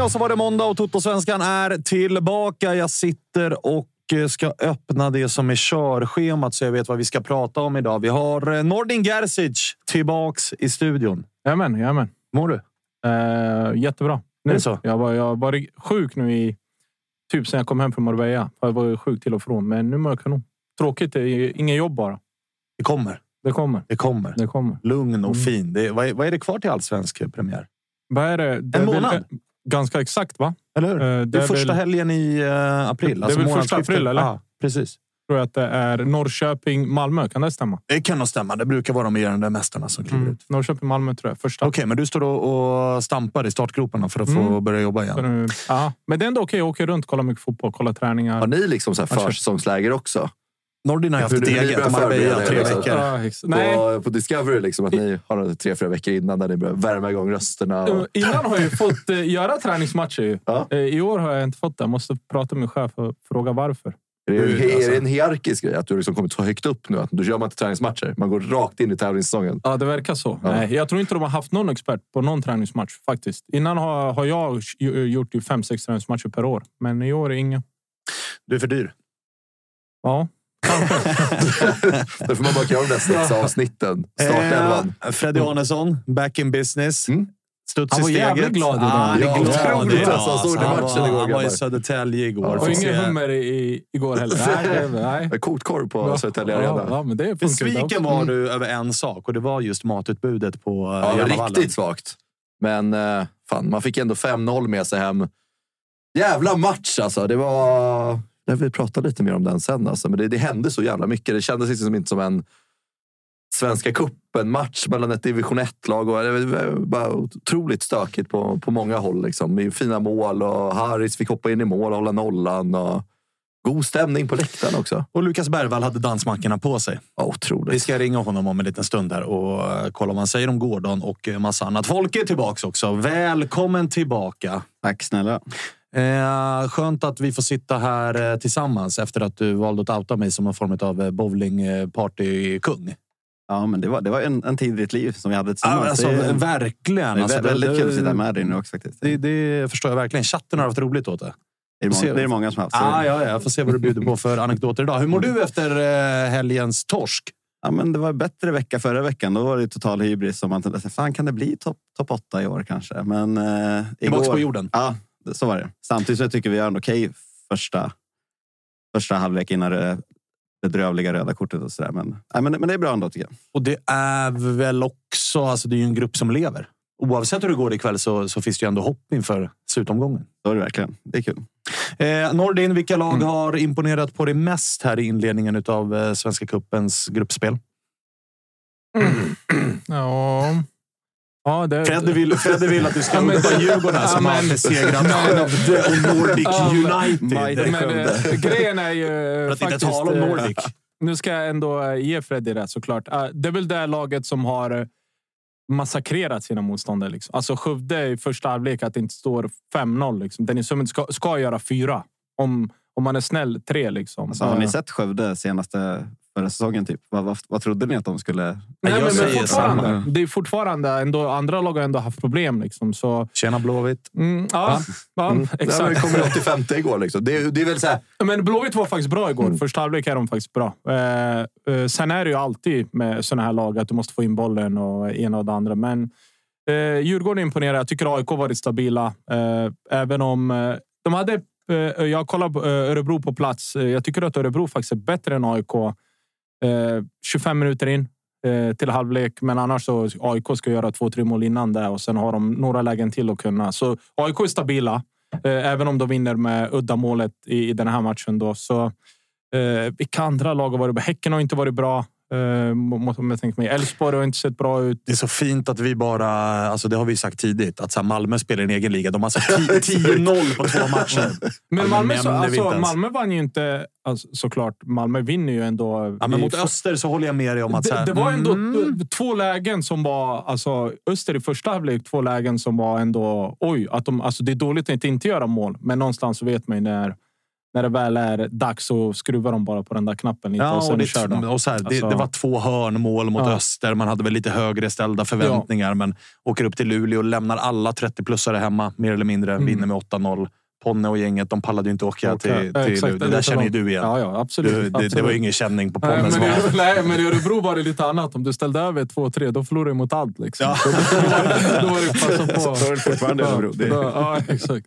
Hörni, och så var det måndag och Toto-svenskan är tillbaka. Jag sitter och eh, ska öppna det som är körschemat så jag vet vad vi ska prata om idag. Vi har eh, Nordin Gerzic tillbaks i studion. Jajamän, jajamän. Mår du? Eh, jättebra. Nu, Är det så? Jag har jag varit sjuk nu i typ sen jag kom hem från Marbella. Jag var sjuk till och från, men nu mår jag kanon. Tråkigt, det är inget jobb bara. Det kommer. Det kommer. Det kommer. Det kommer. Lugn och Mm. fin. Det vad, är, vad är det kvar till allsvensk premiär? Vad är det? En månad? Ganska exakt, va? Eller hur? Eh, det är, är första väl- helgen i eh, april. Det är väl första april, eller? Ja, precis. tror jag att det är Norrköping, Malmö. Kan det stämma? Det kan nog stämma. Det brukar vara de regerande mästarna som kliver Mm. ut. Norrköping, Malmö tror jag. Första. Okej, men du står och, och stampar i startgroparna för att få Mm. börja jobba igen. Nu- Ja, men det är ändå okej. Jag åker runt, kollar mycket fotboll, kollar träningar. Har ni liksom så här försäsongsläger också? Nordin har ju haft ett eget. Marbella förbereda er, tre liksom. veckor. Nej, På, på Discovery, liksom, att ni har tre, fyra veckor innan där ni börjar värma igång rösterna. Och... Innan har jag ju fått eh, göra träningsmatcher. Ju. Ja. Eh, I år har jag inte fått det. Jag måste prata med min chef och fråga varför. Är det, Hur, är alltså? det en hierarkisk grej? Att du liksom kommit så högt upp nu? Att du gör man inte träningsmatcher. Man går rakt in i tävlingssäsongen. Ja, det verkar så. Ja. Nej, jag tror inte de har haft någon expert på någon träningsmatch faktiskt. Innan har, har jag gjort ju fem, sex träningsmatcher per år, men i år är det inga. Du är för dyr. Ja, Därför man bara kan göra de där sex avsnitten. Startelvan. Eh, Freddy Arnesson, back in business. Mm. Studs Han var jävligt glad idag. Ah, Ja, glad otroligt idag. alltså. Han stod i Han matchen var- igår, Han var i. Södertälje igår. och Fick ingen hummer i, igår heller. Nej, det- nej. Kokt korv på Ja, Södertälje ja, Arena. ja, men det Besviken var du över en sak och det var just matutbudet på eh, Ja, riktigt svagt. Men eh, fan, man fick ändå 5-0 med sig hem. Jävla match alltså. Det var... Jag vill prata lite mer om den sen. Alltså. Men det, det hände så jävla mycket. Det kändes liksom inte som en Svenska cupen-match mellan ett division 1-lag. Och det var bara otroligt stökigt på, på många håll. Liksom. Med fina mål och Harris fick hoppa in i mål och hålla nollan. Och god stämning på läktaren också. Och Lukas Bergvall hade dansmackorna på sig. Ja, otroligt. Vi ska ringa honom om en liten stund här och eh, kolla vad han säger om Gordon och eh, massa annat. Folk är tillbaka också. Välkommen tillbaka. Tack snälla. Eh, skönt att vi får sitta här eh, tillsammans efter att du valde att outa mig som en form av eh, bowlingpartykung. Ja, men det var, det var en, en tid i ditt liv som vi hade tillsammans. alltså, det, verkligen. det är Alltså, väldigt det- kul att sitta med dig nu också faktiskt. Det, det förstår jag verkligen. Chatten har haft roligt åt det. Det är, många, det är många som har haft. Ah, ja, ja, jag får se vad du bjuder på för anekdoter idag. Hur mår du efter eh, helgens torsk? Ja, men det var en bättre vecka förra veckan. Då var det total hybris. Som man tänkte, fan kan det bli topp top 8 i år kanske? Men eh, igår, på jorden. Ja, så var det. Samtidigt så tycker vi gör en okej första, första halvlek innan det bedrövliga röda kortet och sådär. Men, nej, men, men det är bra ändå tycker jag. Och det är väl också, alltså det är ju en grupp som lever. Oavsett hur det går ikväll så, så finns det ju ändå hopp inför slutomgången. Så är det verkligen. Det är kul. Eh, Nordin, vilka lag har imponerat på dig mest här i inledningen av eh, Svenska cupens gruppspel? Ja. Ja, det, Fredde vill, Fredde vill att du ska Ja, men- uppa Djurgården som Ja, har men- besegrat men- och Nordic Ja, men- United. Men eh, grejen är ju För att inte faktiskt... tala om eh, Nordic. Nu ska jag ändå eh, ge Freddy rätt såklart. Eh, Det är väl det laget som har massakrerat sina motståndare. Liksom. Alltså Skövde i första halvlek att det inte står 5-0. Liksom. Dennis Summit ska, ska göra fyra. Om, om man är snäll, tre. Liksom. Alltså, har ni sett Skövde senaste förra säsongen? Typ? Vad, vad, vad trodde ni att de skulle... Nej, jag men, men fortfarande. samma. Det är fortfarande ändå, andra lag har ändå haft problem. Liksom, så, Tjena Blåvitt. mm, ja, ja, Mm. Exakt. det kommer 85 igår. Liksom. Det, är- det är väl så här, Men Blåvitt var faktiskt bra igår. Första halvlek är de faktiskt bra. Eh, eh, sen är det ju alltid med såna här lag att du måste få in bollen och ena och det andra. Men eh, Djurgården imponerar. Jag tycker AIK varit stabila. Eh, även om eh, de hade... Eh, jag kollade på, eh, Örebro på plats. Jag tycker att Örebro faktiskt är bättre än AIK. Eh, 25 minuter in eh, till halvlek, men annars så AIK ska göra två, tre mål innan det och sen har de några lägen till att kunna. Så AIK är stabila. Eh, Även om de vinner med uddamålet i, i den här matchen. Då. Så, eh, vilka andra lag har varit bra? Häcken har inte varit bra. Eh, om jag tänker mig. Elfsborg har inte sett bra ut. Det är så fint att vi bara, alltså det har vi sagt tidigt, att så Malmö spelar i en egen liga. De har så här 10-0 på två matcher. Men Malmö, så, alltså. Malmö vann ju inte... Alltså, såklart, Malmö vinner ju ändå. Ja, men mot Öster så håller jag med dig om att... det, här, det var ändå mm, två lägen som var... Alltså, Öster i första halvlek, två lägen som var ändå... Oj, att de, alltså, det är dåligt att inte göra mål. Men någonstans så vet man ju när, när det väl är dags så skruvar de bara på den där knappen lite Ja, och och sen det, kör de. och så här, det, Alltså- det var två hörnmål mot Ja. Öster. Man hade väl lite högre ställda förväntningar, men åker upp till Luleå och lämnar alla 30-plussare hemma, mer eller mindre. Mm. Vinner med 8-0. Ponne och gänget, de pallade ju inte åka till, Ja, till exakt. Det där känner ju du igen. Ja, ja, absolut. Du, det, det absolut. var ju ingen känning på Nej Ponnes men, val. nej, men i Örebro var det lite annat. Om du ställde över 2-3, då förlorade du mot allt. Liksom. Ja. Då, då var det passa på. Så är det fortfarande Örebro. Det- Ja, exakt.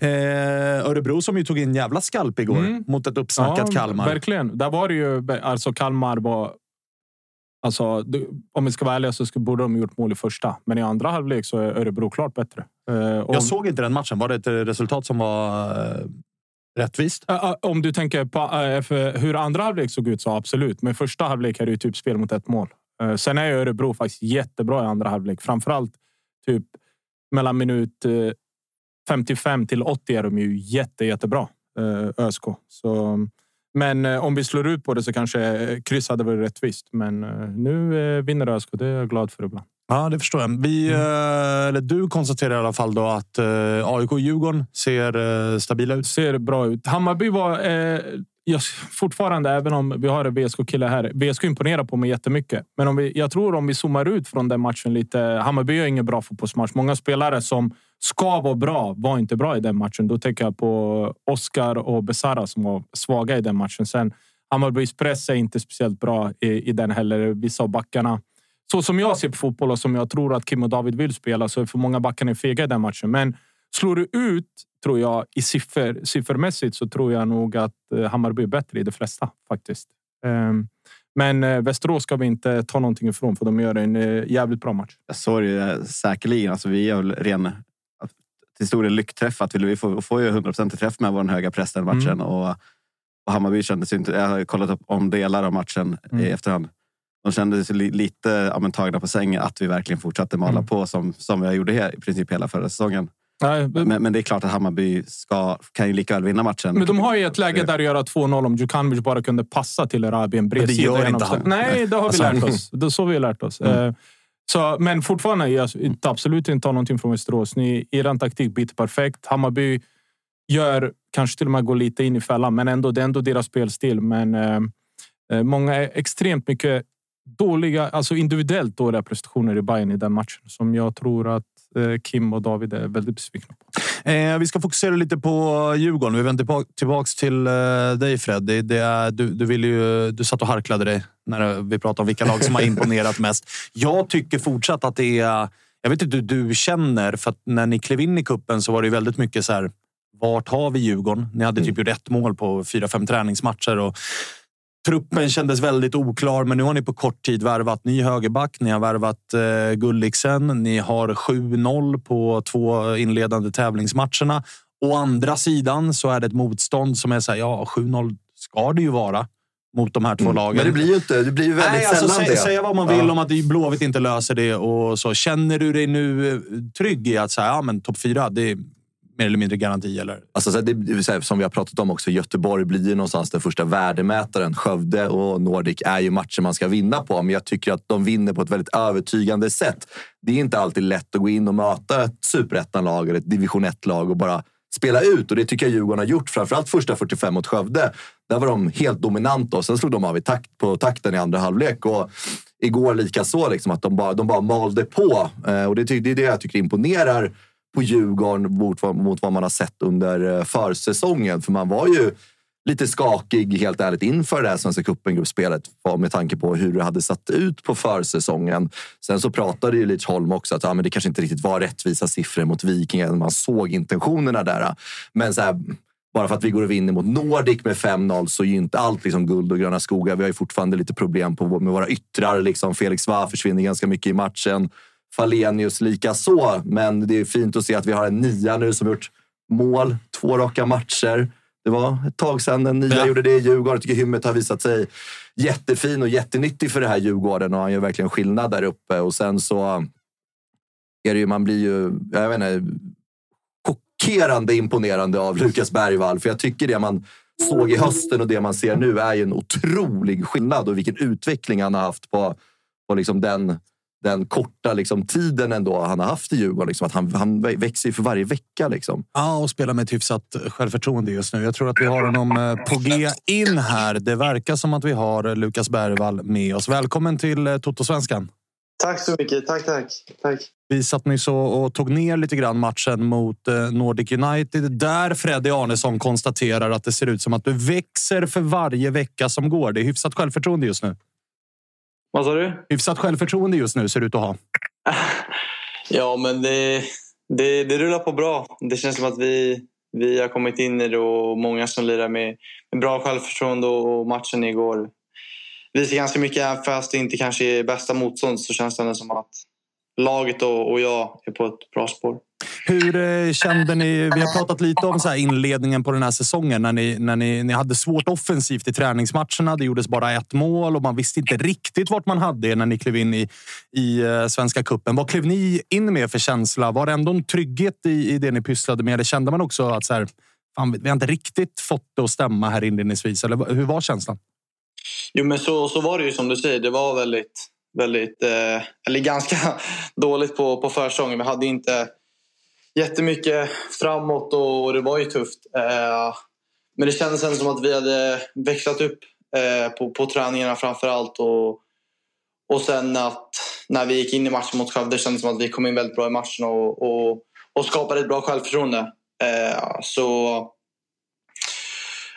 Eh, Örebro som ju tog en jävla skalp igår Mm. mot ett uppsnackat Ja, Kalmar. Verkligen. Där var det ju... Alltså Kalmar var... Alltså, du- om vi ska vara ärliga så borde de gjort mål i första. Men i andra halvlek så är Örebro klart bättre. Eh, och- Jag såg inte den matchen. Var det ett eh, resultat som var eh, rättvist? Ä, Om du tänker på hur andra halvlek såg ut så absolut. Men första halvlek är det ju typ spel mot ett mål. Eh, Sen är Örebro faktiskt jättebra i andra halvlek. Framförallt typ mellan minut eh, 55 till 80 är de ju jätte, jättebra. eh, ÖSK. Så, men eh, om vi slår ut på det så kanske eh, kryss hade varit rättvist. Men eh, nu vinner ÖSK. Det är jag glad för ibland. Ja, det förstår jag. Vi, Mm. eller du konstaterar i alla fall då att AIK och Djurgården ser stabila ut. ser bra ut. Hammarby var eh, jag, fortfarande, även om vi har en VSK-kille här. VSK imponerar på mig jättemycket. Men om vi, jag tror om vi zoomar ut från den matchen lite. Hammarby har ingen bra fotbollsmatch. Många spelare som ska vara bra var inte bra i den matchen. Då tänker jag på Oscar och Besara som var svaga i den matchen. Sen Hammarbys press är inte speciellt bra i, i den heller. Vissa av backarna så som jag ser på fotboll och som jag tror att Kim och David vill spela så är för många backarna fega i den matchen. Men slår du ut, tror jag, i siffror, siffermässigt så tror jag nog att eh, Hammarby är bättre i de flesta faktiskt. Ehm, men eh, Västerås ska vi inte ta någonting ifrån för de gör en eh, jävligt bra match. Jag såg det säkerligen. Alltså, vi är väl ren till stor del lyckträff. Att vi får, får ju 100 i träff med vår höga press den matchen. Mm. Och, och Hammarby kändes inte... Jag har kollat upp om delar av matchen Mm. i efterhand. De kändes li, lite ja, men, tagna på sängen att vi verkligen fortsatte mala Mm. på som, som jag gjorde här, i princip hela förra säsongen. Nej, Men, men det är klart att Hammarby ska, kan ju lika väl vinna matchen. Men de har ju ett läge där att göra 2-0 om Djukanovic bara kunde passa till Erabi en Men bred det gör inte han. Nej, det har vi Alltså- lärt oss. Det så vi lärt oss. Eh, så, men fortfarande, jag inte, absolut inte ta någonting från Västerås. Ni, er taktik biter perfekt. Hammarby gör kanske till och med går lite in i fällan, men ändå, det är ändå deras spelstil. Men eh, eh, många är extremt mycket dåliga, alltså individuellt dåliga prestationer i Bayern i den matchen som jag tror att Kim och David är väldigt besvikna på. Eh, vi ska fokusera lite på Djurgården. Vi vänder tillbaka, tillbaks till eh, dig Fred. Det, det är, du, du, vill ju, du satt och harklade dig när vi pratade om vilka lag som har imponerat mest. Jag tycker fortsatt att det är Jag vet inte hur du känner, för att när ni klev in i kuppen så var det väldigt mycket så här. Vart har vi Djurgården? Ni hade typ gjort ett mål på fyra, fem träningsmatcher och truppen kändes väldigt oklar. Men nu har ni på kort tid värvat ny högerback. Ni har värvat eh, Gulliksen. Ni har 7-0 på två inledande tävlingsmatcherna. Å andra sidan så är det ett motstånd som är så här, ja, 7-0 ska det ju vara mot de här två lagen. Men det blir ju inte. Det blir ju väldigt Nej, alltså, sällan sä, det. Säga vad man vill Ja. om att Blåvitt inte löser det och så. Känner du dig nu eh, trygg i att säga, ja, men topp fyra, det mer eller mindre garanti? Eller? Alltså, så här, det, som vi har pratat om också, Göteborg blir ju någonstans den första värdemätaren. Skövde och Nordic är ju matcher man ska vinna på, men jag tycker att de vinner på ett väldigt övertygande sätt. Det är inte alltid lätt att gå in och möta ett superettanlag eller ett division 1-lag och bara spela ut. Och det tycker jag Djurgården har gjort, framförallt första 45 mot Skövde. Där var de helt dominanta och sen slog de av i takt på takten i andra halvlek. Och igår likaså, liksom, att de bara, de bara malde på. Eh, och det, det är det jag tycker imponerar på Djurgården mot, vad- mot vad man har sett under eh, försäsongen. För man var ju lite skakig, helt ärligt, inför det här Svenska cupen-gruppspelet med tanke på hur det hade satt ut på försäsongen. Sen så pratade ju Holm också att ja, men det kanske inte riktigt var rättvisa siffror mot Vikingen. Man såg intentionerna där. Men så här, bara för att vi går och vinner mot Nordic med 5-0 så är ju inte allt liksom guld och gröna skogar. Vi har ju fortfarande lite problem på, med våra yttrar. Liksom. Felix Va försvinner ganska mycket i matchen. Falenius lika så. Men det är fint att se att vi har en nia nu som gjort mål två raka matcher. Det var ett tag sedan en nia Ja. gjorde det i Djurgården. Jag tycker Hymmet har visat sig jättefin och jättenyttig för det här Djurgården och han gör verkligen skillnad där uppe. Och sen så är det ju, man blir ju, jag vet inte, chockerande imponerande av Lukas Bergvall. För jag tycker det man såg i hösten och det man ser nu är ju en otrolig skillnad och vilken utveckling han har haft på, på liksom den, den korta liksom tiden ändå han har haft i Djurgården. Liksom, att han, han växer ju för varje vecka. Liksom. Ja, och spelar med ett hyfsat självförtroende just nu. Jag tror att vi har honom eh, på G in här. Det verkar som att vi har Lukas Bergvall med oss. Välkommen till eh, Toto-svenskan. Tack så mycket. Tack, tack. tack. Vi satt nyss och, tog ner lite grann matchen mot eh, Nordic United där Freddy Arnesson konstaterar att det ser ut som att du växer för varje vecka som går. Det är hyfsat självförtroende just nu. Vad sa du? Hyfsat självförtroende just nu ser du ut att ha. Ja, men det, det, det rullar på bra. Det känns som att vi, vi har kommit in i det och många som lirar med, med bra självförtroende och matchen igår visar ganska mycket. Även fast det inte kanske är bästa motstånd så känns det som att laget och, och jag är på ett bra spår. Hur eh, kände ni? Vi har pratat lite om så här inledningen på den här säsongen när ni, när ni, ni hade svårt offensivt i träningsmatcherna. Det gjordes bara ett mål och man visste inte riktigt vart man hade er när ni klev in i, i eh, Svenska cupen. Vad klev ni in med för känsla? Var det ändå en trygghet i, i det ni pysslade med? Eller kände man också att så här, fan, vi har inte riktigt fått det att stämma här inledningsvis? Eller hur var känslan? Jo, men så, så var det ju som du säger. Det var väldigt, väldigt eh, eller ganska dåligt på, på försäsongen. Vi hade inte jättemycket framåt och, det var ju tufft. Eh, men det kändes ändå som att vi hade växlat upp eh, på, på träningarna framför allt. Och, och sen att när vi gick in i matchen mot Skövde kändes det som att vi kom in väldigt bra i matchen och, och, och skapade ett bra självförtroende. Eh, så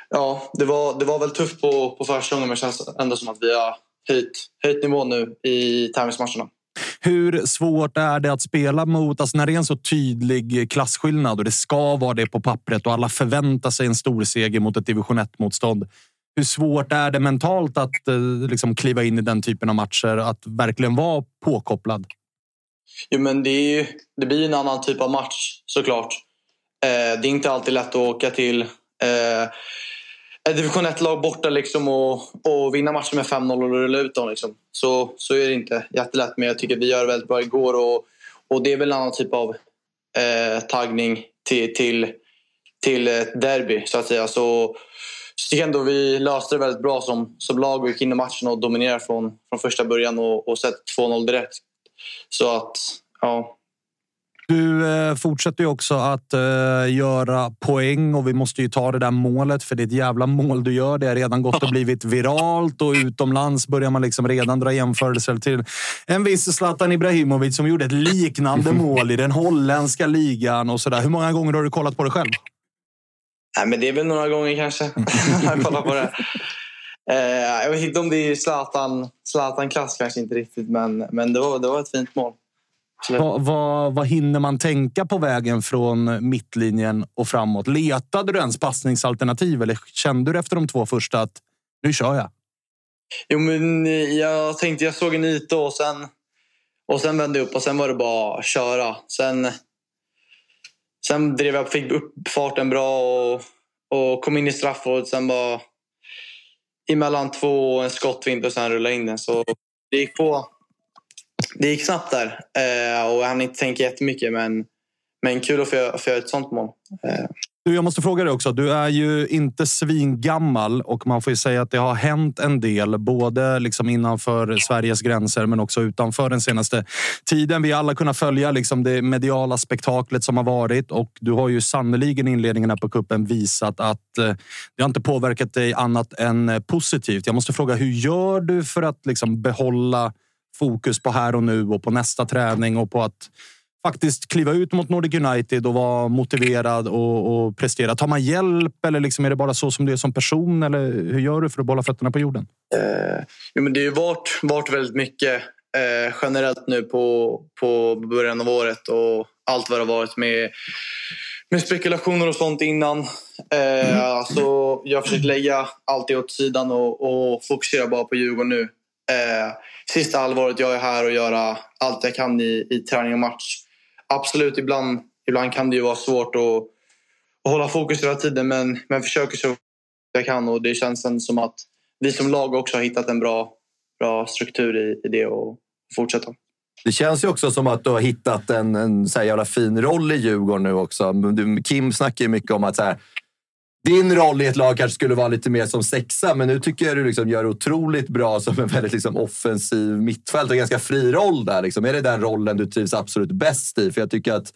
ja, det var, det var väl tufft på, på försäsongen men det känns ändå som att vi har höjt, höjt nivån nu i tävlingsmatcherna. Hur svårt är det att spela mot, alltså när det är en så tydlig klasskillnad och det ska vara det på pappret och alla förväntar sig en stor seger mot ett division 1-motstånd. Hur svårt är det mentalt att eh, liksom kliva in i den typen av matcher? Att verkligen vara påkopplad? Jo, men det, är ju, det blir en annan typ av match såklart. Eh, det är inte alltid lätt att åka till eh, Äh, division 1-lag borta liksom och, och vinna matchen med 5-0 och rulla ut dem. Liksom. Så, så är det inte jättelätt, men jag tycker vi gör det väldigt bra igår. Och, och det är väl en annan typ av eh, taggning till, till, till ett derby, så att säga. Så, så tycker jag ändå vi löste det väldigt bra som, som lag och gick in i matchen och dominerade från, från första början och, och sett 2-0 direkt. Så att, ja. Du eh, fortsätter ju också att eh, göra poäng och vi måste ju ta det där målet för det är ett jävla mål du gör. Det har redan gått och blivit viralt och utomlands börjar man liksom redan dra jämförelser till en viss Zlatan Ibrahimovic som gjorde ett liknande mål i den holländska ligan och sådär. Hur många gånger har du kollat på det själv? Nej, men det är väl några gånger kanske. jag kollar på det. Eh, jag vet inte om det är Zlatan, Zlatan-klass kanske inte riktigt, men, men det, var, det var ett fint mål. Vad, vad, vad hinner man tänka på vägen från mittlinjen och framåt? Letade du ens passningsalternativ eller kände du efter de två första att nu kör jag? Jo, men jag tänkte, jag såg en yta och sen, och sen vände jag upp och sen var det bara att köra. Sen, sen drev jag, fick upp farten bra och, och kom in i straffområdet. Sen bara emellan två och en skottvind och sen rulla in den. Så det gick på. Det gick snabbt där eh, och jag hann inte tänka jättemycket men, men kul att få göra, få göra ett sånt mål. Eh. Du, jag måste fråga dig också. Du är ju inte svingammal och man får ju säga att det har hänt en del, både liksom innanför Sveriges gränser men också utanför den senaste tiden. Vi har alla kunnat följa liksom det mediala spektaklet som har varit och du har ju sannoliken i inledningen på kuppen visat att eh, det har inte påverkat dig annat än positivt. Jag måste fråga, hur gör du för att liksom behålla fokus på här och nu och på nästa träning och på att faktiskt kliva ut mot Nordic United och vara motiverad och, och prestera? Tar man hjälp eller liksom är det bara så som du är som person? Eller hur gör du för att behålla fötterna på jorden? Eh, jo, men det har ju varit, varit väldigt mycket eh, generellt nu på, på början av året och allt vad det har varit med, med spekulationer och sånt innan. Eh, mm. Så jag försöker lägga allt det åt sidan och, och fokusera bara på Djurgården nu. Eh, sista halvåret jag är här och göra allt jag kan i, i träning och match absolut, ibland, ibland kan det ju vara svårt att, att hålla fokus hela tiden men, men försöker så jag kan och det känns som att vi som lag också har hittat en bra, bra struktur i, i det och fortsätta. Det känns ju också som att du har hittat en, en så här jävla fin roll i Djurgården nu också. Du, Kim snackar ju mycket om att så här, din roll i ett lag kanske skulle vara lite mer som sexa, men nu tycker jag du liksom gör otroligt bra som en väldigt liksom offensiv mittfält och ganska fri roll där. Liksom. Är det den rollen du trivs absolut bäst i? För jag tycker att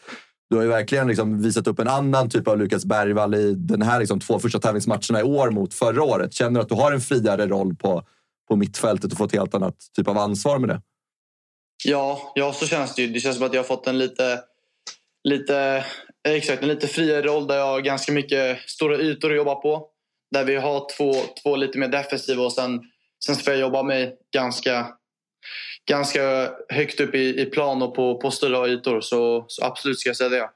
du har ju verkligen liksom visat upp en annan typ av Lukas Bergvall i den här liksom två första tävlingsmatcherna i år mot förra året. Känner du att du har en friare roll på, på mittfältet och får ett helt annat typ av ansvar med det? Ja, ja, så känns det ju. Det känns som att jag har fått en lite, lite eh, Exakt, en lite friare roll där jag har ganska mycket stora ytor att jobba på. Där vi har två, två lite mer defensiva och sen, sen får jag jobba mig ganska, ganska högt upp i, i plan och på, på större ytor. Så, så absolut ska jag säga det.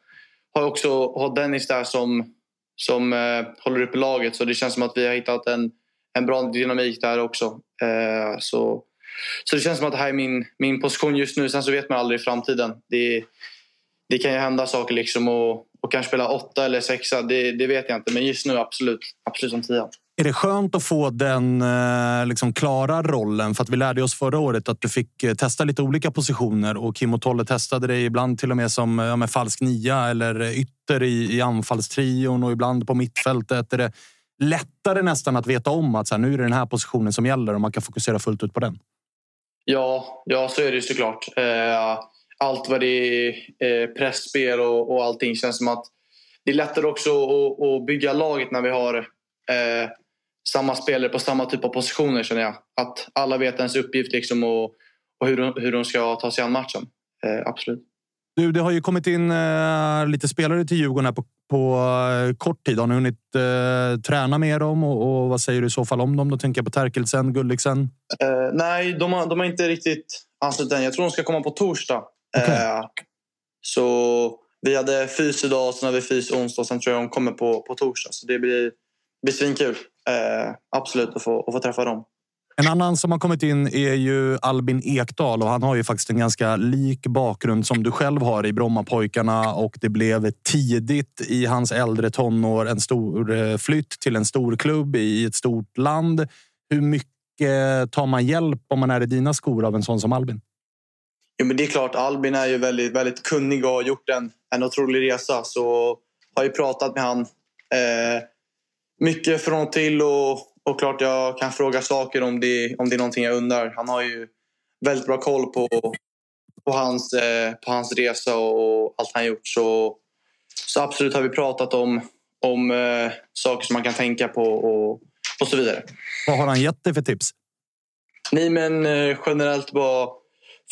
Har också har Dennis där som, som eh, håller upp laget så det känns som att vi har hittat en, en bra dynamik där också. Eh, så, så det känns som att det här är min, min position just nu. Sen så vet man aldrig i framtiden. Det, det kan ju hända saker liksom och, och kanske spela åtta eller sexa. Det, det vet jag inte, men just nu absolut, absolut som tia. Är det skönt att få den eh, liksom, klara rollen? För att vi lärde oss förra året att du fick eh, testa lite olika positioner och Kim och Tolle testade dig ibland till och med som ja, med falsk nia eller ytter i, i anfallstrion och ibland på mittfältet. Är det lättare nästan att veta om att så här, nu är det den här positionen som gäller och man kan fokusera fullt ut på den? Ja, ja så är det såklart. Eh, allt vad det är eh, pressspel och, och allting känns som att det är lättare också att, att bygga laget när vi har eh, samma spelare på samma typ av positioner känner jag. Att alla vet ens uppgift liksom och, och hur, de, hur de ska ta sig an matchen. Eh, absolut. Du, det har ju kommit in eh, lite spelare till Djurgården här på, på eh, kort tid. Har ni hunnit eh, träna med dem och, och, vad säger du i så fall om dem? Då tänker jag på Terkelsen, Gulliksen. Eh, nej, de har, de har inte riktigt anslutit än. Jag tror de ska komma på torsdag. Okay. Eh, så vi hade fys idag, sen har vi fys onsdag sen tror jag de kommer på, på torsdag. Så det blir, blir svinkul. Eh, absolut att få, att få träffa dem. En annan som har kommit in är ju Albin Ekdal och han har ju faktiskt en ganska lik bakgrund som du själv har i Brommapojkarna och det blev tidigt i hans äldre tonår en stor eh, flytt till en stor klubb i ett stort land. Hur mycket tar man hjälp om man är i dina skor av en sån som Albin? Jo, men det är klart, Albin är ju väldigt, väldigt kunnig och har gjort en, en otrolig resa. Så har ju pratat med han eh, mycket från och till och, och klart jag kan fråga saker om det, om det är någonting jag undrar. Han har ju väldigt bra koll på, på, hans, eh, på hans resa och allt han gjort. Så, så absolut har vi pratat om, om eh, saker som man kan tänka på och, och så vidare. Vad har han gett dig för tips? Nej, men eh, generellt bara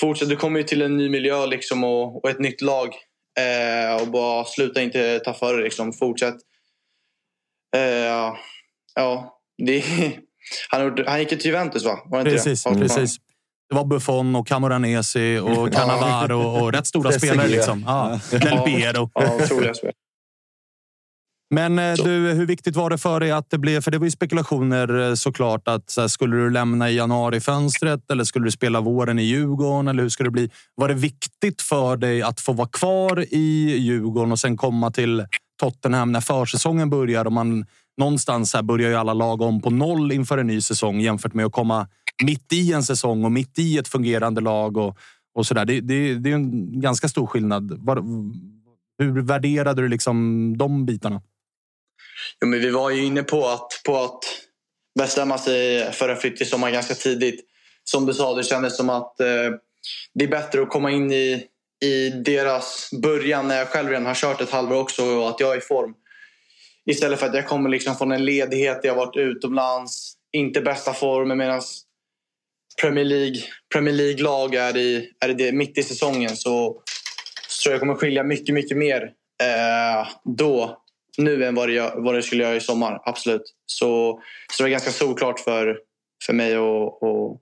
fortsätt. Du kommer ju till en ny miljö liksom och, och ett nytt lag. Eh, och bara sluta inte ta för dig. Liksom. Fortsätt. Eh, ja, det, han, han gick ju till Juventus va? Var det precis, inte det? precis. Det var Buffon och Camoranesi och Cannavaro och, och rätt stora spelare. Liksom. Ja. Del Piero. Ja, otroliga spel. Men eh, du, hur viktigt var det för dig att det blev... För det var ju spekulationer eh, såklart. att så här, Skulle du lämna i januarifönstret eller skulle du spela våren i Djurgården? Eller hur skulle det bli? Var det viktigt för dig att få vara kvar i Djurgården och sen komma till Tottenham när försäsongen börjar? Och man, någonstans här börjar ju alla lag om på noll inför en ny säsong jämfört med att komma mitt i en säsong och mitt i ett fungerande lag. och, och så där. Det, det, det är en ganska stor skillnad. Var, hur värderade du liksom de bitarna? Jo, men vi var ju inne på att, på att bestämma sig för en flytt till sommar ganska tidigt. Som du sa, det kändes som att eh, det är bättre att komma in i, i deras början när jag själv redan har kört ett halvår också och att jag är i form. Istället för att jag kommer liksom från en ledighet, jag har varit utomlands, inte bästa formen medan Premier League, Premier League-lag är, i, är i det, mitt i säsongen så, så tror jag kommer skilja mycket, mycket mer eh, då nu än vad det, gör, vad det skulle göra i sommar. Absolut. Så, så det var ganska solklart för, för mig att, att,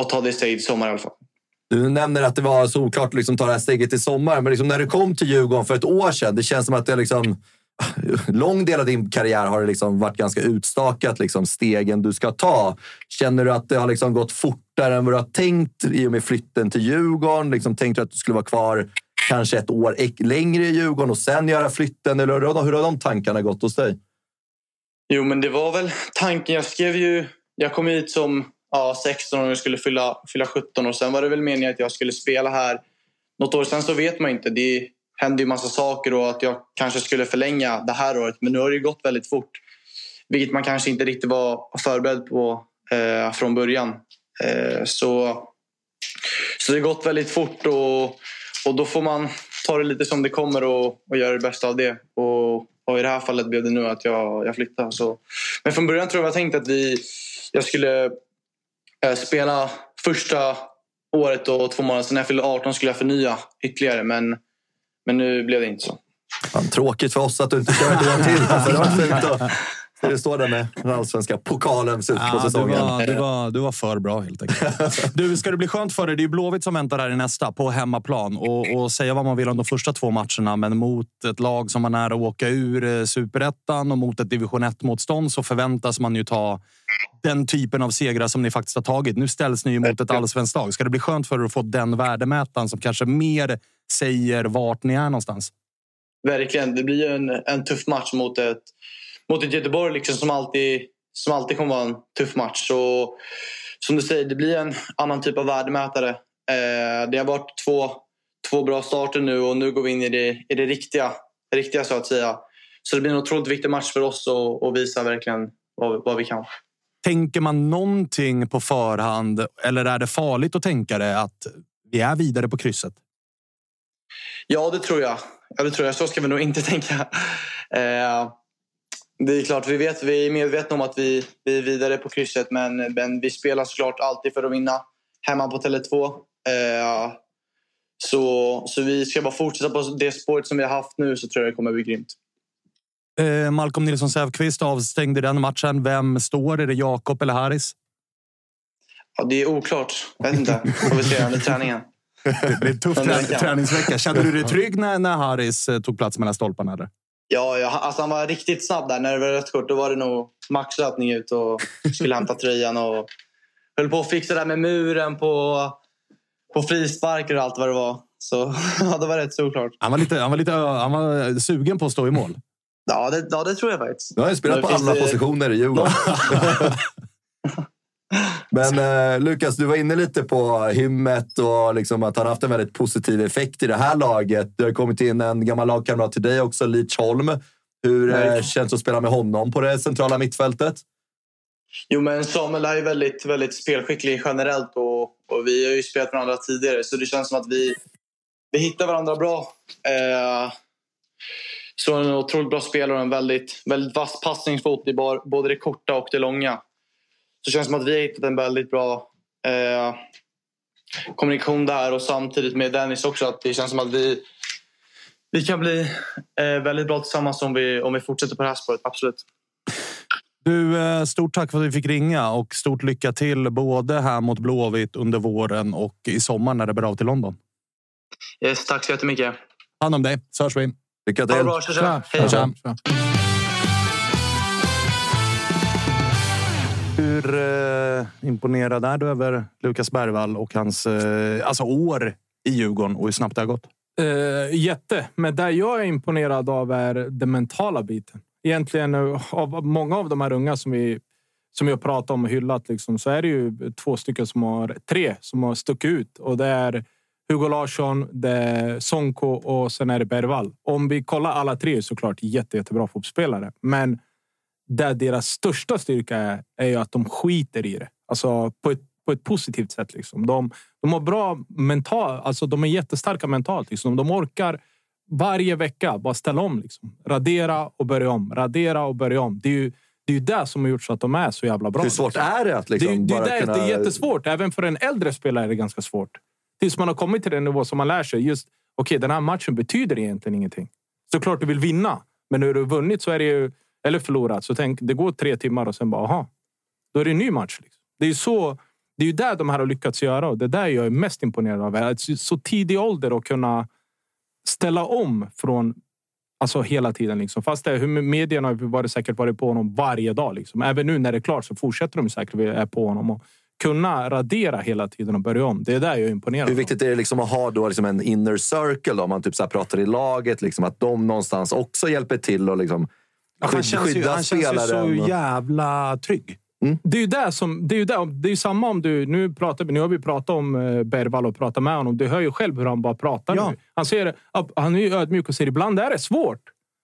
att ta det steget i sommar i alla fall. Du nämner att det var solklart att liksom ta det här steget i sommar, men liksom när du kom till Djurgården för ett år sedan, det känns som att det liksom lång del av din karriär har det liksom varit ganska utstakat, liksom, stegen du ska ta. Känner du att det har liksom gått fortare än vad du har tänkt i och med flytten till Djurgården? Liksom, tänkte du att du skulle vara kvar kanske ett år längre i Djurgården och sen göra flytten? Eller hur har de tankarna gått hos dig? Jo, men det var väl tanken. Jag skrev ju... Jag kom hit som ja, 16 och jag skulle fylla, fylla 17 och sen var det väl meningen att jag skulle spela här något år. Sen så vet man inte. Det hände ju massa saker och att jag kanske skulle förlänga det här året. Men nu har det gått väldigt fort. Vilket man kanske inte riktigt var förberedd på eh, från början. Eh, så, så det har gått väldigt fort och, och då får man ta det lite som det kommer och, och göra det bästa av det. Och, och i det här fallet blev det nu att jag, jag flyttade. Så. Men från början tror jag jag tänkt att vi, jag skulle eh, spela första året och två månader. Sen när jag fyllde 18 skulle jag förnya ytterligare. Men men nu blev det inte så. Fan, tråkigt för oss att du inte kör ett år till. Alltså, det var fint det står där med den allsvenska pokalen slut på Ja, du, säsongen. var, du, var, du var för bra helt enkelt. Du, ska det bli skönt för dig? Det är ju Blåvitt som väntar här i nästa, på hemmaplan. Och, och säga vad man vill om de första två matcherna, men mot ett lag som var nära att åka ur eh, superettan och mot ett division 1-motstånd så förväntas man ju ta den typen av segrar som ni faktiskt har tagit. Nu ställs ni ju mot ett allsvenskt lag. Ska det bli skönt för er att få den värdemätaren som kanske mer säger vart ni är någonstans? Verkligen. Det blir ju en, en tuff match mot ett, mot ett Göteborg liksom, som, alltid, som alltid kommer vara en tuff match. Så, som du säger, det blir en annan typ av värdemätare. Eh, det har varit två, två bra starter nu och nu går vi in i det, i det riktiga, riktiga så att säga. Så det blir en otroligt viktig match för oss att visa verkligen vad, vad vi kan. Tänker man någonting på förhand eller är det farligt att tänka det att vi är vidare på krysset? Ja, det tror jag. Ja, det tror jag. Så ska vi nog inte tänka. Eh, det är klart, vi, vet, vi är medvetna om att vi, vi är vidare på krysset men, men vi spelar såklart alltid för att vinna hemma på Tele2. Eh, så, så vi ska bara fortsätta på det spåret som vi har haft nu så tror jag det kommer bli grymt. Eh, Malcolm Nilsson Säfqvist avstängd i den matchen. Vem står? Är det Jakob eller Haris? Ja, det är oklart. Jag vet inte. Får vi se under träningen. Det blir en tuff träningsvecka. Kände du dig trygg när, när Haris eh, tog plats mellan stolparna? Eller? Ja, ja alltså han var riktigt snabb där. När det var rött kort då var det nog maxlöpning ut och skulle hämta tröjan. Och höll på att fixa det där med muren på, på frisparker och allt vad det var. Så ja, det var rätt såklart. Han var, lite, han, var lite, han var sugen på att stå i mål. Ja, det, ja, det tror jag faktiskt. Du har ju spelat på alla det- positioner i Djurgården. Men eh, Lukas, du var inne lite på hymmet och liksom att han haft en väldigt positiv effekt i det här laget. Det har kommit in en gammal lagkamrat till dig också, Leach Holm. Hur eh, känns det att spela med honom på det centrala mittfältet? Jo, men Samuel är ju väldigt, väldigt spelskicklig generellt och, och vi har ju spelat varandra tidigare så det känns som att vi, vi hittar varandra bra. Eh, så en otroligt bra spelare och en väldigt, väldigt vass passningsfot i både det korta och det långa. Så det känns som att vi har hittat en väldigt bra eh, kommunikation där och samtidigt med Dennis också att det känns som att vi, vi kan bli eh, väldigt bra tillsammans om vi, om vi fortsätter på det här spåret, absolut. Du, eh, stort tack för att vi fick ringa och stort lycka till både här mot Blåvitt under våren och i sommar när det bär av till London. Yes, tack så jättemycket. Hand om dig, så hörs vi. Lycka Ha det till! bra. Tja, tja. Hej. Tja. Hur eh, imponerad är du över Lukas Bergvall och hans eh, alltså år i Djurgården och hur snabbt det har gått? Eh, jätte. Men där jag är imponerad av är den mentala biten. Egentligen eh, av många av de här unga som vi som jag pratat om och hyllat liksom, så är det ju två stycken som har tre som har stuckit ut och det är Hugo Larsson, det är Sonko och sen är det Bergvall. Om vi kollar alla tre är såklart jätte, jättebra fotbollsspelare, men där deras största styrka är, är ju att de skiter i det. Alltså på ett, på ett positivt sätt. Liksom. De, de har bra mental, alltså de är jättestarka mentalt. Liksom. De orkar varje vecka bara ställa om. Liksom. Radera och börja om. Radera och börja om. Det är ju det, är ju det som har gjort så att de är så jävla bra. Hur svårt liksom. är det att liksom det, är- det, är, kunna... det är jättesvårt. Även för en äldre spelare är det ganska svårt. Tills man har kommit till den nivå som man lär sig. Just okej, den här matchen betyder egentligen ingenting. Såklart du vill vinna, men när du har vunnit så är det ju eller förlorat. Så tänk, det går tre timmar och sen bara aha, då är det en ny match. Liksom. Det är ju så. Det är ju där de här har lyckats göra och det är där jag är mest imponerad av. Att så tidig ålder att kunna ställa om från Alltså hela tiden. Liksom. Fast det, medierna har varit säkert varit på honom varje dag. Liksom. Även nu när det är klart så fortsätter de säkert vara på honom. Och kunna radera hela tiden och börja om. Det är där jag är imponerad. Hur viktigt är det liksom att ha då liksom en inner circle? Då? Om man typ så pratar i laget, liksom, att de någonstans också hjälper till och liksom Han känns ju, han känns ju så jävla trygg. Det är ju det som, det är ju det, det är ju samma om du, nu, pratar, nu har vi pratat om eh, Bergvall och pratat med honom. Du hör ju själv hur han bara pratar Ja. nu. Han, säger, han är ju ödmjuk och säger ibland är det svårt.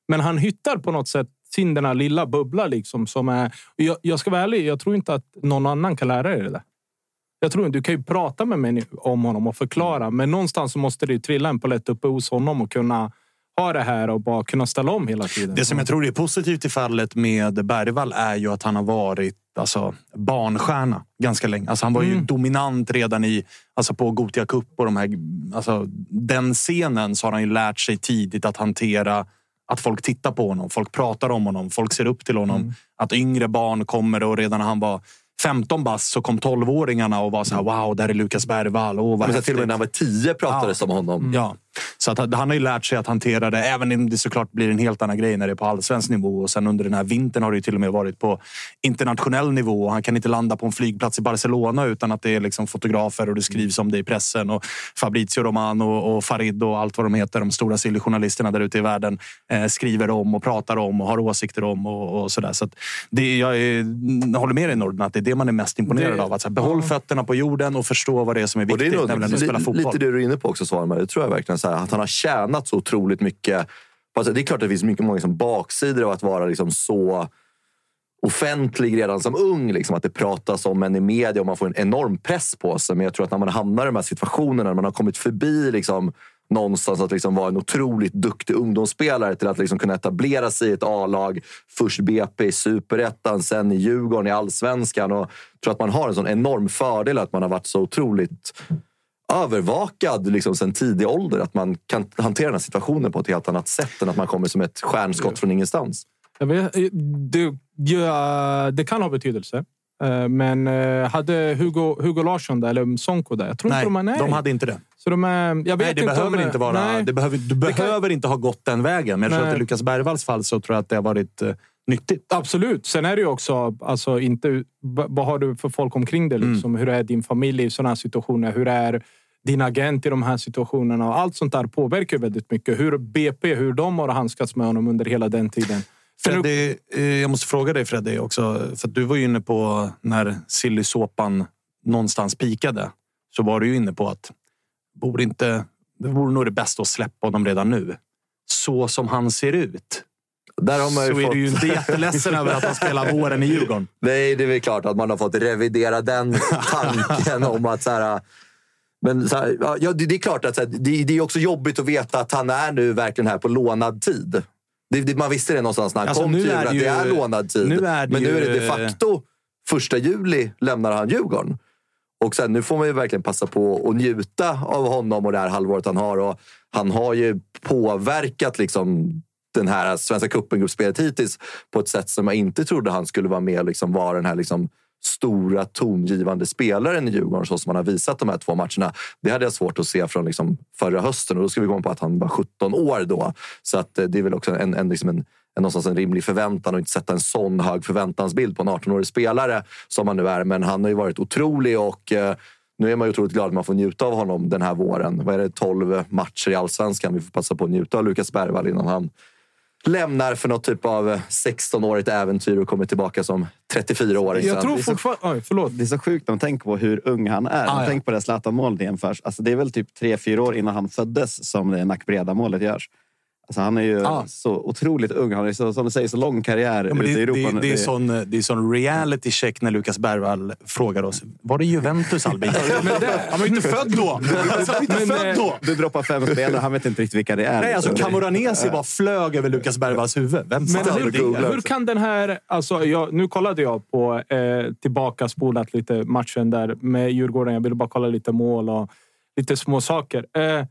Men han hittar på något sätt sin den här lilla bubbla liksom som är... Jag, jag ska vara ärlig, jag tror inte att någon annan kan lära dig det där. Jag tror inte, du kan ju prata med mig om honom och förklara, men någonstans måste det ju trilla en palett uppe hos honom och kunna ha det här och bara kunna ställa om hela tiden. Det som jag tror är positivt i fallet med Bergvall är ju att han har varit alltså, barnstjärna ganska länge. Alltså, han var ju Mm. dominant redan i, alltså, på Gothia Cup och de här, alltså, den scenen så har han ju lärt sig tidigt att hantera att folk tittar på honom, folk pratar om honom, folk ser upp till honom. Mm. Att yngre barn kommer och redan när han var 15 bast så kom 12-åringarna och var så här, wow, där är Lukas Bergvall. Vad sen till och med häftigt." när han var tio pratades Ja. om honom. Ja, så att han har ju lärt sig att hantera det. Även om det såklart blir en helt annan grej när det är på allsvensk nivå. Och sen under den här vintern har det till och med varit på internationell nivå. Och han kan inte landa på en flygplats i Barcelona utan att det är liksom fotografer och det skrivs om det i pressen. Och Fabrizio Romano och Farid och allt vad de heter, de stora sillyjournalisterna där ute i världen, eh, skriver om och pratar om och har åsikter om och, och sådär. Så det, jag är, håller med dig Norden att det är det man är mest imponerad Det- av. Att här, behåll fötterna på jorden och förstå vad det är som är Och det viktigt, är nog nämligen att spela fotboll. lite det du är inne på också, Svanberg. Det tror jag verkligen. Så här, att han har tjänat så otroligt mycket. Alltså, det är klart att det finns mycket många som baksidor av att vara liksom så offentlig redan som ung. Liksom, att det pratas om en i media och man får en enorm press på sig. Men jag tror att när man hamnar i de här situationerna, när man har kommit förbi liksom, någonstans att liksom vara en otroligt duktig ungdomsspelare till att liksom kunna etablera sig i ett A-lag. Först BP i superettan, sen i Djurgården i allsvenskan. Och jag tror att man har en sån enorm fördel att man har varit så otroligt övervakad liksom sen tidig ålder. Att man kan hantera den här situationen på ett helt annat sätt än att man kommer som ett stjärnskott från ingenstans. Jag vet, det, ja, det kan ha betydelse. Eh, Men eh, hade Hugo, Hugo Larsson där, eller Sonko där? Jag tror Nej, inte de är... Nej. de hade inte det. Så de är, jag vet Nej, det inte behöver om, inte vara... Nej. Det behöver, du Det kan- behöver inte ha gått den vägen. Men jag tror Nej. att i Lukas Bergvalls fall så tror jag att det har varit eh, nyttigt. Absolut. Sen är det ju också, alltså, inte, vad har du för folk omkring dig? Mm. Liksom? Hur är din familj i sådana här situationer? Hur är din agent i de här situationerna? Och allt sånt där påverkar väldigt mycket. Hur BP, hur de har handskats med honom under hela den tiden. Freddy, eh, jag måste fråga dig Freddy också. För att du var ju inne på när sillysåpan någonstans pikade. Så var du ju inne på att borde inte, det vore nog det bästa att släppa honom redan nu. Så som han ser ut. Där har man ju så är fått... du ju inte jätteledsen över att han spelar våren i Djurgården. Nej, det är väl klart att man har fått revidera den tanken om att så här, men här, ja, det, det är klart att här, det, det är också jobbigt att veta att han är nu verkligen här på lånad tid. Det, man visste det någonstans när han Alltså, kom nu till Djurgården, att det är lånad tid. nu är men nu är det de facto första juli lämnar han Djurgården. Och sen, nu får man ju verkligen passa på att njuta av honom och det här halvåret han har. Och han har ju påverkat liksom den här Svenska cupen-gruppspelet hittills på ett sätt som jag inte trodde han skulle vara med och liksom vara den här liksom stora tongivande spelaren i Djurgården så som han har visat de här två matcherna. Det hade jag svårt att se från liksom förra hösten och då ska vi komma på att han var 17 år då. Så att eh, det är väl också en, en, liksom en, en, någonstans en rimlig förväntan och inte sätta en sån hög förväntansbild på en 18-årig spelare som han nu är. Men han har ju varit otrolig och eh, nu är man ju otroligt glad att man får njuta av honom den här våren. Vad är det, 12 matcher i allsvenskan. Vi får passa på att njuta av Lukas Bergvall innan han lämnar för något typ av 16-årigt äventyr och kommer tillbaka som 34-åring. Jag tror fortfarande... Oj, förlåt. Det är så sjukt när man tänker på hur ung han är. Ah, ja. Tänk på det Zlatan-målet jämförs. Alltså, det är väl typ tre fyra år innan han föddes som det Nackbreda-målet görs. Alltså, han är ju Ah. så otroligt ung. Han har som du säger, så lång karriär Ja, ute i det, Europa. det, nu. det, är sån, det är sån reality check när Lukas Bergvall frågar oss. Var det Juventus Albin? Han var ju inte född då! Alltså, inte Men, född eh, då! Du droppar fem spelare, han vet inte riktigt vilka det är. Nej, alltså Det- Camoranesi bara flög över Lukas Bergvalls huvud. Vem Men hur, det? hur kan den här... Alltså, jag, nu kollade jag på eh, tillbaka spolat lite matchen där med Djurgården. Jag ville bara kolla lite mål och lite små saker. Eh,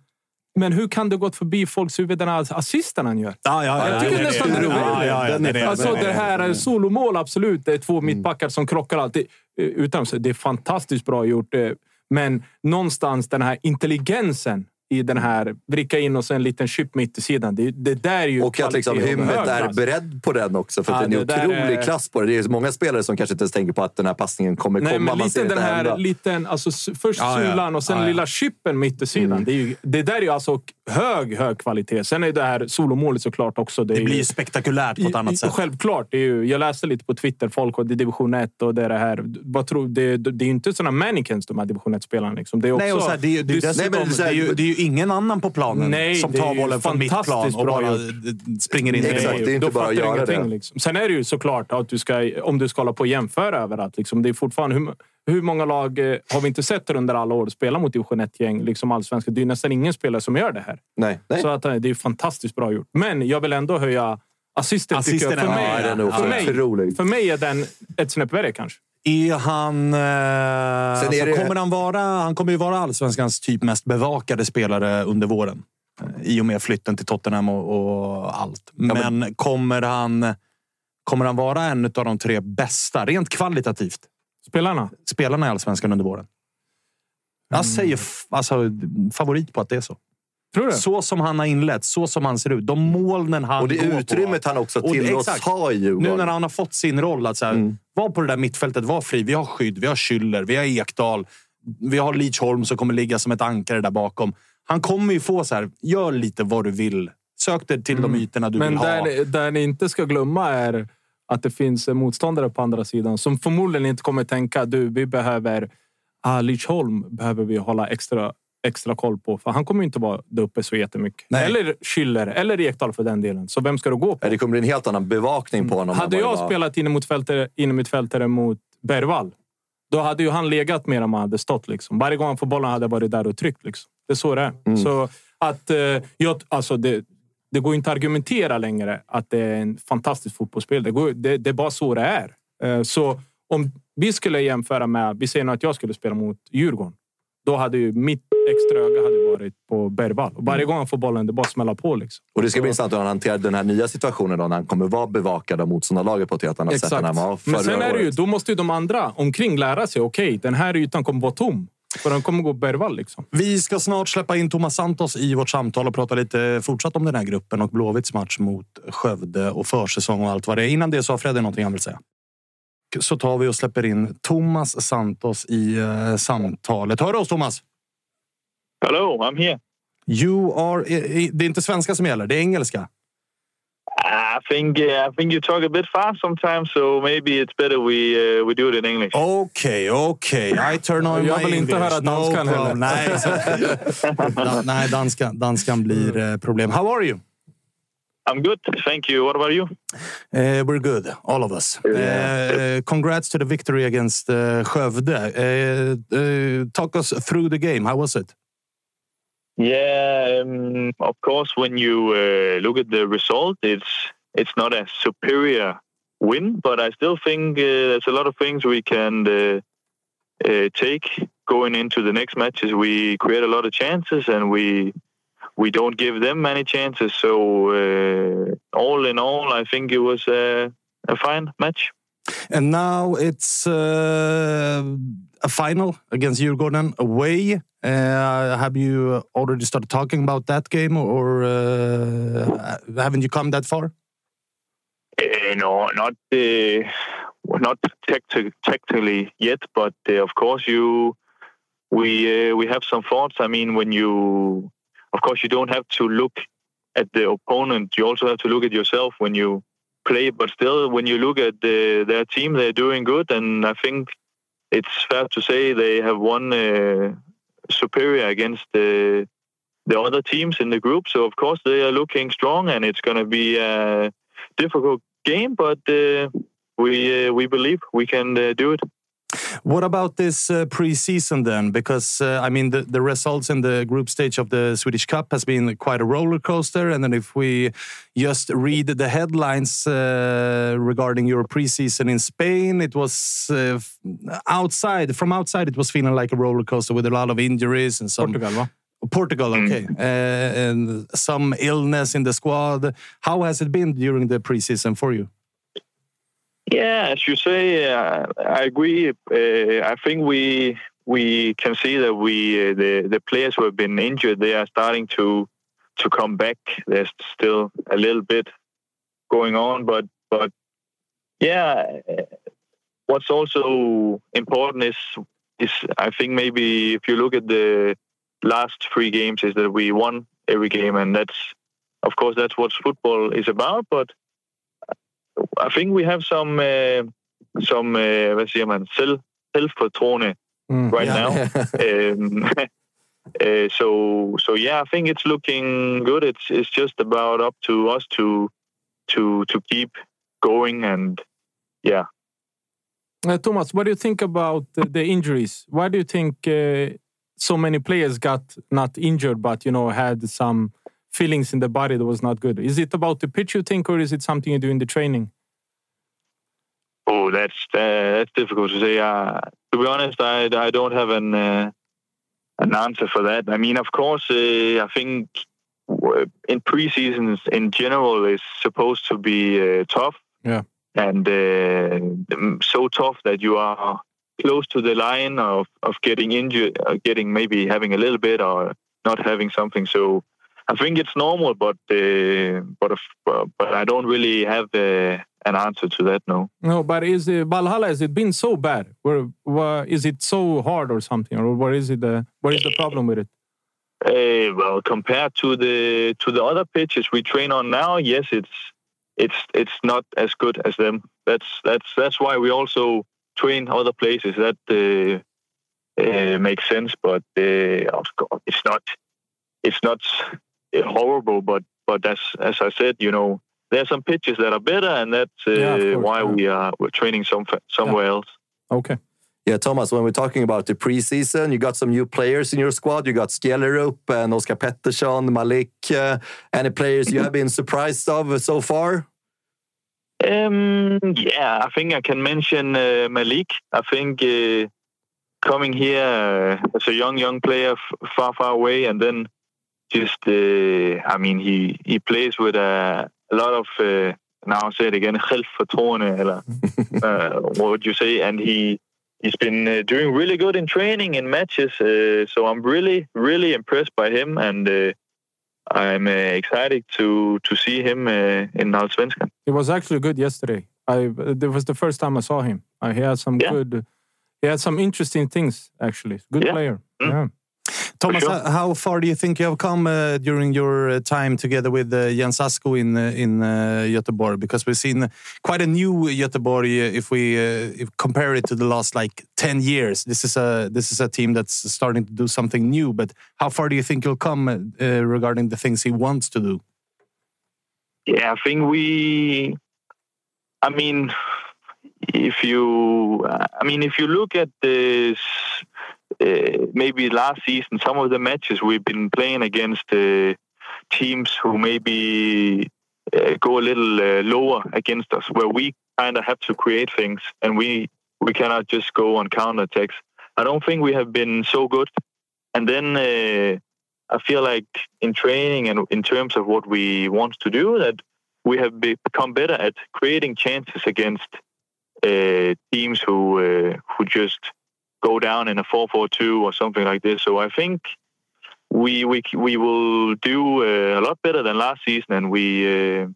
men hur kan det gått förbi folks huvud, den här assisten han gör? Ja, ja, ja, Jag tycker ja, nästan det är roligt. Alltså det är- det här är solomål, absolut. Det är två mittbackar som krockar alltid. Eh, Utan, det är fantastiskt bra gjort. eh, Men någonstans den här intelligensen i den här vricka in och sen en liten chip mitt i sidan. Det, det där är ju Och att liksom hymmet är klass. beredd på den också. För att Ja, det är en det otrolig är- klass på det. Det är många spelare som kanske inte ens tänker på att den här passningen kommer Nej, komma. men Man lite ser den här hända. liten, alltså, först Ja, ja. sulan och sen Ja, ja. lilla chippen mitt i sidan. Det, är ju, det där är ju alltså hög, hög kvalitet. Sen är det här solomålet såklart också. Det, Det blir ju- ju spektakulärt på ett annat i- sätt. Självklart. Det är ju, jag läste lite på Twitter, folk och det är division 1 och det är det här. Vad tror, det, det är ju inte såna mannequins de här division 1-spelarna. Liksom. Det är också, Nej, och så här, det, är ju- det, är ju det- dessutom, Nej, men så här- det, är ju, det är ju ingen annan på planen Nej, som tar bollen från mitt plan och bara springer in i Exakt, mål. det är inte då bara att göra det. Liksom. Sen är det ju såklart att du ska, om du ska hålla på och jämföra överallt. Liksom, det är fortfarande, hur, hur många lag eh, har vi inte sett under alla år spela mot division 1-gäng? Liksom allsvenska. Det är nästan ingen spelare som gör det här. Nej, nej. Så att, eh, det är fantastiskt bra gjort. Men jag vill ändå höja assisten. tycker Assisten jag. För, är- mig, ja, den är nog för, mig, för mig är den ett snäpp värre kanske. Är han... Eh, alltså, det- kommer han, vara, han kommer ju vara allsvenskans typ mest bevakade spelare under våren. Eh, I och med flytten till Tottenham och, och allt. Men, kommer, han, kommer han vara en av de tre bästa, rent kvalitativt, Spelarna. spelarna i allsvenskan under våren? Jag säger f- alltså, favorit på att det är så. Tror du? Så som han har inlett, så som han ser ut. De molnen han Och det går utrymmet på. han också tillåts ha i Djurgården. Nu när han har fått sin roll att så här, Mm. vara på det där mittfältet, vara fri. Vi har skydd, vi har Schüller, vi har Ekdal. Vi har Lidsholm som kommer ligga som ett ankare där bakom. Han kommer ju få så här, gör lite vad du vill. Sök dig till de ytorna du Men vill ha. där, där ni inte ska glömma är att det finns motståndare på andra sidan som förmodligen inte kommer tänka du, vi behöver... Ah, Lidsholm behöver vi hålla extra, extra koll på. För han kommer inte vara där uppe så jättemycket. Nej. Eller Schüller, eller Ekdal för den delen. Så vem ska du gå på? Det kommer bli en helt annan bevakning på honom. Hade jag var. spelat innermittfältare innermittfältare mot Bergvall, då hade ju han legat mer än man hade stått. Liksom. Varje gång han får bollen hade jag varit där och tryckt. Liksom. Det är så det är. Mm. Så att, eh, jag, alltså det, det går inte att argumentera längre att det är en fantastisk fotbollsspel. Det, går, det, det är bara så det är. Eh, så om vi skulle jämföra med... Vi säger nu att jag skulle spela mot Djurgården. Då hade ju mitt extra öga hade varit på Bergvall. Och varje gång han får bollen, det bara smälla på. Liksom. Och det ska bli intressant hur han hanterar den här nya situationen då, när han kommer vara bevakad av motståndarlaget på ett helt annat sätt än han var förra Men sen är det ju, då måste ju de andra omkring lära sig. Okej, den här ytan kommer vara tom. För den kommer gå Bergvall. Liksom. Vi ska snart släppa in Thomas Santos i vårt samtal och prata lite fortsatt om den här gruppen och Blåvitts match mot Skövde och försäsong och allt vad det är. Innan det så har Freddy någonting han vill säga. Så tar vi och släpper in Thomas Santos i eh, samtalet. Hör du oss Thomas? Hello, I'm here. You are, det är inte svenska som gäller, det är engelska. I think uh, I think you talk a bit fast sometimes, so maybe it's better we uh, we do it in English. Okej, okej. I turn on Jag my vill inte English. höra danskan no heller. problem. Nej, danskan, danskan blir eh, problem. How are you? I'm good, thank you. What about you? Uh, we're good, all of us. Uh, congrats to the victory against uh, Skövde. Uh, uh, talk us through the game. How was it? Yeah, um, of course. When you uh, look at the result, it's it's not a superior win, but I still think uh, there's a lot of things we can uh, uh, take going into the next matches. We create a lot of chances, and we we don't give them many chances. So uh, all in all, I think it was a, a fine match. And now it's uh, a final against Djurgården away. Uh, have you already started talking about that game, or uh, haven't you come that far? Uh, no, not uh, not tacti- tactically yet, but uh, of course you we we have some thoughts. I mean, when you of course you don't have to look at the opponent. You also have to look at yourself when you play. But still, when you look at the, their team, they're doing good, and I think it's fair to say they have won uh, superior against the the other teams in the group. So of course they are looking strong, and it's going to be a difficult game, but uh, we uh, we believe we can uh, do it. What about this uh, pre-season then? Because uh, I mean, the, the results in the group stage of the Swedish Cup has been quite a roller coaster. And then if we just read the headlines uh, regarding your pre-season in Spain, it was uh, outside. From outside, it was feeling like a roller coaster with a lot of injuries and some. Portugal, va? Portugal, okay, uh, and some illness in the squad. How has it been during the pre-season for you? Yeah, as you say, uh, I agree. Uh, I think we we can see that we uh, the the players who have been injured they are starting to to come back. There's still a little bit going on, but but yeah, uh, what's also important is is I think maybe if you look at the last three games is that we won every game, and that's of course that's what football is about, but. I think we have some uh, some uh, hvad siger man selv selvfortroende Mm. right Yeah. now. um, uh, so so yeah, I think it's looking good. It's it's just about up to us to to to keep going and yeah. Uh, Thomas, what do you think about the, the injuries? Why do you think uh, so many players got not injured, but you know had some feelings in the body that was not good? Is it about the pitch you think, or is it something you do in the training? Oh, that's uh, that's difficult to say. Uh, to be honest, I, I don't have an uh, an answer for that. I mean, of course, uh, I think in preseasons in general is supposed to be uh, tough. Yeah. and uh, so tough that you are close to the line of, of getting injured, getting maybe having a little bit or not having something. So I think it's normal, but uh, but if, uh, but I don't really have uh, an answer to that. No. No, but is it, Valhalla? Has it been so bad? Where, where is it so hard or something, or what is it? The what is the problem with it? Uh, well, compared to the to the other pitches we train on now, yes, it's it's it's not as good as them. That's that's that's why we also train other places. That uh, uh, makes sense, but uh, it's not it's not uh, horrible. But but as as I said, you know, there are some pitches that are better, and that's uh, Yeah, course, why yeah. we are we're training some somewhere else. Okay. Yeah, Thomas, when we're talking about the preseason, you got some new players in your squad. You got Skellerup and Oscar Pettersson, Malik. Uh, any players you have been surprised of so far? Um, yeah, I think I can mention uh, Malik. I think uh, coming here uh, as a young, young player, f- far, far away, and then just, uh, I mean, he he plays with a, a lot of. Uh, now I'll say it again, självförtroende, eller uh, what would you say? And he he's been uh, doing really good in training in matches. Uh, so I'm really, really impressed by him, and uh, I'm uh, excited to to see him uh, in Allsvenskan. It was actually good yesterday. I it was the first time I saw him. Uh, he had some Yeah. good. He had some interesting things actually. Good Yeah. player. Mm. Yeah. Thomas, sure. uh, how far do you think you have come uh, during your uh, time together with uh, Jens Asko in uh, in uh, Göteborg? Because we've seen quite a new Göteborg if we uh, if compare it to the last like ten years. This is a this is a team that's starting to do something new. But how far do you think you'll come uh, regarding the things he wants to do? Yeah, I think we. I mean, if you, I mean, if you look at this, uh, maybe last season, some of the matches we've been playing against uh, teams who maybe uh, go a little uh, lower against us, where we kind of have to create things, and we we cannot just go on counter attacks. I don't think we have been so good. And then uh, I feel like in training and in terms of what we want to do, that we have become better at creating chances against teams who who just go down in a 4-4-2 or something like this. So I think we we we will do uh, a lot better than last season, and we uh,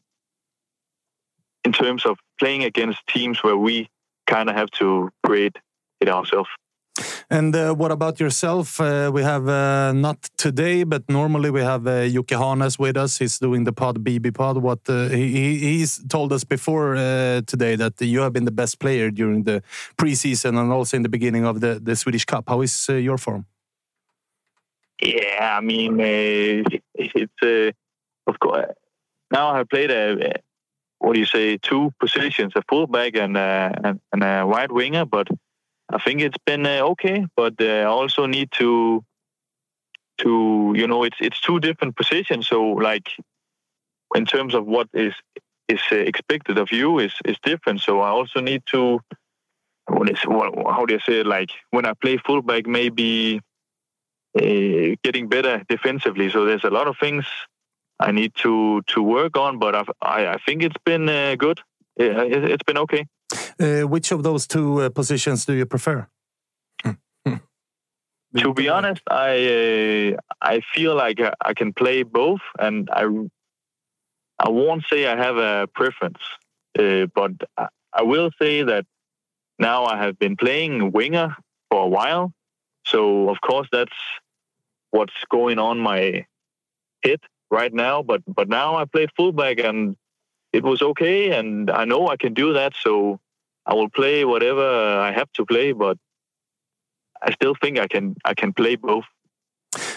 in terms of playing against teams where we kind of have to create it ourselves. And uh, what about yourself? Uh, we have uh, not today, but normally we have uh, Hanes with us. He's doing the pod BB pod. What uh, he, he- he's told us before uh, today that you have been the best player during the preseason and also in the beginning of the, the Swedish Cup. How is uh, your form? Yeah, I mean, it's of course now I played a what do you say two positions, a fullback and a, and a wide winger, but I think it's been uh, okay. But uh, I also need to to you know it's it's two different positions. So like in terms of what is is uh, expected of you is is different. So I also need to how do you say it? Like when I play fullback, maybe uh, getting better defensively. So there's a lot of things I need to to work on, but I've, I I think it's been uh, good. It, it's been okay. Uh, which of those two uh, positions do you prefer? To be honest, I uh, I feel like I, can play both, and I I won't say I have a preference, uh, but I, will say that now I have been playing winger for a while, so of course that's what's going on my head right now. But but now I played fullback and it was okay, and I know I can do that. So I will play whatever I have to play, but I still think I can I can play both.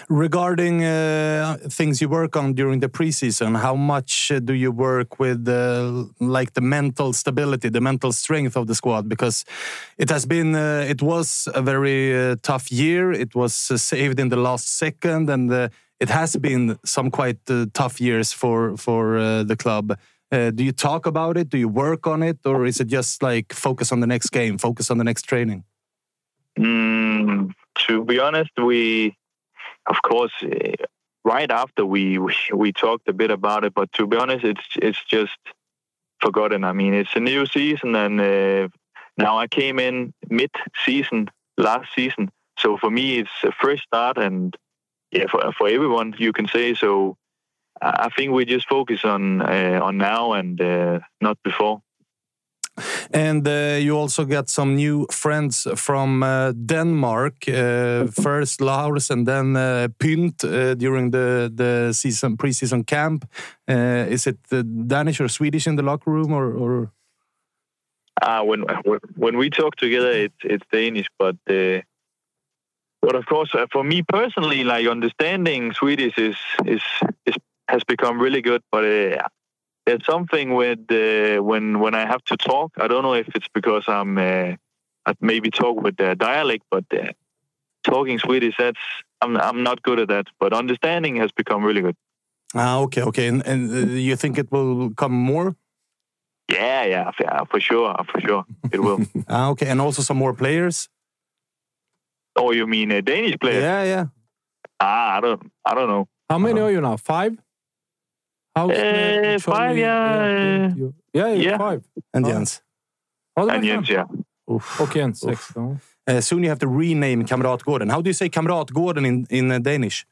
Regarding uh, things you work on during the preseason, how much uh, do you work with, uh, like the mental stability, the mental strength of the squad? Because it has been, uh, it was a very uh, tough year. It was uh, saved in the last second, and it has been some quite tough years for for the club. Uh, do you talk about it? Do you work on it, or is it just like focus on the next game, focus on the next training? Mm, to be honest, we, of course, eh, right after we, we we talked a bit about it, but to be honest, it's it's just forgotten. I mean, it's a new season, and uh, now I came in mid-season last season, so for me, it's a fresh start, and yeah, for for everyone, you can say so. I think we just focus on uh, on now and uh, not before. And uh, you also got some new friends from uh, Denmark. Uh, first Lars and then uh, Pynt uh, during the the season preseason camp. Uh, is it Danish or Swedish in the locker room, or, or Uh, when when- when we talk together, it's it's Danish, but uh, but of course, uh, for me personally, like understanding Swedish is is is has become really good. But uh, there's something with uh, when when I have to talk. I don't know if it's because I'm uh, I maybe talk with the dialect, but uh, talking Swedish that's I'm I'm not good at that. But understanding has become really good. ah okay okay and, and uh, you think it will come more Yeah, yeah, for, yeah, for sure, for sure, it will. ah okay and also some more players oh, you mean a Danish player? yeah yeah Ah, I don't, I don't know. How many are you now? Five? How's Eh, uh, five, yeah, yeah, yeah, yeah. five. and Ah. Jens Ja, And. Jens, yeah. Och Jens, sex. ja. Uh, soon you have to rename Kamratgården how do you say Kamratgården in, in uh, Danish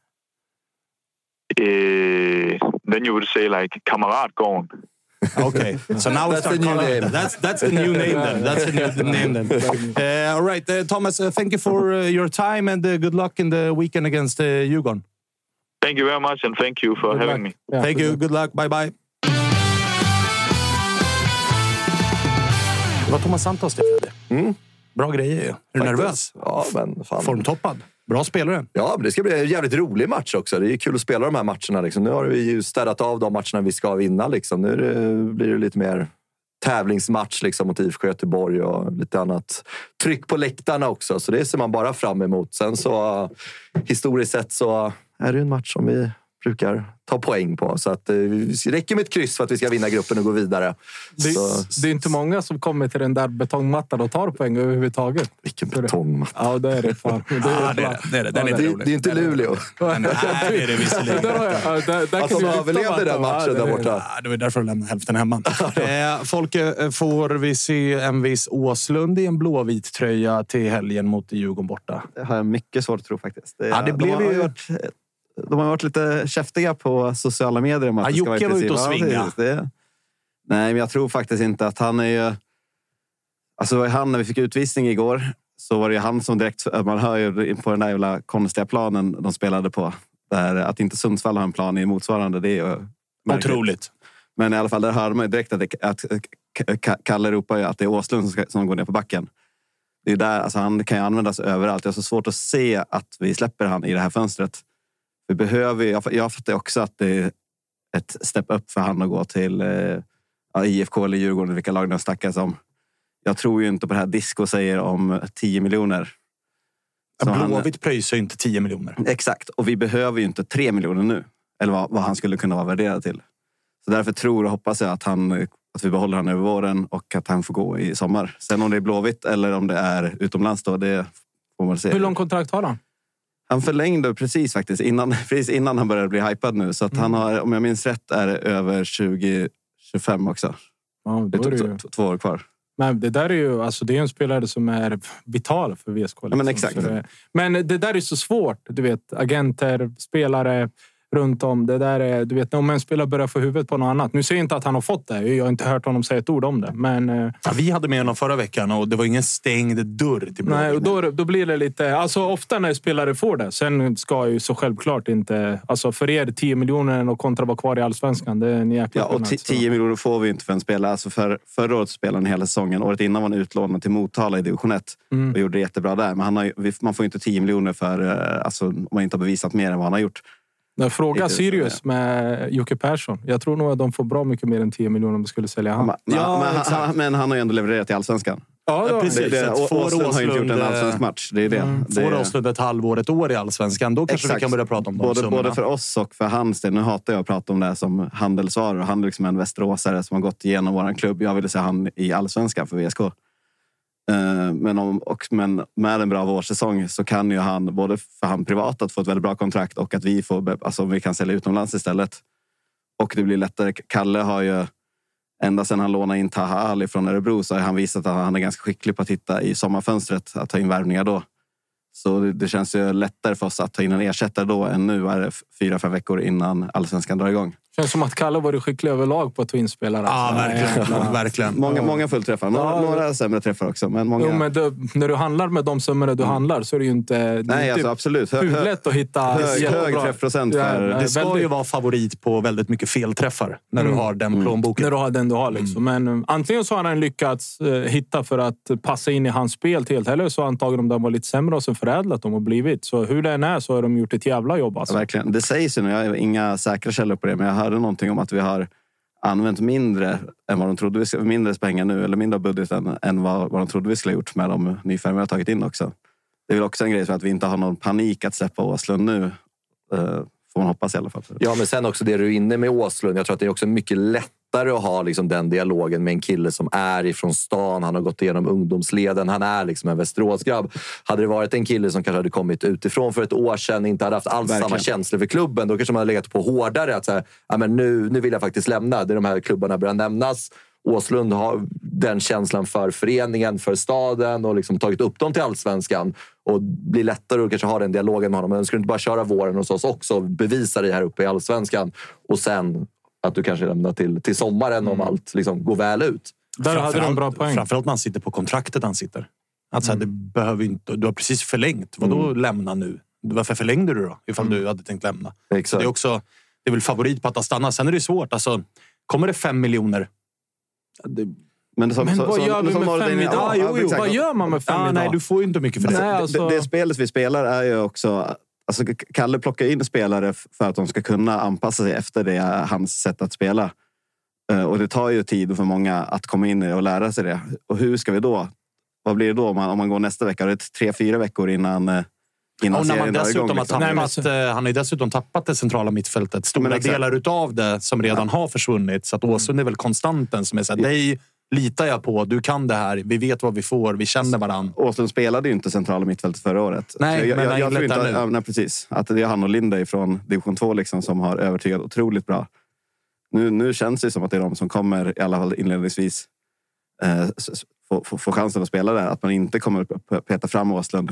Uh, then you would say like Kammeratgården. Okay, so now That's it's start the new calling- name. That's that's the new name then. That's the new name then. Uh, all right, uh, Thomas. Uh, thank you for uh, your time and uh, good luck in the weekend against uh, Djurgården. Thank you very much, and thank you for Good having luck. me. Ja, thank good you. luck. Good luck. Bye bye. Det var Thomas Santos det Fredde. Mm. Bra grejer ju. Är du nervös? Ja, men fan. Formtoppad. Bra spelare. Ja, men det ska bli en jävligt rolig match också. Det är kul att spela de här matcherna. Liksom. Nu har vi ju städat av de matcherna vi ska vinna. Liksom. Nu det, blir det lite mer tävlingsmatch liksom, mot IFK Göteborg och lite annat tryck på läktarna också. Så det ser man bara fram emot. Sen så historiskt sett så är det ju en match som vi brukar ta poäng på. Så att, eh, det räcker med ett kryss för att vi ska vinna gruppen och gå vidare. Det, Så, det är inte många som kommer till den där betongmattan och tar poäng överhuvudtaget. vilken betongmatta. Ja, det är det fan. Det är Ja, det är det. är det. Den är inte Det, rolig. det är inte Luleå. Nej, det är det visserligen. Där har jag- ja, där- där Att kan de överlevde den matchen Ja, där borta. Ja, det var därför de lämnade hälften hemma. Eh, Folke, eh, får vi se en viss Åslund i en blåvit tröja till helgen mot Djurgården borta? Det har jag mycket svart att tro faktiskt. Det, Ja, det de blev har ju- Varit, de har varit lite käftiga på sociala medier om att Ja, det ska vara var ute och Ja, svinga. precis. det, nej, men jag tror faktiskt inte att han är ju... Alltså det var han när vi fick utvisning igår så var det ju han som direkt... Man hör ju på den där jävla konstiga planen de spelade på. Där att inte Sundsvall har en plan i motsvarande, det är ju märkligt. Otroligt. Men i alla fall, där hör man ju direkt att, det, att Kalle ropar ju att det är Åslund som, ska, som går ner på backen. Det är där, alltså han kan ju användas överallt. Jag har så svårt att se att vi släpper han i det här fönstret. Vi behöver, jag, jag fattar också att det är ett step up för han att gå till eh, ja, IFK eller Djurgården, vilka lag de snackas om. Jag tror ju inte på det här Disco säger om 10 miljoner. Blåvitt pröjsar ju inte 10 miljoner. Exakt, och vi behöver ju inte 3 miljoner nu. Eller vad, vad han skulle kunna vara värderad till. Så därför tror och hoppas jag att, han, att vi behåller han över våren och att han får gå i sommar. Sen om det är Blåvitt eller om det är utomlands då, det får man se. Hur lång kontrakt har han? Han förlängde precis faktiskt innan, precis innan han började bli hypad nu. Så att han har, om jag minns rätt, är över 2025 också. Ja, Det är ju, två, år kvar. men det där är ju alltså, det är en spelare som är vital för VSK. Liksom. men exakt. Så det, men det där är så svårt. Du vet, agenter, spelare runt om. Det där är, du vet, om en spelare börjar få huvudet på något annat. Nu säger jag inte att han har fått det. Jag har inte hört honom säga ett ord om det. Men eh, Ja, vi hade med honom förra veckan och det var ingen stängd dörr till. Nej, och då, då blir det lite... Alltså ofta när spelare får det. Sen ska ju så självklart inte... Alltså för er 10 miljoner och kontra vara kvar i allsvenskan. Det är en jäkla Ja, och skillnad, ti- så. 10 miljoner får vi inte för en spelare. Alltså för, förra året spelade han hela säsongen. Året innan var han utlånad till Motala i division 1 Mm. och gjorde det jättebra där. Men han har, man får ju inte 10 miljoner för eh, alltså, om man inte har bevisat mer än vad han har gjort. Nej, Fråga Sirius med Jocke Persson. Jag tror nog att de får bra mycket mer än 10 miljoner om de skulle sälja honom. men, Ja, men, han, men han har ju ändå levererat i allsvenskan. Ja, Ja, precis. Det, det, får Åslund har ju inte gjort en Åslund, allsvensk eh, match. Det är det. mm, det Får Åslund ett halvår, ett år i allsvenskan, då kanske vi Exakt. kan börja prata om de både, summorna. både för oss och för hans del. Nu hatar jag att prata om det här som handelsvaror. Han är liksom en västeråsare som har gått igenom vår klubb. Jag ville se han i allsvenskan för VSK. Eh, men, om, och, men med en bra vårsäsong så kan ju han, både för han privat att få ett väldigt bra kontrakt och att vi får, alltså om vi kan sälja utomlands istället. Och det blir lättare. Kalle har ju ända sedan han lånade in Taha Ali från Örebro så har han visat att han är ganska skicklig på att hitta i sommarfönstret, att ta in värvningar då. Så det, det känns ju lättare för oss att ta in en ersättare då än nu är det fyra, fem veckor innan allsvenskan drar igång. Känns som att Kalle varit skicklig överlag på att ta in spelare. Ja, verkligen. jäkla- verkligen. Många, många fullträffar. Några, Ja. några sämre träffar också. Men många... Jo, men det, när du handlar med de summorna du handlar så är det ju inte... Nej, alltså absolut. Hö, hö, huvudlätt att hitta... hög, jättebra- hög träffprocent Ja, för... Det ska väldigt- ju vara favorit på väldigt mycket felträffar när Mm. du har den plånboken. När du har den du har. Liksom. Men um, antingen så har han lyckats eh, hitta för att passa in i hans spel helt. Eller så antagligen de var lite sämre och sen förädlat dem och blivit. Så hur det än är så har de gjort ett jävla jobb. Alltså. Ja, verkligen. Det sägs ju nu, jag har inga säkra källor på det, men jag hörde någonting om att vi har använt mindre än vad de trodde vi skulle, mindre pengar nu, eller mindre budgeten än vad, vad de trodde vi skulle ha gjort med de nyförvärv vi har tagit in också. Det är väl också en grej för att vi inte har någon panik att släppa Åslund nu. Eh, får man hoppas i alla fall. Ja, men sen också det du är inne med Åslund. Jag tror att det är också mycket lätt lättare att ha liksom den dialogen med en kille som är ifrån stan. Han har gått igenom ungdomsleden. Han är liksom en Västeråsgrabb. Hade det varit en kille som kanske hade kommit utifrån för ett år sedan, inte hade haft alls Verkligen. samma känslor för klubben, då kanske man hade legat på hårdare. Att ja, men nu, nu vill jag faktiskt lämna. Det är de här klubbarna börjar nämnas. Åslund har den känslan för föreningen, för staden och liksom tagit upp dem till allsvenskan. Och blir lättare att kanske ha den dialogen med honom. Men ska du inte bara köra våren hos oss också och bevisa dig här uppe i allsvenskan och sen att du kanske lämnar till, till sommaren om allt liksom går väl ut. Där hade de en Framförallt- bra poäng. Framförallt när han sitter på kontraktet han sitter. Att så här, det behöver inte, du har precis förlängt. Vadå lämna nu? Varför förlängde du då? Ifall du hade tänkt lämna. Så Exakt. det är också det är väl favorit på att han stannar. Sen är det svårt. Alltså, kommer det fem miljoner? Det, Men, som, Men vad som- gör vi med fem idag? Ja, Jo, jo, vad gör man med fem ah, idag? nej, du får ju inte mycket för det. Nej, det, alltså- det, det spelet vi spelar är ju också... Alltså, Kalle plockar in spelare för att de ska kunna anpassa sig efter det, hans sätt att spela. Eh, Och det tar ju tid för många att komma in i det och lära sig det. Och hur ska vi då? Vad blir det då om man, om man går nästa vecka? Det är tre, fyra veckor innan, eh, innan Och när man serien drar dessutom igång. har liksom. tappat, eh, han har ju dessutom tappat det centrala mittfältet. Stora delar utav det som redan har försvunnit. Så att Åsund är väl konstanten som är såhär, dig litar jag på. Du kan det här. Vi vet vad vi får. Vi känner varandra. Åslund spelade ju inte centrala mittfältet förra året. Nej, jag, men jag, han jag tror inte att, ja, nej, precis. Att det är han och Linde från division 2 liksom, som har övertygat otroligt bra. Nu, nu känns det som att det är de som kommer, i alla fall inledningsvis, eh, få, få, få chansen att spela där. Att man inte kommer peta fram Åslund.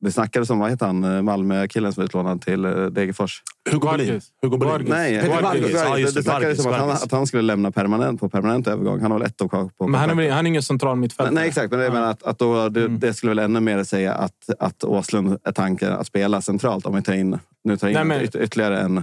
Det snackades om, vad heter han, eh, Malmö-killen som är utlånad till eh, Degerfors? Hugo Bolin. Hugo Bolin. Nej, Peter Vargas. Ja, det, det snackades om att han, att han skulle lämna permanent på permanent övergång. Han har väl ett år kvar på Men han är, han är ingen central mittfältare. Nej, exakt. Men det, menar att, att då, det, Mm. det skulle väl ännu mer säga att, att Åslund är tanken att spela centralt. Om vi tar in, nu tar in Nej, men- yt, ytterligare en...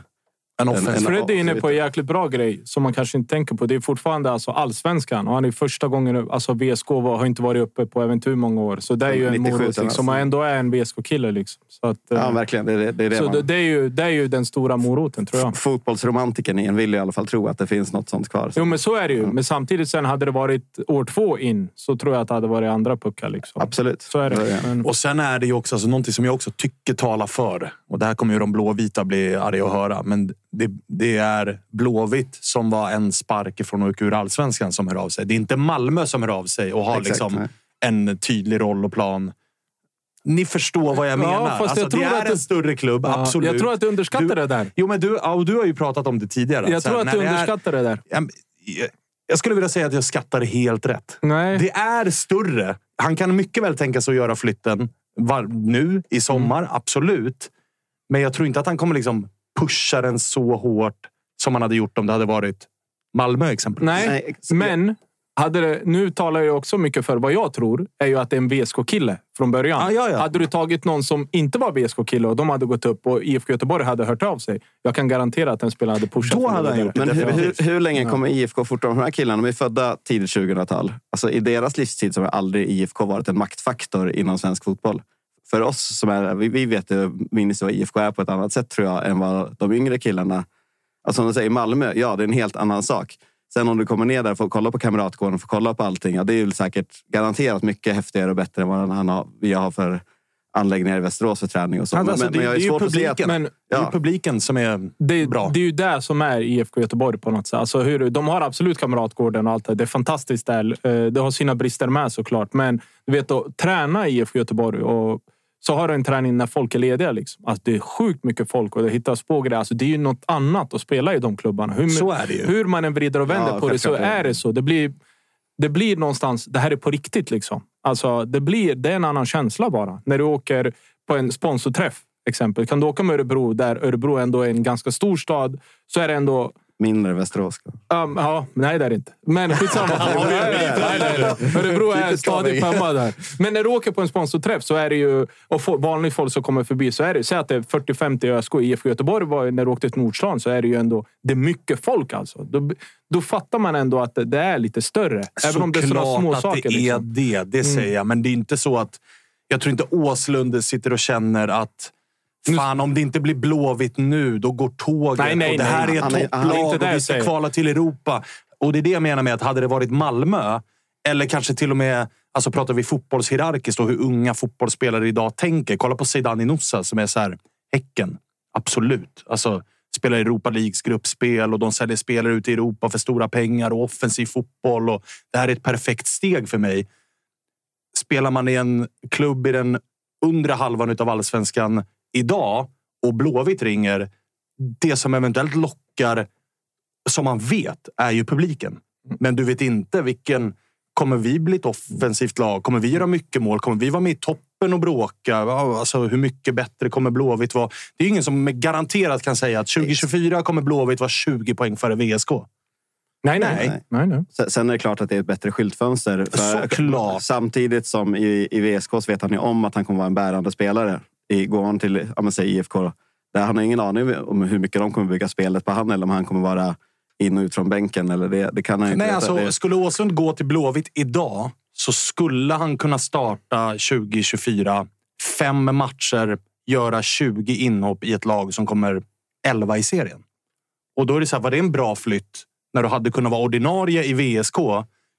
En offensiv. Fred är inne på en jäkligt bra grej som man kanske inte tänker på. Det är fortfarande alltså allsvenskan och han är första gången... Alltså VSK var, har inte varit uppe på äventyr hur många år. Så det är ju en 97 morot sen liksom. alltså. Ändå är en VSK-kille. Liksom. Så att, Ja, eh, verkligen. Det, är det, det är det så man... det, är ju, det är ju den stora moroten, tror jag. Fotbollsromantiken i en vill i alla fall tro att det finns något sånt kvar. Jo, men så är det ju. Men samtidigt, sen hade det varit år två in så tror jag att det hade varit andra puckar. Liksom. Absolut. Så är det. Men, Och sen är det ju också alltså, någonting som jag också tycker talar för. Och det här kommer ju de blåvita bli arga att höra. Men det, det är Blåvitt som var en spark ifrån att åka ur allsvenskan som hör av sig. Det är inte Malmö som hör av sig och har Exakt, liksom nej. en tydlig roll och plan. Ni förstår vad jag Ja, menar. alltså, jag tror det är att du- en större klubb, Ja, absolut. jag tror att du underskattar Du- det där. Jo, men du, ja, du har ju pratat om det tidigare. jag tror här, att du när det är- underskattar det där. Ja, jag- Jag skulle vilja säga att jag skattar helt rätt. Nej. Det är större. Han kan mycket väl tänka sig att göra flytten var, nu i sommar, Mm. absolut. Men jag tror inte att han kommer liksom pusha den så hårt som han hade gjort om det hade varit Malmö exempelvis. Nej, men hade det, nu talar jag också mycket för vad jag tror är ju att det är en VSK-kille från början. Ja, ja, ja. Hade du tagit någon som inte var VSK-kille och de hade gått upp och IFK Göteborg hade hört av sig. Jag kan garantera att den spelaren hade pushat. Då hade han gjort det. Men hur, hur, hur länge kommer IFK fortfarande... De här killarna de är födda tidigt 2000-tal. Alltså, I deras livstid så har aldrig IFK varit en maktfaktor inom svensk fotboll. För oss som är vi, vi vet ju, minns vad IFK är på ett annat sätt tror jag än vad de yngre killarna... Alltså som du säger, Malmö, ja det är en helt annan sak. Sen om du kommer ner där och får kolla på Kamratgården och får kolla på allting. Ja, det är ju säkert garanterat mycket häftigare och bättre än vad han har, vi har för anläggningar i Västerås för träning och så. Alltså, det, jag det har är ju svårt att se publiken, att- Men det är Ja. publiken som är det, bra. det är ju det som är IFK Göteborg på något sätt. Alltså hur, de har absolut Kamratgården och allt det. Det är fantastiskt där. Eh, Det har sina brister med såklart. Men du vet, att träna i IFK Göteborg och så har du en träning när folk är lediga. Liksom. Alltså, det är sjukt mycket folk och det hittas på grejer. Alltså, det är ju något annat att spela i de klubbarna. Hur, Så är det ju. hur man än vrider och vänder Ja, på det så självklart är det. är det så. Det blir, det blir någonstans, det här är på riktigt liksom. Alltså, det, blir, det är en annan känsla bara. När du åker på en sponsorträff, exempel. Kan du åka med Örebro, där Örebro ändå är en ganska stor stad, så är det ändå Mindre Västerås. Um, ja, nej det är det inte. Men skitsamma. Örebro är en stadig femma där. Men när du åker på en sponsorträff så är det ju, och vanligt folk som kommer förbi, så är det säg att det är 40-50 ÖSK. I IFK Göteborg var, när du åkte till Nordstan så är det ju ändå det är mycket folk. alltså. Då, då fattar man ändå att det, det är lite större. Även om det är sådana små att saker. det är Liksom. Mm. det. Det säger jag. Men det är inte så att... Jag tror inte Åslund sitter och känner att Fan, om det inte blir Blåvitt nu, då går tåget. Nej, nej, och det här nej. är ett topplag och vi ska kvala till Europa. Och det är det jag menar med att hade det varit Malmö, eller kanske till och med, alltså pratar vi fotbollshierarkiskt och hur unga fotbollsspelare idag tänker. Kolla på Zeidan Inoussa som är så här, Häcken. Absolut. Alltså, spelar Europa Leagues gruppspel och de säljer spelare ut i Europa för stora pengar och offensiv fotboll. Och det här är ett perfekt steg för mig. Spelar man i en klubb i den undre halvan av allsvenskan idag och Blåvitt ringer, det som eventuellt lockar, som man vet, är ju publiken. Men du vet inte vilken... Kommer vi bli ett offensivt lag? Kommer vi göra mycket mål? Kommer vi vara med i toppen och bråka? Alltså, hur mycket bättre kommer Blåvitt vara? Det är ingen som garanterat kan säga att 2024 kommer Blåvitt vara 20 poäng före VSK. Nej, nej. Nej. nej, Sen är det klart att det är ett bättre skyltfönster. För Såklart. Samtidigt som i, i VSK så vet han ju om att han kommer vara en bärande spelare. I, går han till ja, men säg IFK, där han har ingen aning om hur mycket de kommer bygga spelet på han eller om han kommer vara in och ut från bänken. Eller det, det kan han inte Nej, veta. alltså, skulle Åsund gå till Blåvitt idag så skulle han kunna starta 2024 fem matcher, göra 20 inhopp i ett lag som kommer 11 i serien. Och då är det så här, var det en bra flytt när du hade kunnat vara ordinarie i VSK,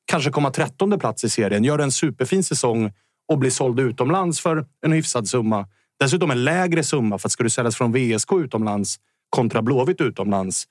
kanske komma 13 plats i serien, göra en superfin säsong och bli såld utomlands för en hyfsad summa. Dessutom en lägre summa för att ska du säljas från VSK utomlands kontra Blåvitt utomlands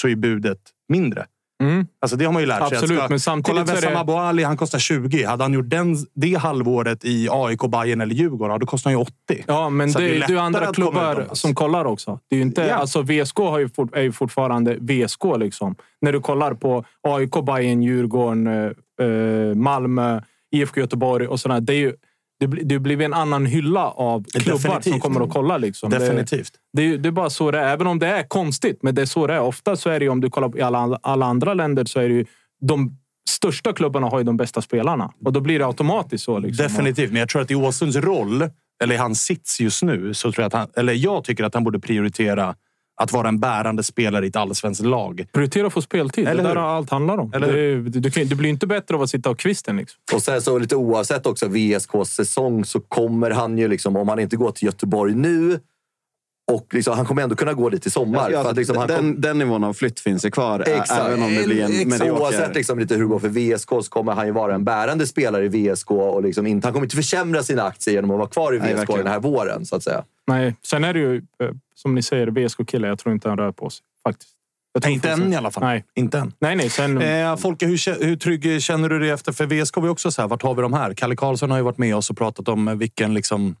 så är budet mindre. Mm. Alltså det har man ju lärt sig. Absolut, Ska- men samtidigt kolla Wessam det- Abouali, han kostar 20. Hade han gjort den, det halvåret i AIK, Bayern eller Djurgården, då kostar han ju 80. Ja, men Så det, det är ju andra klubbar som kollar också. Det är inte, Ja. alltså VSK har ju fort, är ju fortfarande VSK. Liksom. När du kollar på AIK, Bayern, Djurgården, eh, eh, Malmö, IFK Göteborg och sådär. Det, är ju, det, blir- det blir en annan hylla av klubbar som Definitivt. kommer att kolla. Liksom. Det, Definitivt. det, är ju- det är bara så det är. Även om det är konstigt, men det är så det är. Ofta så är det om du kollar på alla, alla andra länder, så är det ju de största klubbarna har ju de bästa spelarna. Och då blir det automatiskt så. Liksom. Definitivt, men jag tror att i Åsunds roll, eller i hans sits just nu, så tror jag att han, eller jag tycker att han borde prioritera att vara en bärande spelare i ett allsvenskt lag. Prioritera att få speltid. Eller det där hur? är allt handlar om. Eller du, du, kan- du blir inte bättre av att sitta av kvisten. Liksom. Och sen så lite oavsett också VSKs säsong så kommer han ju liksom, om han inte går till Göteborg nu, och liksom, han kommer ändå kunna gå dit i sommar. Ja, för att liksom, han den, kom, den nivån av flytt finns ju kvar, Exakt. även om det blir en Exakt. medioker... Oavsett liksom lite hur det går för VSK så kommer han ju vara en bärande spelare i VSK. Och liksom inte, han kommer inte försämra sina aktier genom att vara kvar i Nej, VSK verkligen. den här våren. så att säga. Nej, sen är det ju, eh, som ni säger, VSK-kille. Jag tror inte han rör på sig. Faktiskt. Nej, inte än i alla fall. Nej, Inte än. nej. nej sen, Eh, Folke, hur, hur trygg känner du dig efter? För VSK var också så här, vart har vi de här? Kalle Karlsson har ju varit med oss och pratat om vilken liksom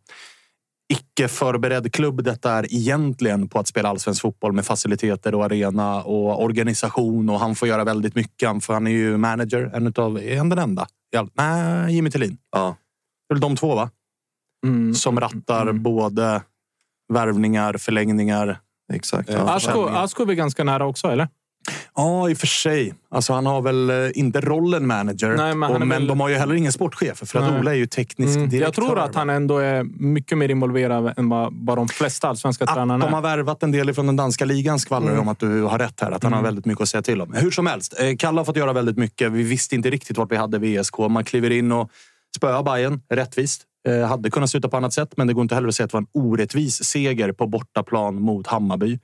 icke förberedd klubb detta är egentligen på att spela allsvensk fotboll med faciliteter och arena och organisation. Och han får göra väldigt mycket. Han, för han är ju manager. En utav, är han den enda? Nej, Jimmy Tillin. Ja. Det är väl de två, va? mm. Som rattar både värvningar, förlängningar. Exakt. Eh, Ja. Asko, Asko är ganska nära också, eller? Ja, i och för sig. Alltså, han har väl eh, inte rollen manager. Nej, men och, är men väl- de har ju heller ingen sportchef. För att Nej. Ola är ju teknisk Mm. direktör. Jag tror att han ändå är mycket mer involverad än vad, vad de flesta allsvenska Att tränarna de har är. värvat en del från den danska ligan skvallrar Mm. om att du har rätt här. Att han har väldigt mycket att säga till om. Hur som helst, eh, Kalle har fått göra väldigt mycket. Vi visste inte riktigt vart vi hade VSK. Man kliver in och spöar Bayern rättvist. Eh, hade kunnat sluta på annat sätt, men det går inte heller att säga att det var en orättvis seger på bortaplan mot Hammarby.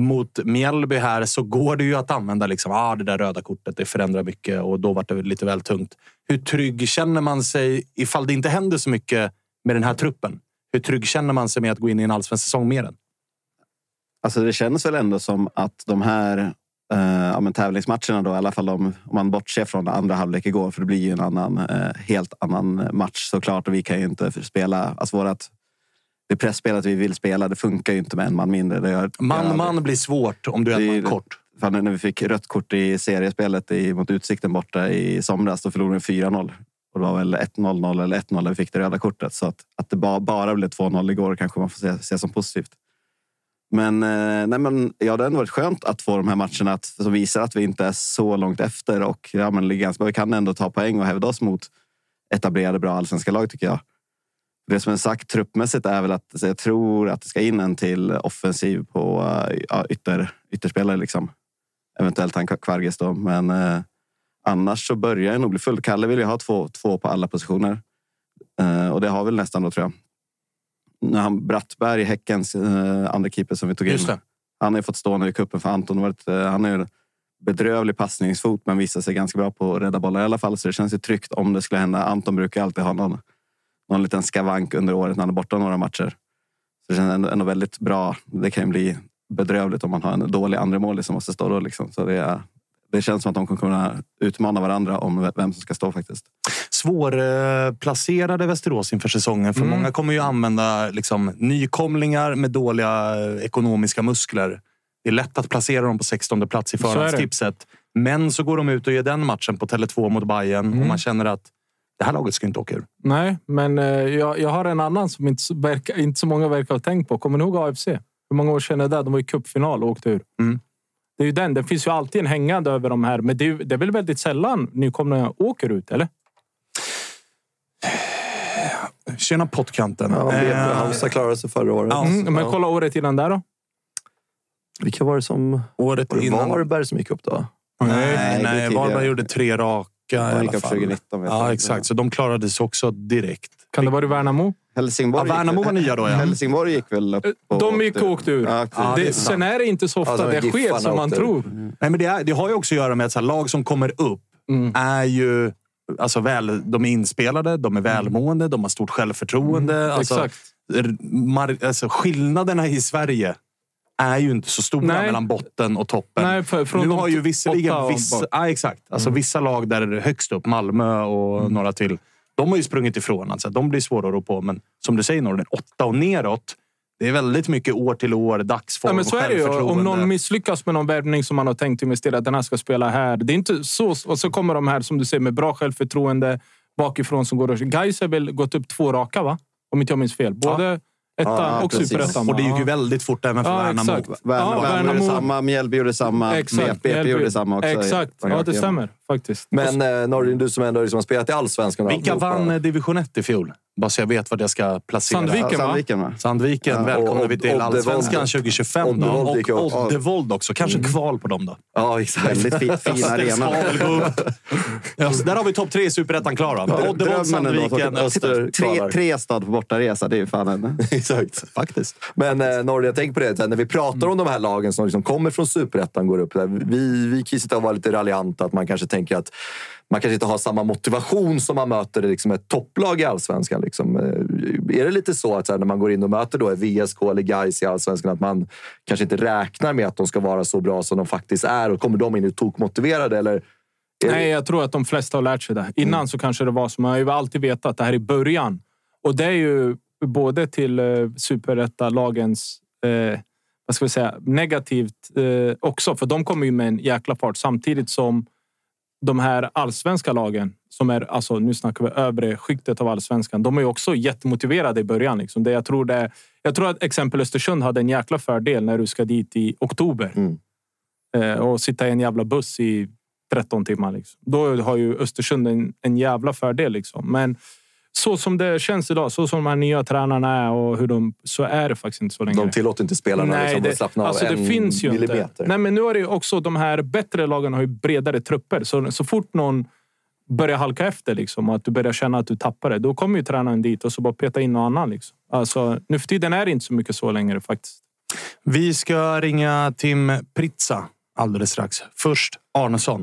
Mot Mjällby här så går det ju att använda liksom, ah, det där röda kortet. Det förändrar mycket och då var det lite väl tungt. Hur trygg känner man sig ifall det inte händer så mycket med den här truppen? Hur trygg känner man sig med att gå in i en allsvensk säsong med den? Alltså det känns väl ändå som att de här eh, ja, men tävlingsmatcherna, då, i alla fall om, om man bortser från andra halvlek igår, för det blir ju en annan, eh, helt annan match såklart. Och vi kan ju inte spela... Alltså vårat, det pressspelet vi vill spela, det funkar ju inte med en man mindre. Det gör, Man gör man blir svårt om du är en man kort. Fan, när vi fick rött kort i seriespelet i, mot Utsikten borta i somras, då förlorade vi 4-0. Och det var väl 1-0 eller 1-0 när vi fick det röda kortet. Så att, att det bara, bara blev 2-0 igår kanske man får se, se som positivt. Men, eh, nej, men ja, det har ändå varit skönt att få de här matcherna att, som visar att vi inte är så långt efter. Och ja, men ligger ganska, bra. vi kan ändå ta poäng och hävda oss mot etablerade bra allsvenska lag tycker jag. Det som är sagt truppmässigt är väl att jag tror att det ska in en till offensiv på eh, ja, ytter, ytterspelare. Liksom. Eventuellt han Kvarges då. Men eh, annars så börjar det nog bli fullt. Kalle vill ju ha två, två på alla positioner. Eh, och det har väl nästan då tror jag. När han, Brattberg, Häckens eh, andra keeper som vi tog in. Han har ju fått stå nu i cupen för Anton. Varit, eh, han är ju bedrövlig passningsfot men visar sig ganska bra på att rädda bollar i alla fall. Så det känns ju tryggt om det skulle hända. Anton brukar alltid ha någon, någon liten skavank under året när han är borta några matcher. Så det känns ändå, ändå väldigt bra. Det kan ju bli bedrövligt om man har en dålig andra mål som måste stå då. Liksom. Så det, är, det känns som att de kommer kunna utmana varandra om vem som ska stå faktiskt. Svårplacerade Västerås inför säsongen. För Mm. många kommer ju använda liksom, nykomlingar med dåliga eh, ekonomiska muskler. Det är lätt att placera dem på 16 plats i förhandstipset. Men så går de ut och ger den matchen på Tele2 mot Bayern och Mm. man känner att det här laget ska inte åka ur. Nej, men eh, jag, jag har en annan som inte, så- verkar, inte så många verkar ha tänkt på. Kommer ni ihåg AFC? Hur många år sedan är det? De var i cupfinal och åkte ur. Mm. Det är ju den. Det finns ju alltid en hängande över de här. Men det är, det är väl väldigt sällan nykomlingar åker ut, eller? Tjena pottkanten. Ja, Eh, Halmstad klarade sig förra året. Ja. Mm, men Ja. kolla året innan där då. Vilka var det som... året Var det innan. Varberg som gick upp då? Nej, Nej, nej. Varberg gjorde tre raka alla upp fall. 2019. Vet Ja, exakt. Så de klarade sig också direkt. Kan det vara i Värnamo? Helsingborg, Ja, Värnamo var nya då, ja. Helsingborg gick väl upp och De gick och åkte ur. Ja, det, det är sen är det inte så ofta de det sker som man tror. Nej, men det, är, det har ju också att göra med att så här, lag som kommer upp Mm. är ju alltså väl, de är inspelade, de är välmående, de har stort självförtroende. Alltså, Exakt. mar- alltså, skillnaderna i Sverige är ju inte så stora Nej. mellan botten och toppen. Nej, för- nu har ju visserligen vissa, ja, exakt. Alltså, vissa lag där högst upp, Malmö och några till, de har ju sprungit ifrån. Alltså, de blir svåra att rå på. Men som du säger, Norden, åtta och neråt. Det är väldigt mycket år till år, dagsform Ja, men så och är det ju. Om självförtroende. någon misslyckas med någon värvning som man har tänkt investera, den här ska spela här. Det är inte så. Och så kommer de här som du säger med bra självförtroende bakifrån som går och... Gais har väl gått upp två raka, va? Om inte jag minns fel. Både ettan Ja, och precis. superettan. Och det gick ju väldigt fort även för Ja, Värnamo. Värnamo, Ja, Värnamo gjorde Värnamo- samma, Mjällby gjorde samma, Exakt. BP Mjällby- gjorde samma också. Exakt. Ja, det stämmer faktiskt. Men eh, Nordin, du som ändå liksom har spelat i Allsvenskan. Vilka vann eh, division 1 i fjol? Bara så jag vet vad jag ska placera. Sandviken, Ja, va? Sandviken va? Sandviken Ja, välkomnar och vi till. Allsvenskan 2025. Då. Oddevold gick Och. Oddevold också. Kanske kval på dem då. Ja, exakt. Väldigt fi, fin arena. Ja, där har vi topp tre i Superettan klara. Oddevold. Sandviken, Öster-. Tre, tre stad på bortaresa, det är ju fan en... exakt. Faktiskt. Men eh, Nordin, jag tänker på det. När vi pratar om de här lagen som liksom kommer från Superettan går upp. Där, vi, vi kan sitta och vara lite raljanta. Att man kanske tänker att man kanske inte har samma motivation som man möter liksom ett topplag i Allsvenskan. Liksom. Eh, Är det lite så att så här, när man går in och möter då VSK eller Gais i Allsvenskan att man kanske inte räknar med att de ska vara så bra som de faktiskt är? Och kommer de in tokmotiverade? Eller Nej, jag tror att de flesta har lärt sig det. Innan Mm. så kanske det var som man har ju alltid vetat att det här är början. Och det är ju både till eh, superetta-lagens eh, vad ska vi säga, negativt eh, också. För de kommer ju med en jäkla fart samtidigt som de här allsvenska lagen som är, alltså nu snackar vi övre skiktet av allsvenskan. De är ju också jättemotiverade i början. Liksom. Det, jag, tror det, jag tror att exempel Östersund hade en jäkla fördel när du ska dit i oktober. Mm. Eh, och sitta i en jävla buss i 13 timmar. Liksom. Då har ju Östersund en, en jävla fördel. Liksom. Men så som det känns idag, så som de här nya tränarna är och hur de... Så är det faktiskt inte så länge. De tillåter inte spelarna liksom, det, att slappna av alltså det en finns ju millimeter. inte. Nej, men nu är det också de här bättre lagen har ju bredare trupper. Så, så fort någon börjar halka efter liksom, och att du börjar känna att du tappar det, då kommer ju tränaren dit och så bara peta in någon annan. Liksom. Alltså, nu för tiden är det inte så mycket så längre faktiskt. Vi ska ringa Tim Pritsa alldeles strax. Först Arnesson.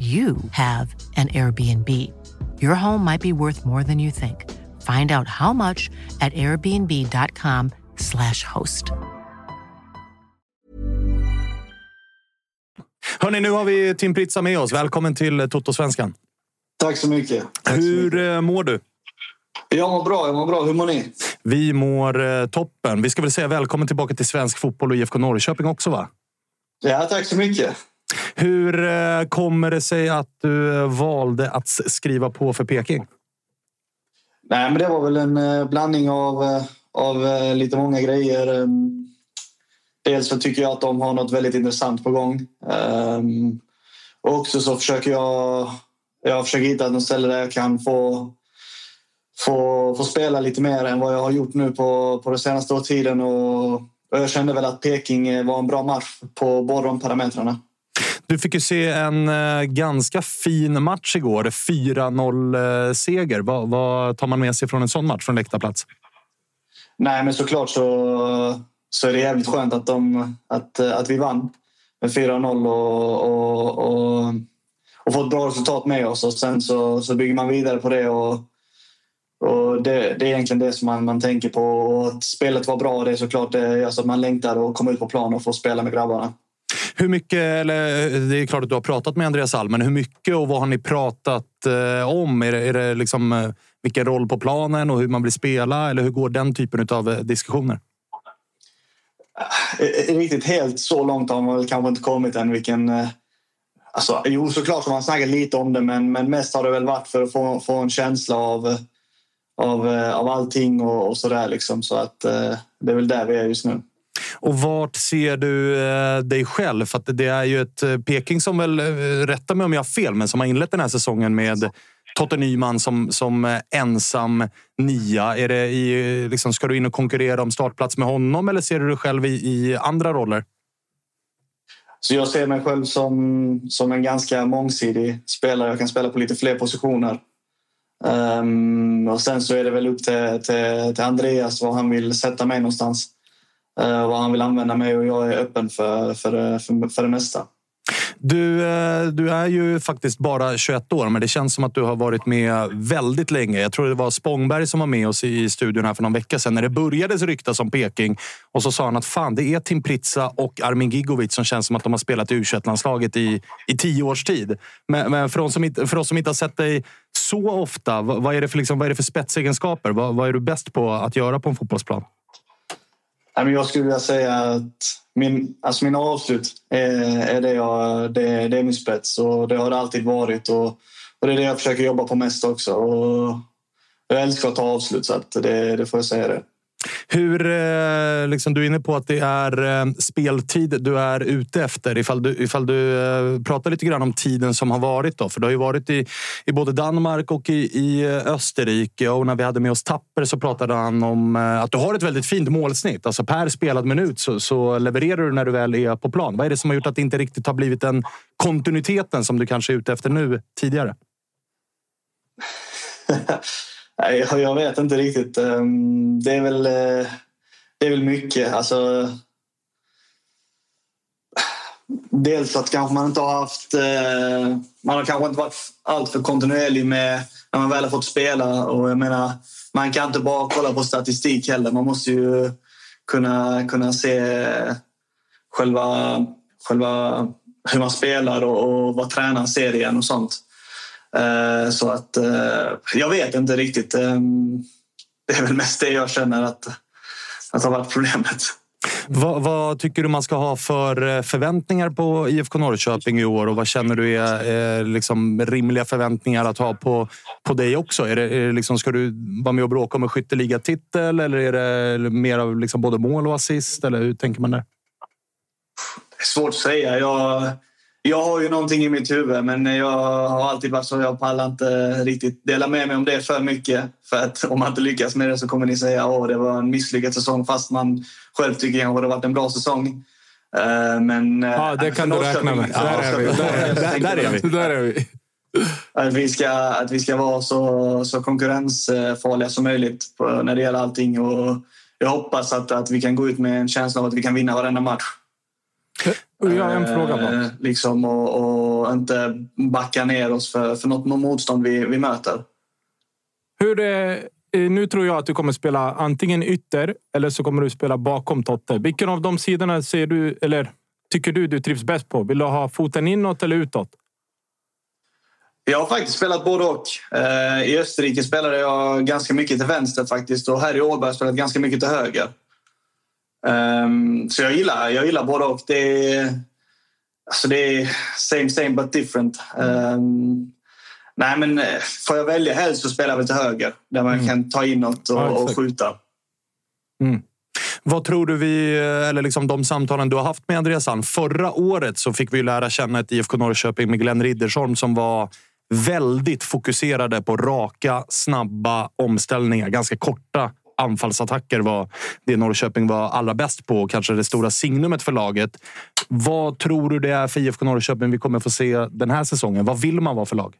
you have an Airbnb. Your home might be worth more than you think. Find out how much at airbnb.com/slash host. Hörni, nu har vi Tim Pritsa med oss. Välkommen till Toto-svenskan. Tack så mycket. Hur eh, mår du? Jag mår bra, jag mår bra. Hur mår ni? Vi mår eh, toppen. Vi ska väl säga välkommen tillbaka till svensk fotboll och IFK Norrköping också, va? Ja, tack så mycket. Hur eh, kommer det sig att du eh, valde att skriva på för Peking? Nej, men det var väl en eh, blandning av, av lite många grejer. Ehm, dels så tycker jag att de har något väldigt intressant på gång. Ehm, och också så försöker jag, jag försöker hitta något ställe där jag kan få, få, få spela lite mer än vad jag har gjort nu på, på den senaste tiden. Och, och jag kände väl att Peking var en bra match på båda de parametrarna. Du fick ju se en eh, ganska fin match igår. 4-0-seger. Eh, vad, vad tar man med sig från en sån match från läktarplats? Nej, men såklart så, så är det jävligt skönt att, de, att, eh, att vi vann med 4-0 och, och, och, och fått bra resultat med oss. Och sen så, så bygger man vidare på det. Och, och det, det är egentligen det som man, man tänker på. Och att spelet var bra, det är såklart det, alltså att man längtar att komma ut på plan och få spela med grabbarna. Hur mycket, eller det är klart att du har pratat med Andreas Alm, men hur mycket och vad har ni pratat eh, om? Är det, är det liksom, eh, vilken roll på planen och hur man vill spela? Eller hur går den typen av eh, diskussioner? Eh, eh, riktigt helt så långt har man väl kanske inte kommit än. Vilken, eh, alltså, jo, såklart har man snackat lite om det, men, men mest har det väl varit för att få, få en känsla av, eh, av, eh, av allting och, och sådär. Liksom. Så att eh, det är väl där vi är just nu. Och vart ser du eh, dig själv? För att det är ju ett eh, Peking som väl, eh, rätta mig om jag har fel, men som har inlett den här säsongen med Totte Nyman som, som ensam nia. Är det i, liksom, ska du in och konkurrera om startplats med honom eller ser du dig själv i, i andra roller? Så jag ser mig själv som, som en ganska mångsidig spelare. Jag kan spela på lite fler positioner. Um, och sen så är det väl upp till, till, till Andreas var han vill sätta mig någonstans. Eh, vad han vill använda mig och jag är öppen för, för, för, för det mesta. Du, eh, du är ju faktiskt bara 21 år, men det känns som att du har varit med väldigt länge. Jag tror det var Spångberg som var med oss i studion här för någon vecka sedan när det började ryktas om Peking. Och så sa han att fan, det är Tim Pritsa och Armin Gigovic som känns som att de har spelat i u landslaget i, i tio års tid. Men, men för, oss som inte, för oss som inte har sett dig så ofta, vad, vad är, det för, liksom, vad är det för spetsegenskaper? Vad, vad är du bäst på att göra på en fotbollsplan? Jag skulle vilja säga att min, alltså mina avslut är, är, det, jag, det, det är min spets och det har det alltid varit. Och, och det är det jag försöker jobba på mest också. Och jag älskar att ta avslut, så att det, det får jag säga det. Hur, eh, liksom, du är inne på att det är eh, speltid du är ute efter. Ifall du, ifall du eh, pratar lite grann om tiden som har varit. Då, för du har ju varit i, i både Danmark och i, i Österrike. Och när vi hade med oss Tapper så pratade han om att du har ett väldigt fint målsnitt. Alltså per spelad minut så, så levererar du när du väl är på plan. Vad är det som har gjort att det inte riktigt har blivit den kontinuiteten som du kanske är ute efter nu tidigare? Nej, jag vet inte riktigt. Ehm, det är väl, eh, det är väl mycket. Alltså, dels att kanske man inte har haft... Eh, man har kanske inte varit alltför kontinuerlig med när man väl har fått spela. Och jag menar, man kan inte bara kolla på statistik heller. Man måste ju kunna, kunna se själva, själva hur man spelar och, och vad tränaren ser igen och sånt. Eh, så att eh, jag vet inte riktigt. Ehm, det är väl mest det jag känner att, att har varit problemet. Vad, vad, tycker du man ska ha för eh, förväntningar på IFK Norrköping i år och vad känner du är, är liksom rimliga förväntningar att ha på, på dig också? Är det, är det liksom, ska du vara med och bråka om en skytteligatitel eller är det mer av liksom både mål och assist? Eller hur tänker man där? Det är svårt att säga. Jag, jag har ju någonting i mitt huvud men jag har alltid varit så. Jag pallar inte riktigt dela med mig om det för mycket. För att om man inte lyckas med det så kommer ni säga att det var en misslyckad säsong fast man själv tycker att det har varit en bra säsong. Eh, men, eh, ja, det kan du räkna med. Ja, där, är vi. Där, där, är vi. Där är vi. Att vi ska, att vi ska vara så, så konkurrensfarliga som möjligt när det gäller allting. Och jag hoppas att, att vi kan gå ut med en känsla av att vi kan vinna varenda match. Jag har en fråga bara. Eh, liksom, och, och, inte backa ner oss för, för något motstånd vi, vi möter. Hur är, nu tror jag att du kommer spela antingen ytter eller så kommer du spela bakom Totte. Vilken av de sidorna ser du, eller tycker du du trivs bäst på? Vill du ha foten inåt eller utåt? Jag har faktiskt spelat både och. Eh, I Österrike spelade jag ganska mycket till vänster faktiskt och här i Ålborg har jag ganska mycket till höger. Um, så jag gillar, jag gillar både och. Det är, alltså det är same same but different. Um, nej, men eh, får jag välja helst så spelar vi till höger där man mm. kan ta inåt och, ja, och skjuta. Mm. Vad tror du vi, eller liksom de samtalen du har haft med Andreas Sand? Förra året så fick vi lära känna ett IFK Norrköping med Glenn Riddersholm som var väldigt fokuserade på raka, snabba omställningar. Ganska korta anfallsattacker var det Norrköping var allra bäst på. Kanske det stora signumet för laget. Vad tror du det är för IFK Norrköping vi kommer få se den här säsongen? Vad vill man vara för lag?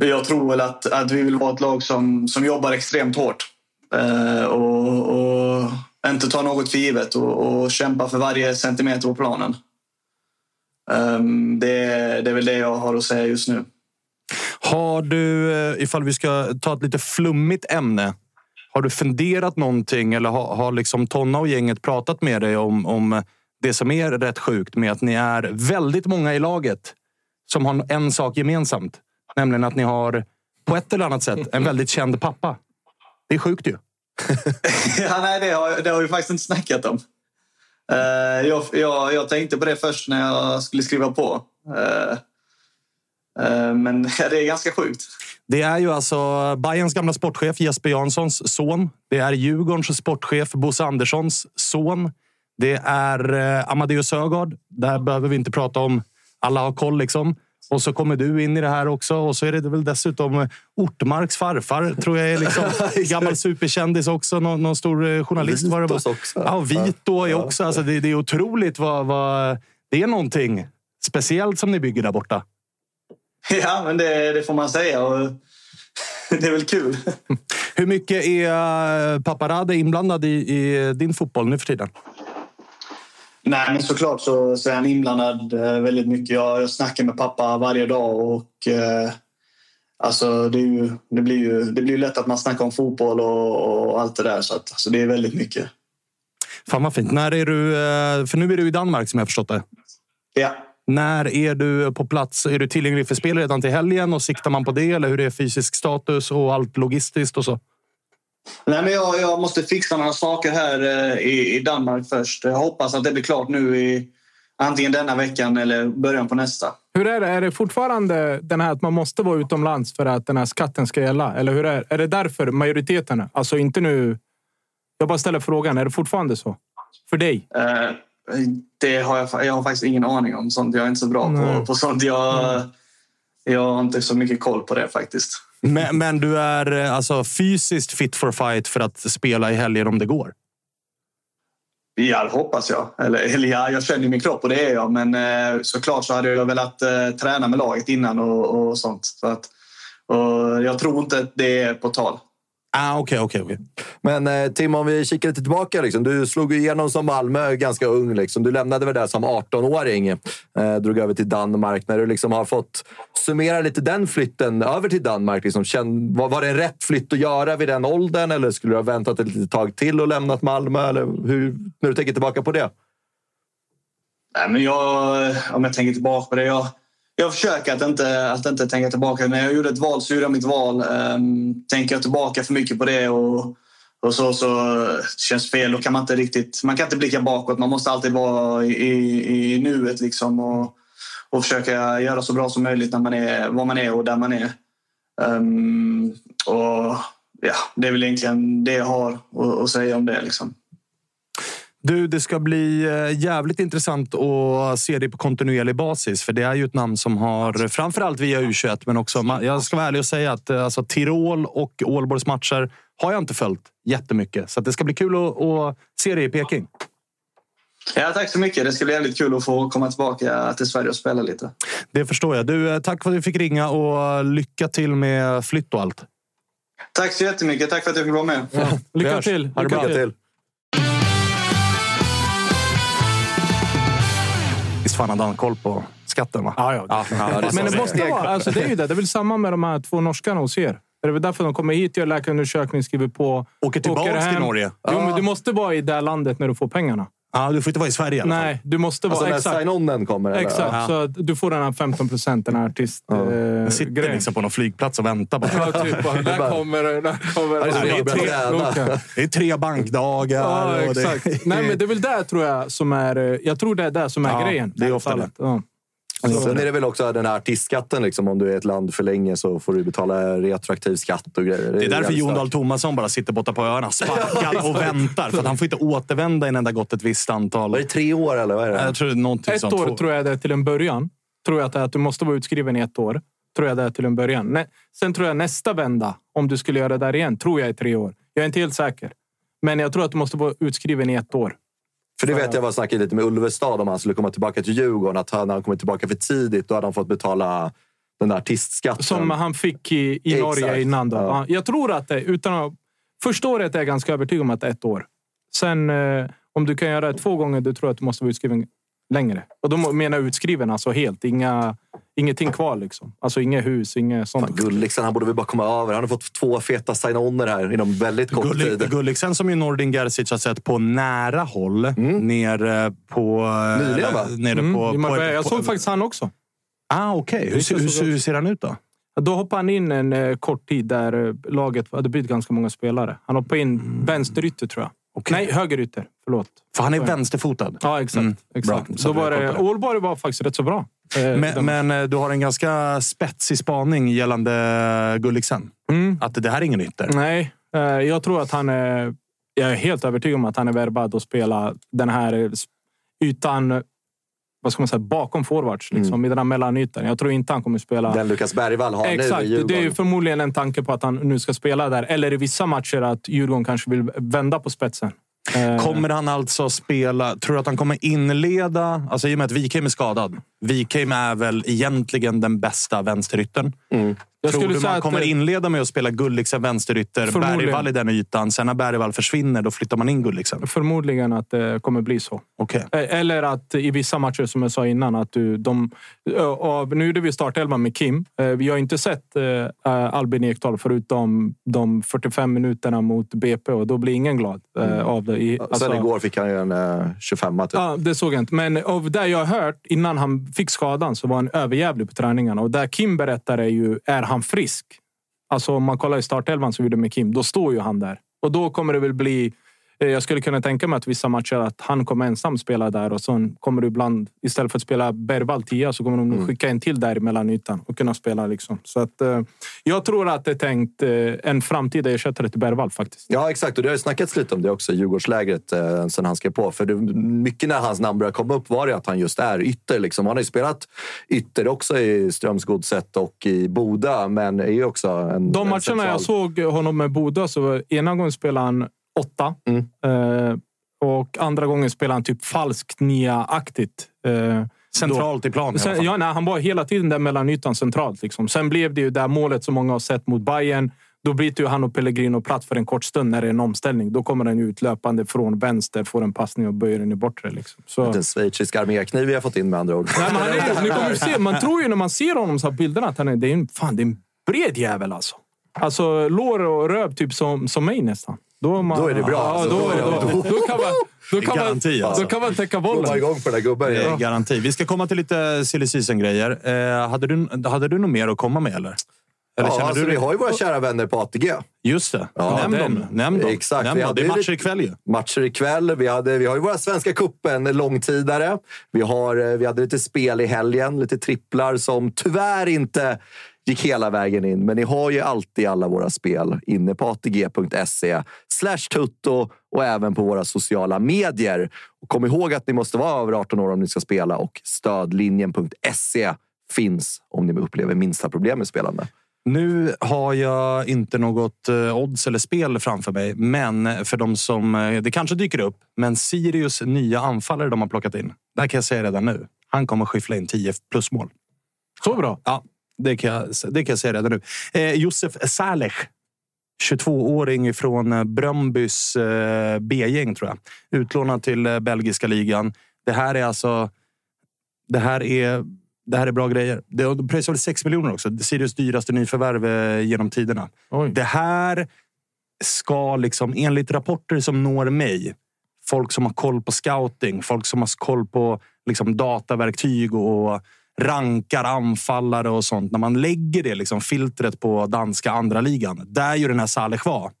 Jag tror väl att, att vi vill vara ett lag som, som jobbar extremt hårt. Eh, och, och inte tar något för givet och, och kämpar för varje centimeter på planen. Um, det, det är väl det jag har att säga just nu. Har du, eh, ifall vi ska ta ett lite flummigt ämne, har du funderat någonting eller har, har liksom Tonna och gänget pratat med dig om, om det som är rätt sjukt med att ni är väldigt många i laget som har en sak gemensamt? Nämligen att ni har på ett eller annat sätt en väldigt känd pappa. Det är sjukt ju. ja, nej, det har, det har vi faktiskt inte snackat om. Uh, jag, jag, jag, tänkte på det först när jag skulle skriva på. Uh, men det är ganska sjukt. Det är ju alltså Bayerns gamla sportchef Jesper Janssons son. Det är Djurgårdens sportchef Bosse Anderssons son. Det är Amadeus Sögaard. Där behöver vi inte prata om. Alla har koll liksom. Och så kommer du in i det här också. Och så är det väl dessutom Ortmarks farfar, tror jag är liksom gammal superkändis också. Någon, någon stor journalist Vitos var det också. Ja, Vito är också. Alltså, det, det är otroligt vad, vad... Det är någonting speciellt som ni bygger där borta. Ja, men det, det får man säga. Och det är väl kul. Hur mycket är pappa Rade inblandad i, i din fotboll nu för tiden? Nej, men såklart så, så är han inblandad eh, väldigt mycket. Jag, jag snackar med pappa varje dag och eh, alltså det, ju, det, blir ju det blir lätt att man snackar om fotboll och, och allt det där. Så att, alltså det är väldigt mycket. Fan vad fint. När är du, eh, för nu är du i Danmark som jag förstått det. Ja. När är du på plats? Är du tillgänglig för spel redan till helgen och siktar man på det? Eller hur är fysisk status och allt logistiskt och så? Nej, men jag, jag måste fixa några saker här eh, i, i Danmark först. Jag hoppas att det blir klart nu i antingen denna veckan eller början på nästa. Hur är det? Är det fortfarande den här att man måste vara utomlands för att den här skatten ska gälla? Eller hur är, är det därför majoriteten? Alltså inte nu... Jag bara ställer frågan. Är det fortfarande så? För dig? Eh, det har jag, jag har faktiskt ingen aning om sånt. Jag är inte så bra på, på sånt. Jag, Mm. jag har inte så mycket koll på det faktiskt. Men, men du är eh, alltså fysiskt fit for fight för att spela i helgen om det går? Ja, det hoppas jag. Eller, eller ja, jag känner min kropp och det är jag. Men eh, såklart så hade jag velat eh, träna med laget innan och, och sånt. Så att, och jag tror inte att det är på tal. Ah, okay, okay, okay. Men eh, Tim, om vi kikar lite tillbaka. Liksom. Du slog igenom som Malmö ganska ung. Liksom. Du lämnade väl där som 18-åring. Eh, drog över till Danmark. När du liksom har fått summera lite den flytten över till Danmark. Liksom, känn, var, var det en rätt flytt att göra vid den åldern? Eller skulle du ha väntat ett litet tag till och lämnat Malmö? Eller hur, när du tänker tillbaka på det? Nej, men jag, om jag tänker tillbaka på det. Jag, jag försöker att inte, att inte tänka tillbaka. När jag gjorde ett val så gjorde jag mitt val. Um, tänker jag tillbaka för mycket på det och, och så, så känns fel. Då kan man inte riktigt man kan inte blicka bakåt. Man måste alltid vara i, i, i nuet liksom och, och försöka göra så bra som möjligt när man är, var man är och där man är. Um, och ja, Det är väl egentligen det jag har att, att säga om det. Liksom. Du, det ska bli eh, jävligt intressant att se dig på kontinuerlig basis. För det är ju ett namn som har, framförallt via U21, men också... Jag ska vara ärlig och säga att eh, alltså, Tirol och Ålborgs matcher har jag inte följt jättemycket. Så att det ska bli kul att, att se dig i Peking. Ja, tack så mycket. Det ska bli jävligt kul att få komma tillbaka till Sverige och spela lite. Det förstår jag. Du, eh, tack för att vi fick ringa och lycka till med flytt och allt. Tack så jättemycket. Tack för att jag fick vara med. Lycka Vi hörs. till. Lycka till. Visst fan hade han koll på skatten? Va? Ja, ja. Men det måste vara. Alltså, det är ju det. Det är väl samma med de här två norskarna hos er. Det är väl därför de kommer hit, gör läkarundersökning, skriver på. Åker tillbaks hem. till Norge. Jo, men du måste vara i det landet när du får pengarna. Ja, du får inte vara i Sverige i alla fall. Nej, du måste vara... Alltså när exakt. sign-onen kommer? Eller? Exakt, Ja. så du får den här 15 procenten, den här artist... Ja. eh, Jag sitter grejen. liksom på någon flygplats och väntar bara. Ja, typ. bara, Där kommer det. Där kommer det är så det. Det är tre bankdagar. Ja, och det- exakt. Nej, men det är väl där tror jag som är... eh, Jag tror det är det som är Ja, grejen. det är i ofta fallet. Ja. Sen är det väl också den här artistskatten. Liksom, om du är ett land för länge så får du betala retroaktiv skatt och grejer. Det är därför Jon. Dahl Tomasson bara sitter borta på öarna, sparkad och väntar. För att han får inte återvända innan det har gått ett visst antal... Var det tre år eller vad är det? Jag tror det är någonting Ett sånt. år tror jag det är till en början. Tror jag att, det är att du måste vara utskriven i ett år. Tror jag det är till en början. Nä, sen tror jag nästa vända, om du skulle göra det där igen, tror jag är tre år. Jag är inte helt säker. Men jag tror att du måste vara utskriven i ett år. För det vet jag var snackade lite med Ulvestad om han skulle komma tillbaka till Djurgården. Att han, när han kommit tillbaka för tidigt, då hade han fått betala den där artistskatten. Som han fick i, i Norge innan. Då. ja. Ja, Jag tror att det, utan första året är jag ganska övertygad om att det är ett år. Sen eh, om du kan göra det två gånger, då tror jag att du måste vara utskriven längre. Och då menar jag utskriven alltså helt. Inga, ingenting kvar liksom. Alltså inget hus, inget sånt. Gulliksen, han borde väl bara komma över. Han har fått två feta sign-oner här inom väldigt kort Gullik, tid. Gulliksen som ju Nordin Gerzic har sett på nära håll. Nere på... eh, Nyligen, va? Nere Mm, på, på, Marbella. jag på- såg faktiskt han också. Ah, Okej, hur, ser- hur, hur ser han ut då? Då hoppade han in en eh, kort tid där eh, laget hade bytt ganska många spelare. Han hoppade in Mm. vänsterytter tror jag. Nej, högerytter. Förlåt. För han är vänsterfotad. Ja, exakt. Mm, exakt. bra. Så Då vi var på det. Ålborg var faktiskt rätt så bra. Eh, Men, men eh, du har en ganska spetsig spaning gällande Gulliksen. Mm. Att det här är ingen ytter. Nej, eh, jag tror att han är... Jag är helt övertygad om att han är värvad att spela den här eh, ytan vad ska man säga, bakom forwards. Liksom, I den här mellanytan. Jag tror inte han kommer spela... Den Lukas Bergvall har Exakt. nu i Djurgården. Det är ju förmodligen en tanke på att han nu ska spela där. Eller i vissa matcher att Djurgården kanske vill vända på spetsen. Eh, Kommer han alltså spela... Tror du att han kommer inleda... Alltså I och med att Wikheim är skadad. Wikheim är väl egentligen den bästa vänsteryttern. Jag Tror skulle du säga man kommer inleda med att spela Gulliksen vänsterytter. Bergvall i den ytan. Sen när Bergvall försvinner, då flyttar man in Gulliksen. Förmodligen att det kommer bli så. Eh, Eller att i vissa matcher, som jag sa innan, att du, de, av, nu gjorde vi startelvan med Kim. Vi har inte sett Albin Ekdal förutom de 45 minuterna mot BP och då blir ingen glad eh, av det. I, Sen igår fick han ju en eh, 25 typ. Ja, det såg jag inte. Men av det jag har hört innan han fick skadan så var han överjävlig på träningarna. Och där Kim berättar är ju, är han frisk? Alltså om man kollar i startelvan som vi gjorde med Kim, då står ju han där. Och då kommer det väl bli eh, Jag skulle kunna tänka mig att vissa matcher att han kommer ensam spela där och sen kommer du ibland, istället för att spela Bergvall 10 så kommer de nog skicka en till där i mellanytan och kunna spela. Liksom. Så att, eh, jag tror att det är tänkt eh, en framtida ersättare till Bergvall faktiskt. Ja, exakt. Och det har ju snackats lite om det också i Djurgårdslägret eh, sen han skrev på. För det, mycket när hans namn började komma upp var det att han just är ytter. Liksom. Han har ju spelat ytter också i Strömsgodset och i Boda, men är ju också en De en matcherna central- jag såg honom med Boda så ena gången spelade han åtta. Mm. Eh, och andra gången spelade han typ falskt nia-aktigt. Eh, Centralt då. i plan i alla Sen, ja, nej, han var hela tiden där mellan ytan centralt. Liksom. Sen blev det ju det målet som många har sett mot Bayern. Då byter ju han och Pellegrino plats för en kort stund när det är en omställning. Då kommer ju ut löpande från vänster, får en passning och böjer den i bortre. Liksom. Så... Den schweiziska armékniv vi har fått in med andra ord. Nej, men han är, ni kommer se, man tror ju när man ser honom så här bilderna att han är, det är, en, fan, det är en bred jävel alltså. Alltså lår och röv typ som, som mig nästan. Då, man, Då är det bra, Ja, alltså. då, Då är det- då, då, kan man, då, kan man, Garanti, alltså. då kan man täcka Komma bollen. igång på den där gubben. Ja. Garanti. Vi ska komma till lite silly season-grejer. Eh, hade, du, hade du något mer att komma med, eller? Eller Ja, alltså, du vi har ju våra kära vänner på ATG. Just det. Ja, Nämn den. dem. Nämn dem. Exakt. Nämn Vi hade Det är matcher ikväll ju. Matcher ikväll. Vi, hade, vi har ju våra Svenska cupen långtidare. Vi, har, eh, vi hade lite spel i helgen, lite tripplar som tyvärr inte gick hela vägen in. Men ni har ju alltid alla våra spel inne på atg.se slash tutto och även på våra sociala medier. Och kom ihåg att ni måste vara över 18 år om ni ska spela och stödlinjen.se finns om ni upplever minsta problem med spelande. Nu har jag inte något eh, odds eller spel framför mig, men för de som... eh, Det kanske dyker upp, men Sirius nya anfallare de har plockat in. Det här kan jag säga redan nu. Han kommer skyffla in 10 plus mål. Så bra. Ja, det kan jag, det kan jag säga redan nu. Eh, Josef Saleh. 22-åring från eh, Brömbys eh, B-gäng, tror jag. Utlånad till eh, belgiska ligan. Det här är alltså... Det här är, det här är bra grejer. Det de pröjsar väl 6 miljoner också. Sirius dyraste nyförvärv genom tiderna. Oj. Det här ska, liksom, enligt rapporter som når mig, folk som har koll på scouting, folk som har koll på liksom, dataverktyg och rankar anfallare och sånt. När man lägger det liksom, filtret på danska andra ligan, där ju den här Saleh var,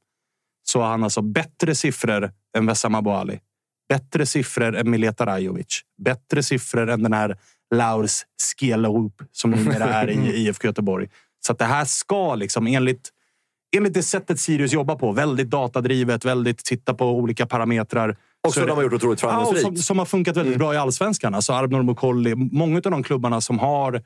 så har han alltså bättre siffror än Vessam Ali. Bättre siffror än Mileta Rajovic. Bättre siffror än den här Laurs Skelorup som numera är i IFK Göteborg. Så det här ska, liksom, enligt, enligt det sättet Sirius jobbar på, väldigt datadrivet, väldigt titta på olika parametrar. Också så de har gjort otroligt Ja, och framgångsrikt. som, som har funkat väldigt bra i allsvenskan. Alltså Arbnor Mukolli, många av de klubbarna som har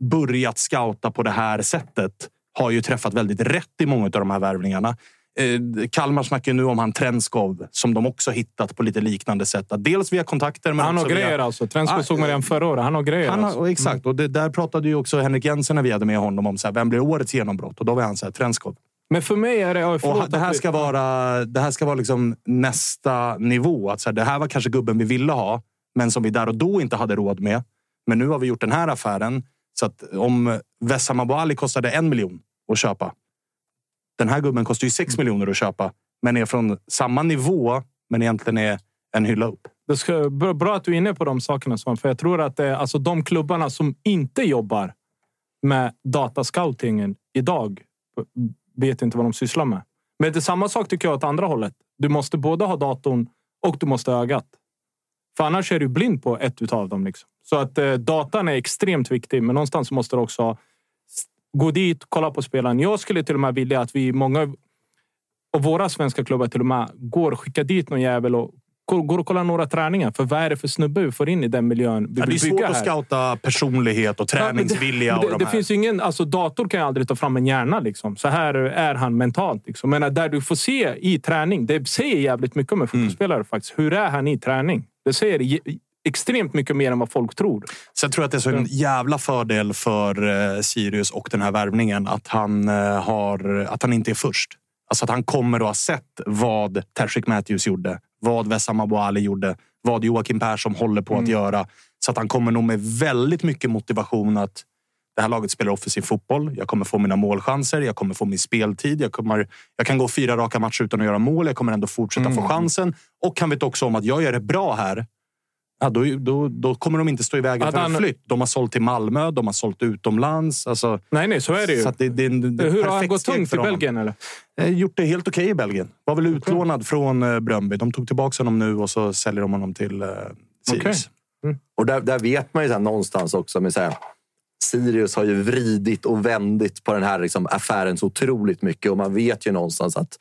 börjat scouta på det här sättet har ju träffat väldigt rätt i många av de här värvningarna. Eh, Kalmar snackar ju nu om han Trenskov som de också hittat på lite liknande sätt. Dels via kontakter. Men Han har också grejer via... alltså. Trenskov Ah, såg man redan förra året. Han har grejer. Han har, alltså. Exakt. Och det, där pratade ju också Henrik Jensen när vi hade med honom om så här, vem blir årets genombrott. Och då var han så här, Trenskov. Men för mig är det... ja, Och det här ska vara, det här ska vara liksom nästa nivå. Att så här, det här var kanske gubben vi ville ha, men som vi där och då inte hade råd med. Men nu har vi gjort den här affären. Så att om Vessam Abouali kostade en miljon att köpa. Den här gubben kostar ju sex miljoner att köpa, men är från samma nivå, men egentligen är en hylla upp. Det ska, bra bra att du är inne på de sakerna. Svan, För jag tror att det är alltså de klubbarna som inte jobbar med datascoutingen idag vet inte vad de sysslar med. Men det är samma sak tycker jag åt andra hållet. Du måste både ha datorn och du måste ha ögat. För annars är du blind på ett utav dem. Liksom. Så att eh, datan är extremt viktig, men någonstans måste du också gå dit och kolla på spelaren. Jag skulle till och med vilja att vi, många av våra svenska klubbar till och med, går och skickar dit någon jävel och går och kollar några träningar. För vad är det för snubbe vi får in i den miljön vi Ja, det är svårt bygga att här? scouta personlighet och träningsvilja. Ja, det, och de det här. finns ingen... Alltså, dator kan ju aldrig ta fram en hjärna. Liksom. Så här är han mentalt. Liksom. Men där du får se i träning. Det säger jävligt mycket om en Mm. fotbollsspelare. faktiskt. Hur är han i träning? Det säger ge- extremt mycket mer än vad folk tror. Sen tror jag att det är så en jävla fördel för eh, Sirius och den här värvningen att han, eh, har, att han inte är först. Alltså att han kommer att ha sett vad Tershik Matthews gjorde, vad Wessam Abouali gjorde, vad Joakim Persson håller på att göra. Så att han kommer nog med väldigt mycket motivation att det här laget spelar offensiv fotboll. Jag kommer få mina målchanser. Jag kommer få min speltid. Jag, kommer, jag kan gå fyra raka matcher utan att göra mål. Jag kommer ändå fortsätta få chansen. Och han vet också om att jag gör det bra här. Ja, då, då, då kommer de inte stå i vägen Att för han- en flytt. De har sålt till Malmö, de har sålt utomlands. Alltså, Nej, nej, så är det ju. Så att det, det, det är Hur har han perfekt gått tungt i. Belgien? Eller? Eh, Gjort det helt okej i Belgien. Var väl utlånad från eh, Bröndby. De tog tillbaka honom nu och så säljer de honom till eh, Sirius. Och där, där vet man ju så här, någonstans också med så här, Sirius har ju vridit och vändit på den här liksom, affären så otroligt mycket och man vet ju någonstans att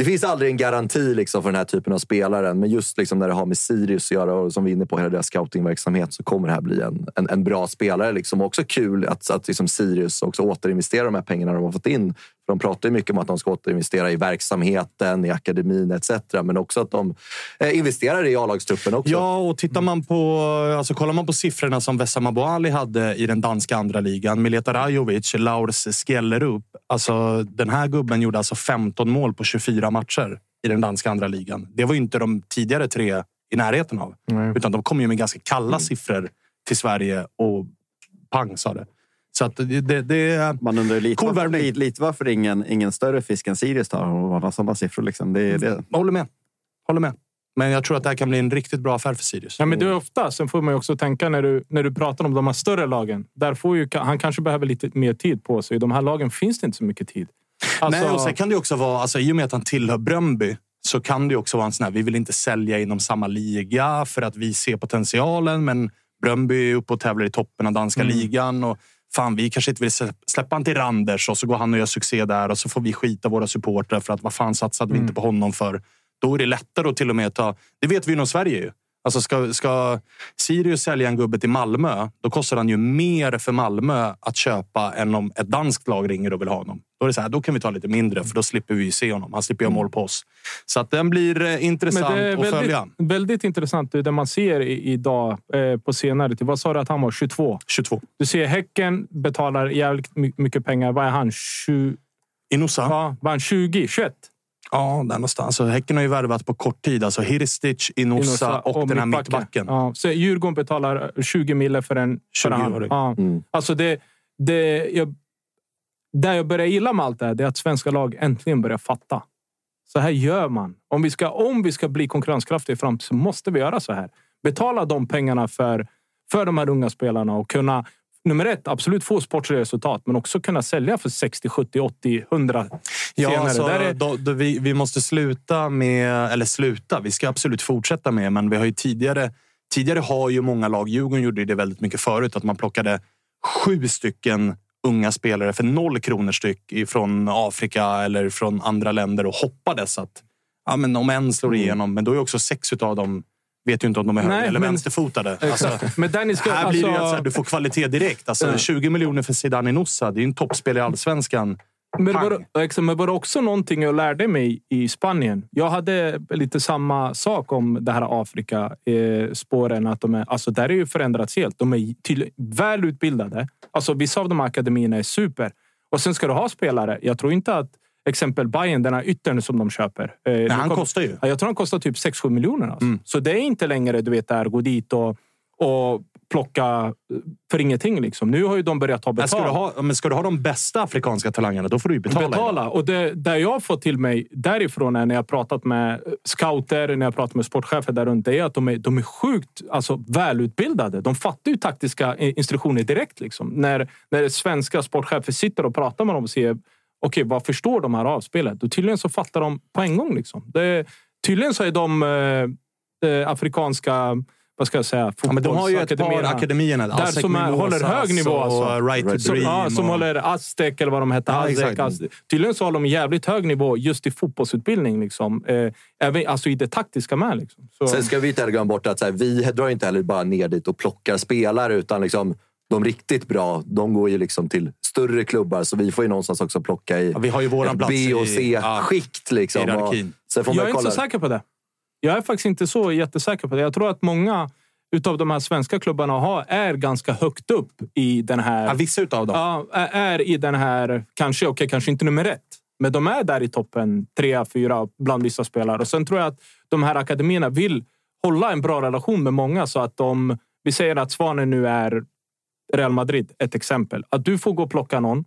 det finns aldrig en garanti liksom, för den här typen av spelare. Men just liksom, när det har med Sirius att göra och som vi är inne på, hela deras scoutingverksamhet så kommer det här bli en, en, en bra spelare. Liksom. Och också kul att, att liksom, Sirius också återinvesterar de här pengarna de har fått in. De pratar ju mycket om att de ska återinvestera i verksamheten, i akademin etc. Men också att de eh, investerar i A-lagstruppen också. Ja, och tittar man på, alltså kollar man på siffrorna som Vessam Abouali hade i den danska andra ligan, Mileta Rajovic, Laurs Skellerup. Alltså, den här gubben gjorde alltså 15 mål på 24 matcher i den danska andra ligan. Det var inte de tidigare tre i närheten av. Utan de kom ju med ganska kalla siffror till Sverige och pang sa det. Så att det, det, det Man undrar lite, Cool varför, lite, lite varför ingen, ingen större fisk än Sirius tar och har sådana siffror. Liksom. Det, det, Jag håller med. Håller med. Men jag tror att det här kan bli en riktigt bra affär för Sirius. Ja, men det är ofta, sen får man ju också tänka när du, när du pratar om de här större lagen. Där får ju, han kanske behöver lite mer tid på sig. I de här lagen finns det inte så mycket tid. Alltså- Nej, och sen kan det också vara, alltså, i och med att han tillhör Bröndby, så kan det också vara en sån här, vi vill inte sälja inom samma liga för att vi ser potentialen, men Bröndby är uppe och tävlar i toppen av danska Mm. ligan. Och fan, vi kanske inte vill släppa han till Randers och så går han och gör succé där och så får vi skita våra supportrar för att vad fan satsade vi Mm. inte på honom för? Då är det lättare att till och med ta... Det vet vi inom Sverige ju. Alltså ska, ska Sirius sälja en gubbe till Malmö, då kostar han ju mer för Malmö att köpa än om ett danskt lag ringer och vill ha honom. Då är det så här, då kan vi ta lite mindre för då slipper vi se honom. Han slipper göra mål på oss. Så att den blir eh, intressant är att väldigt, följa. väldigt intressant det man ser idag eh, på senare tid. Vad sa du att han var? 22? 22. Du ser Häcken betalar jävligt my- mycket pengar. Vad är han? 20? Inusa? Ja, var han 20? 21? Ja, där någonstans. Så häcken har ju värvat på kort tid. Alltså Hiristic, Inosa, och, den här mittbacken. Ja, så Djurgården betalar 20 mille för en... För 20 han. år. Ja. Mm. Alltså det, det, jag, där jag börjar gilla med allt det här, det är att svenska lag äntligen börjar fatta. Så här gör man. Om vi ska, om vi ska bli konkurrenskraftiga i framtiden så måste vi göra så här. Betala de pengarna för, för de här unga spelarna och kunna nummer ett, absolut få sportsliga resultat, men också kunna sälja för 60, 70, 80, 100 Ja, senare. alltså, är, då, då vi, vi måste sluta med... Eller sluta, vi ska absolut fortsätta med. Men vi har ju tidigare... Tidigare har ju många lag, Djurgården gjorde det väldigt mycket förut, att man plockade sju stycken unga spelare för noll kronor styck från Afrika eller från andra länder och hoppades att ja, men om en slår igenom, men då är också sex av dem vet ju inte om de är höger Nej, eller men- vänsterfotade. Alltså, Men Danny ska- här blir det alltså- att här, du får kvalitet direkt. Alltså, Ja. 20 miljoner för Zidane Inossa. Det är en toppspelare i allsvenskan. Men det, Pang. var, exakt, men det var också någonting jag lärde mig i Spanien. Jag hade lite samma sak om det här Afrika-spåren. Att de är, alltså där är ju förändrats helt. De är tydlig, väl utbildade. Alltså vissa av de här akademierna är super. Och sen ska du ha spelare. Jag tror inte att exempel Bayern, den här yttern som de köper. eh, Nej, han kom- kostar ju. Ja, jag tror han kostar typ 6-7 miljoner. Alltså. Mm. Så det är inte längre du vet, där, gå dit och, och plocka för ingenting. Liksom. Nu har ju de börjat ta betalt. ska, du ha, men ska du ha de bästa afrikanska talangerna, då får du ju betala. Betala. Och det, där jag har fått till mig därifrån är när jag pratat med scouter, när jag pratat med sportchefer där runt, det är att de är, de är sjukt alltså, välutbildade. De fattar ju taktiska instruktioner direkt. Liksom. När, när svenska sportchefer sitter och pratar med dem och säger okej, vad förstår de här av spelet? Då tydligen så fattar de på en gång. Liksom. Det, tydligen så är de eh, eh, afrikanska vad ska jag säga, Ja, men de har ju ett par akademierna. Där Aztec som är, håller hög nivå. och Alltså. Right to som, Dream ja, som och- håller Aztec eller vad de hette. Ja, Aztec. Aztec. Tydligen så har de jävligt hög nivå just i fotbollsutbildning. Liksom. Eh, även, alltså i det taktiska med. Liksom. Så, Sen ska vi inte heller glömma bort att så här, vi drar inte heller bara ner dit och plockar spelare, utan liksom, de riktigt bra, de går ju liksom till större klubbar. Så vi får ju någonstans också plocka i vi har ju våran ett plats B och C-skikt. Liksom, hierarkin. får man jag är inte kolla. så säker på det. Jag är faktiskt inte så jättesäker på det. Jag tror att många utav de här svenska klubbarna har, är ganska högt upp i den här... Ja, vissa utav dem. Ja, är i den här... Kanske, okej, kanske inte nummer ett. Men de är där i toppen, trea, fyra bland vissa spelare. Och sen tror jag att de här akademierna vill hålla en bra relation med många så att de... Vi säger att Svanen nu är Real Madrid, ett exempel. Att du får gå och plocka någon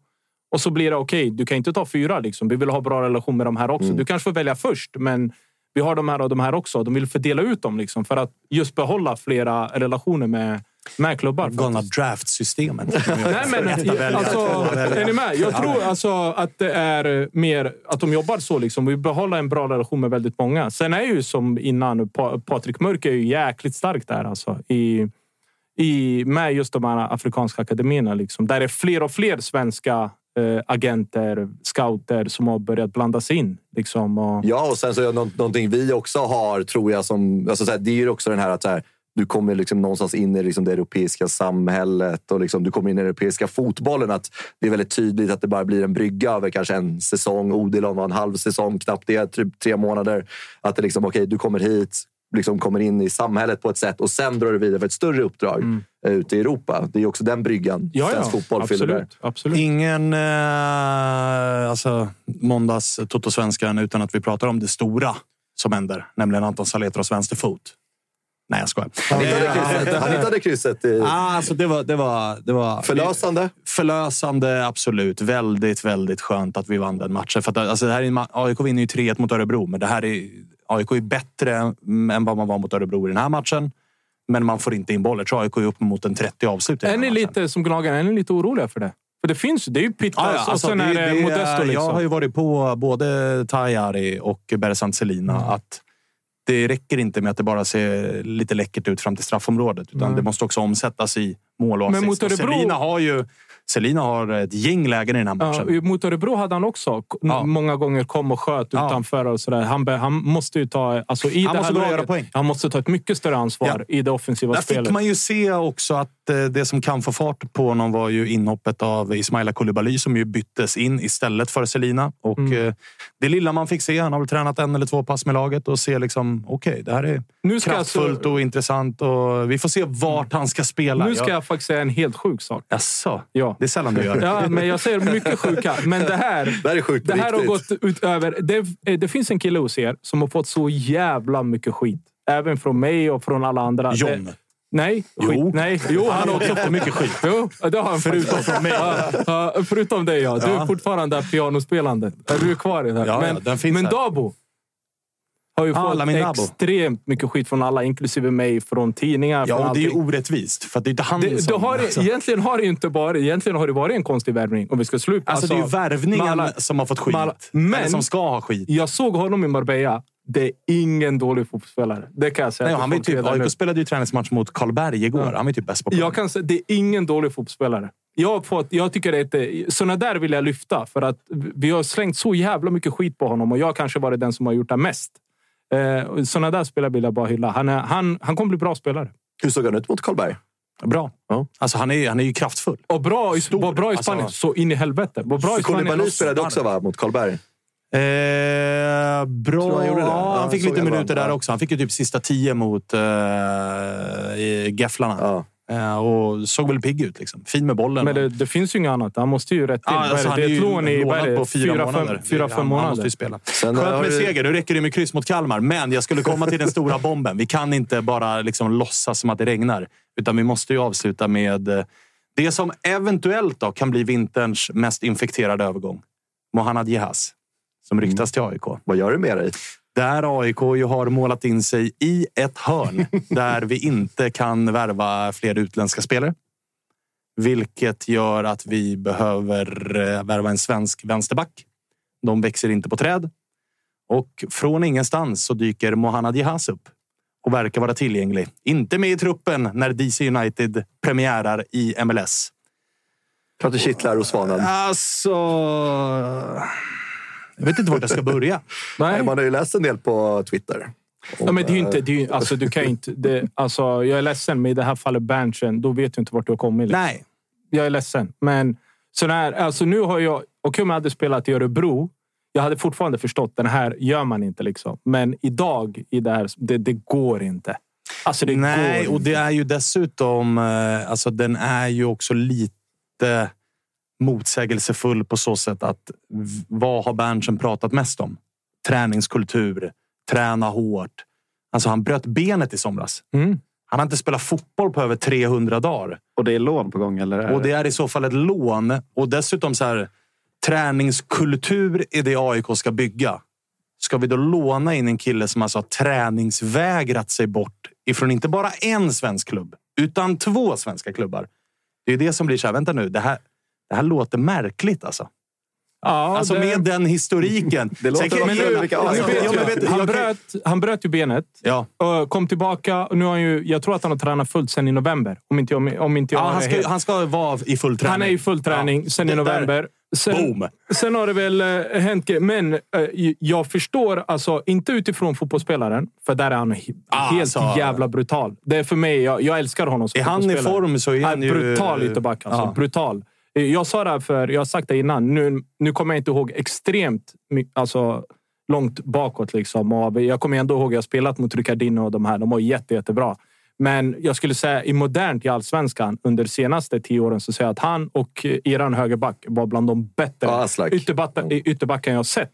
och så blir det okej, du kan inte ta fyra. Liksom. Vi vill ha bra relation med de här också. Mm. Du kanske får välja först, men vi har de här och de här också. De vill fördela ut dem liksom, för att just behålla flera relationer med, med klubbar. Galna draft-systemet. Nej, men alltså, är ni med? Jag tror alltså att det är mer att de jobbar så. Liksom. Vi behåller en bra relation med väldigt många. Sen är ju som innan, Pa- Patrik Mörk är ju jäkligt stark där. Alltså, i, i, med just de här afrikanska akademierna. Liksom. Där är fler och fler svenska eh, agenter, scouter som har börjat blandas in. Liksom, och, Ja, och sen så är det nå- någonting vi också har, tror jag, som... Alltså här, det är ju också den här att här, du kommer liksom någonstans in i liksom det europeiska samhället och liksom du kommer in i den europeiska fotbollen. Att det är väldigt tydligt att det bara blir en brygga över kanske en säsong. Odilon var en halv säsong, knappt det, typ tre månader. Att det liksom, okej, du kommer hit, liksom kommer in i samhället på ett sätt och sen drar du vidare för ett större uppdrag eh, ute i Europa. Det är också den bryggan Mm. Ja, svensk ja, fotboll fyller där. absolut, absolut. Ingen eh, alltså, måndags Toto-svenskan utan att vi pratar om det stora som händer. Nämligen Anton Saletros vänsterfot. Nej, jag skojar. Han hittade krysset. Han hittade krysset i... Ah, alltså det, var, det, var, det var... Förlösande? Förlösande, absolut. Väldigt, väldigt skönt att vi vann den matchen. För att, alltså, det här är AIK vinner ju 3-1 mot Örebro, men det här är, AIK är bättre än vad man var mot Örebro i den här matchen. Men man får inte in bollen. Jag tror AIK är upp mot en 30 avslut är ni lite som gnagare? Är ni lite oroliga för det? För det finns Det är ju Pittas Ja, ja, alltså, och sen det- är det, Modesto. Liksom. Jag har ju varit på både Tajari och Beresant Selina Mm. att det räcker inte med att det bara ser lite läckert ut fram till straffområdet. Utan Nej. det måste också omsättas i mål och Men mot Örebro- Selina har ju Selina har ett gäng lägen i den här matchen. Ja, mot Örebro hade han också Ja. många gånger kom och sköt Ja. utanför. och sådär. Han, han måste ju ta... Alltså, i Han det måste här laget, göra poäng. Han måste ta ett mycket större ansvar i det offensiva Där spelet. fick man ju se också att eh, det som kan få fart på honom var ju inhoppet av Ismaila Koulibaly som ju byttes in istället för Selina. Och Mm. eh, det lilla man fick se, han har väl tränat en eller två pass med laget och ser liksom okej, det här är Nu ska kraftfullt alltså- och intressant och vi får se vart han ska spela. Nu ska jag... jag faktiskt säga en helt sjuk sak. Jaså? Ja. Det är sällan du gör. Ja, men jag säger mycket sjuka. Men det här, Det här är sjukt det här har gått utöver... Det, eh, det finns en kille hos er som har fått så jävla mycket skit. Även från mig och från alla andra. John. Det, nej, Jo. skit, nej. Jo, Han har också fått mycket skit. Jo, det har han Förutom från mig. Ja, ja, förutom dig, ja. Du är Ja. fortfarande där pianospelandet. Du är kvar i det här. Ja, ja, men finns men. Dabo har ju Ah, fått Dabo. extremt mycket skit från alla, inklusive mig, från tidningar. Ja, från och det är orättvist. För att det är inte han Det, det som... har, alltså, Egentligen har det inte bara, egentligen har det varit en konstig värvning. Om vi ska sluta. alltså, det är ju värvningen med alla- som har fått skit. alla- Eller Men som ska ha skit. jag såg honom i Marbella. Det är ingen dålig fotbollsspelare. Det kan jag säga. Nej, han var typ. AIK spelade ju träningsmatch mot Karlberg igår. Ja. Han var typ bäst på. Jag kan säga, det är ingen dålig fotbollsspelare. Jag, fått, jag tycker det är såna där vill jag lyfta. För att vi har slängt så jävla mycket skit på honom och jag har kanske varit den som har gjort det mest. Eh, sådana där spelare vill jag bara hylla. Han, är, han, han kommer bli bra spelare. Hur såg han ut mot Karlberg? Bra. Ja. Alltså, han, är, han är ju kraftfull. Och bra, i, var bra i Alltså- Spanien. så in i helvete. Var bra i Spanien. Spelade också va, mot Karlberg? Eh, bra. Han. Ja, han fick lite minuter där också. Han fick ju typ sista tio mot uh, Gefflarna. Ja. Eh, och såg väl pigg ut. Liksom. Fin med bollen. Men det, det finns ju inget annat. Han måste ju rätt till. Är alltså, det? han det är ju lån i på fyra fyra, månader. fem, fyra, fem han, månader. Han måste ju spela. Sen Skönt med du- seger. Nu räcker det med kryss mot Kalmar. Men jag skulle komma till den stora bomben. Vi kan inte bara liksom låtsas som att det regnar. Utan vi måste ju avsluta med eh, det som eventuellt då kan bli vinterns mest infekterade övergång. Mohanad Jehas. Som ryktas till AIK. Vad gör du med dig? Där AIK ju har målat in sig i ett hörn där vi inte kan värva fler utländska spelare. Vilket gör att vi behöver eh, värva en svensk vänsterback. De växer inte på träd. Och från ingenstans så dyker Mohanad Jehas upp och verkar vara tillgänglig. Inte med i truppen när DC United premiärar i MLS. Klart det kittlar hos Svanen. Alltså... Jag vet inte vart jag ska börja. Nej. Man har ju läst en del på Twitter. Ja, men det är ju inte... Det är ju, alltså, du kan inte det, alltså, jag är ledsen, men i det här fallet Berntsen, då vet du inte vart du har kommit. Liksom. Nej. Jag är ledsen. Men sån här, alltså, nu har jag... Och om jag hade spelat i Örebro, jag hade fortfarande förstått den här gör man inte. Liksom. Men idag, i det här, det, det går inte. Alltså, det Nej, går och det inte. är ju dessutom... eh, Alltså, den är ju också lite motsägelsefull på så sätt att vad har Berntsen pratat mest om? Träningskultur, träna hårt. Alltså, han bröt benet i somras. Mm. Han har inte spelat fotboll på över 300 dagar. Och det är lån på gång? Eller? Och det är i så fall ett lån. Och dessutom så här, träningskultur är det AIK ska bygga. Ska vi då låna in en kille som alltså har träningsvägrat sig bort ifrån inte bara en svensk klubb, utan två svenska klubbar. Det är det som blir så här, vänta nu, det här, det här låter märkligt alltså. Ja, alltså det- med den historiken. Det låter Sen kan- också men nu- vilka Nu AIK. vet Ja, men jag. vet- han, bröt, han bröt ju benet. Ja. Kom tillbaka. Och nu har han ju, jag tror att han har tränat fullt sen i november. Om inte jag, om inte jag Ja, han, ska, helt- han ska vara i full träning. Han är i full träning Ja. sen i november. Sen, Boom. sen har det väl eh, hänt. Men eh, jag förstår, alltså inte utifrån fotbollsspelaren, för där är han he- helt Alltså. jävla brutal. Det är för mig, jag, jag älskar honom som Är han i form så är han ju... Brutal ytterback alltså. Ja. Brutal. Eh, Jag sa det här för, jag har sagt det innan. Nu, nu kommer jag inte ihåg extremt alltså, långt bakåt. Liksom. Och jag kommer ändå ihåg att jag spelat mot Ricardino och de här. De var jätte, jättebra. Men jag skulle säga i modernt i allsvenskan under de senaste tio åren så säger jag att han och eh, eran högerback var bland de bättre Ja, Aslak. ytterbackar, ytterbackar jag sett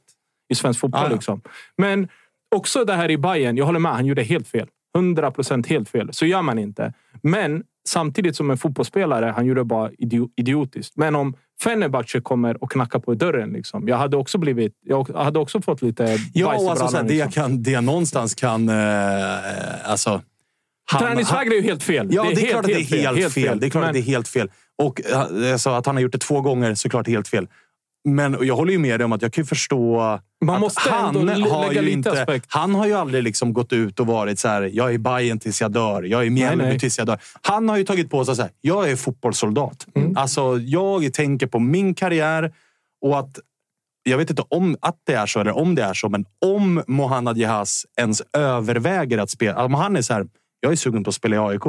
i svensk fotboll. Ah, ja. liksom. Men också det här i Bayern. Jag håller med, han gjorde helt fel. 100 procent helt fel. Så gör man inte. Men samtidigt som en fotbollsspelare, han gjorde bara idio- idiotiskt. Men om Fenerbahce kommer och knackar på dörren. Liksom, jag hade också blivit... Jag hade också fått lite Ja, alltså, brallan, det, liksom. jag kan, det jag någonstans kan... Eh, alltså, han- Träningsvägrar är ju helt fel. Ja, det är, helt, klart att det är helt, fel. Det är klart Men- att det är helt fel. Och eh, alltså, att han har gjort det två gånger, såklart helt fel. Men och jag håller ju med dig om att jag kan förstå Man att måste han ändå har lägga ju lite inte, aspekt. Han har ju aldrig liksom gått ut och varit så här, jag är Bayern tills jag dör. Jag är Mjällby tills jag dör. Han har ju tagit på sig så här, jag är fotbollssoldat. Mm. Alltså, jag tänker på min karriär och att jag vet inte om att det är så eller om det är så, men om Mohanad Jehas ens överväger att spela. Om han är så här, jag är sugen på att spela i AIK.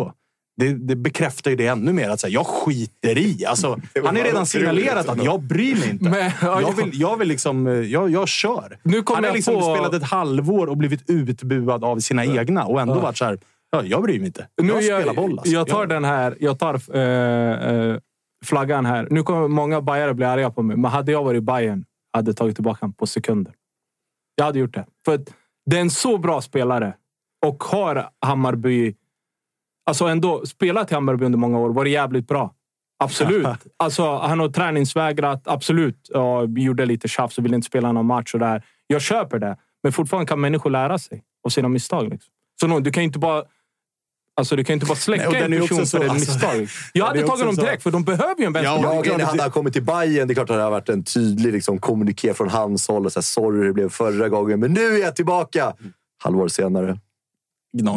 Det, det bekräftar ju det ännu mer. Att här, jag skiter i. Alltså, han har redan signalerat att jag bryr mig inte. Men, ja, jag, vill, jag vill liksom, eh, jag, jag kör. Nu han har liksom på- spelat ett halvår och blivit utbuad av sina egna och ändå varit så här, ja, jag bryr mig inte. Nu Jag jag, spelar boll. Alltså. jag tar den här. Jag tar eh, eh, flaggan här. Nu kommer många bajare bli arga på mig, men hade jag varit Bayern hade jag tagit tillbaka den på sekunder. Jag hade gjort det. För att det är en så bra spelare och har Hammarby... Alltså ändå spelat i Hammarby under många år. Varit jävligt bra. Absolut. alltså, han har träningsvägrat. Absolut. Ja, gjorde lite tjafs och ville inte spela någon match. Och där. Jag köper det. Men fortfarande kan människor lära sig av sina misstag. Liksom. Så no, du kan inte bara... Alltså, du kan inte bara släcka Nej, en person också för så- ett alltså, misstag. Jag hade tagit dem så- direkt, för de behöver ju en vänsterback. Ja, när han har kommit till Bayern, det är klart att det har varit en tydlig liksom, kommuniké från hans håll. Och så här, Sorry, det blev förra gången, men nu är jag tillbaka! Halvår senare.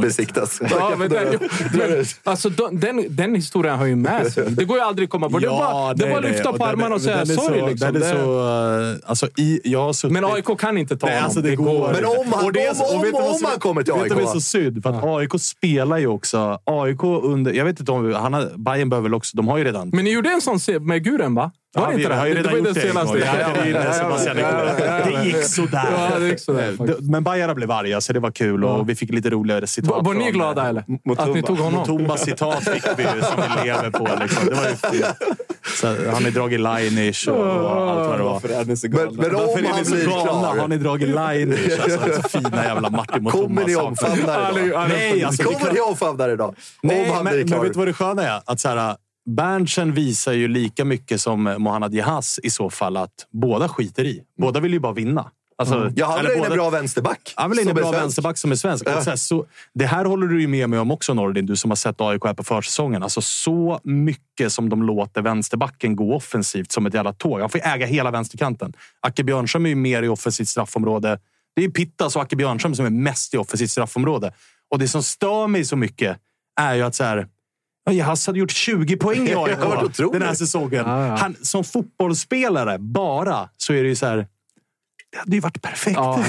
Besiktas. Ja, men den, men, alltså, de- den, den historien har ju med sig. Det går ju aldrig att komma bort. Det är bara, det är bara att lyfta på armarna och säga sorry. Liksom. Den är Det- så, eh, alltså, i, jag suttit, Men AIK kan inte ta Nej, honom. alltså det går Men inte. om han- Och det är så- om- om- om som- han kommer till Vet du vad AIK? som är så synd? För att AIK spelar ju också... AIK under... Jag vet inte om... Han har, Bayern behöver också... De har ju redan... Men ni gjorde en sån med Guren, va? Var Ja, det vi inte det? har ju det redan var ju gjort den det en senaste. det det var. Det gick sådär. Ja, det gick sådär, Eh, faktiskt. Men Bayern blev arga, så det var kul. Och vi fick lite roligare citat. Var, var ni glada eh, eller? Mutumba. Att ni tog honom? Mutumbas citat fick vi som vi lever på. Liksom. Det var ju så, han har dragit Leinisch och, och allt vad det var. Varför är ni så Men, galna? men Varför om är han ni så galna? Har ni dragit Leinisch? Alltså, fina jävla Martin Mutumba. kommer ni omfamna det idag? Nej, alltså, det Kommer ni omfamna det idag? Nej, om han men, men vet du vad det sköna är? Att så här, Berntsen visar ju lika mycket som Mohammad Jahas i så fall att båda skiter i. Båda vill ju bara vinna. Alltså, Ja, han vill in en bra vänsterback. Han vill en bra vänsterback som är svensk. Ja. Här, så, det här håller du ju med mig om också Nordin, du som har sett AIK här på försäsongen. Alltså så mycket som de låter vänsterbacken gå offensivt som ett jävla tåg. Han får äga hela vänsterkanten. Acke Björnström är ju mer i offensivt straffområde. Det är ju Pittas och Acke Björnström som är mest i offensivt straffområde. Och det som stör mig så mycket är ju att så här, Ja, Jahas hade gjort 20 poäng i AIK den här säsongen. Ja, ja. Han, som fotbollsspelare, bara, så är det ju så här... Det hade ju varit perfekt. Ja.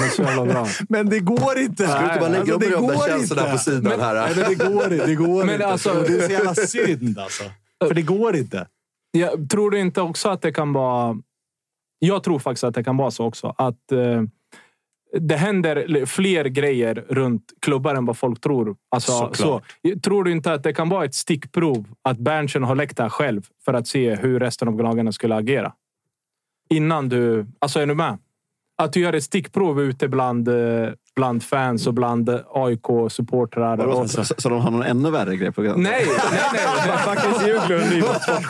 Men det går inte. Ska du inte bara lägga Alltså, upp går känslorna på sidan här? Nej, men det går inte. Det går Men inte. alltså- det är så jävla synd alltså. För det går inte. Jag tror du inte också att det kan vara... Jag tror faktiskt att det kan vara så också. Att eh, det händer fler grejer runt klubbar än vad folk tror. Alltså, Såklart. så, tror du inte att det kan vara ett stickprov att Berntsen har läckt det här själv för att se hur resten av lagarna skulle agera? Innan du... Alltså, är du med? Att du gör ett stickprov ute bland, eh, bland fans och bland AIK-supportrar. Vadå, och- Så, så de har någon ännu värre grej på gång? Nej, nej, nej. Faktiskt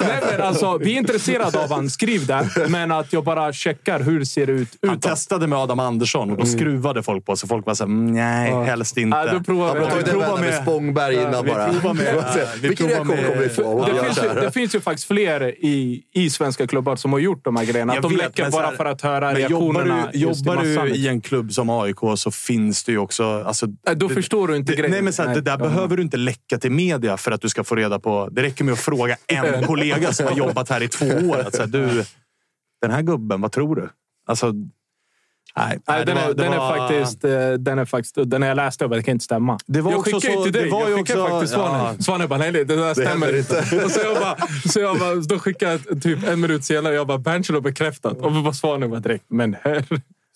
nej men alltså, vi är intresserade av han. Skriv där. Men att jag bara checkar hur det ser ut Han utåt. testade med Adam Andersson och då skruvade folk på sig. Folk var såhär, mm, nej, helst inte. Ja, då provar Han vi. provar vända med med- Spångberg innan vi bara. provar med- Vi får se. ja, vi Vilken provar reaktion med- kommer vi få? han Det finns, ju, det finns ju faktiskt fler i, i svenska klubbar som har gjort de här grejerna. Att Jag de vet, läcker men så bara för att höra Men jobbar reaktionerna. du, jobbar du liksom. i en klubb som AIK så finns det ju också... Alltså, Nej, Då förstår du inte det, grejen. nej, men så här, Nej, det där ja. behöver du inte läcka till media för att du ska få reda på. Det räcker med att fråga en kollega som har jobbat här i två år. Att, så här, du, den här gubben, vad tror du? Alltså, nej, Nej, det den, var- är, det den, är var- faktiskt, eh, den är faktiskt... Den jag läste över, det kan inte stämma. Det var jag också skickade ju till dig. det jag skickade också- faktiskt Svanen. ja. Svanen bara, nej, nej, det där stämmer inte. Och så jag bara, så jag bara, då skickade jag typ en minut senare, jag bara, Berntsen har bekräftat. Och bara Svanen var direkt, men herre.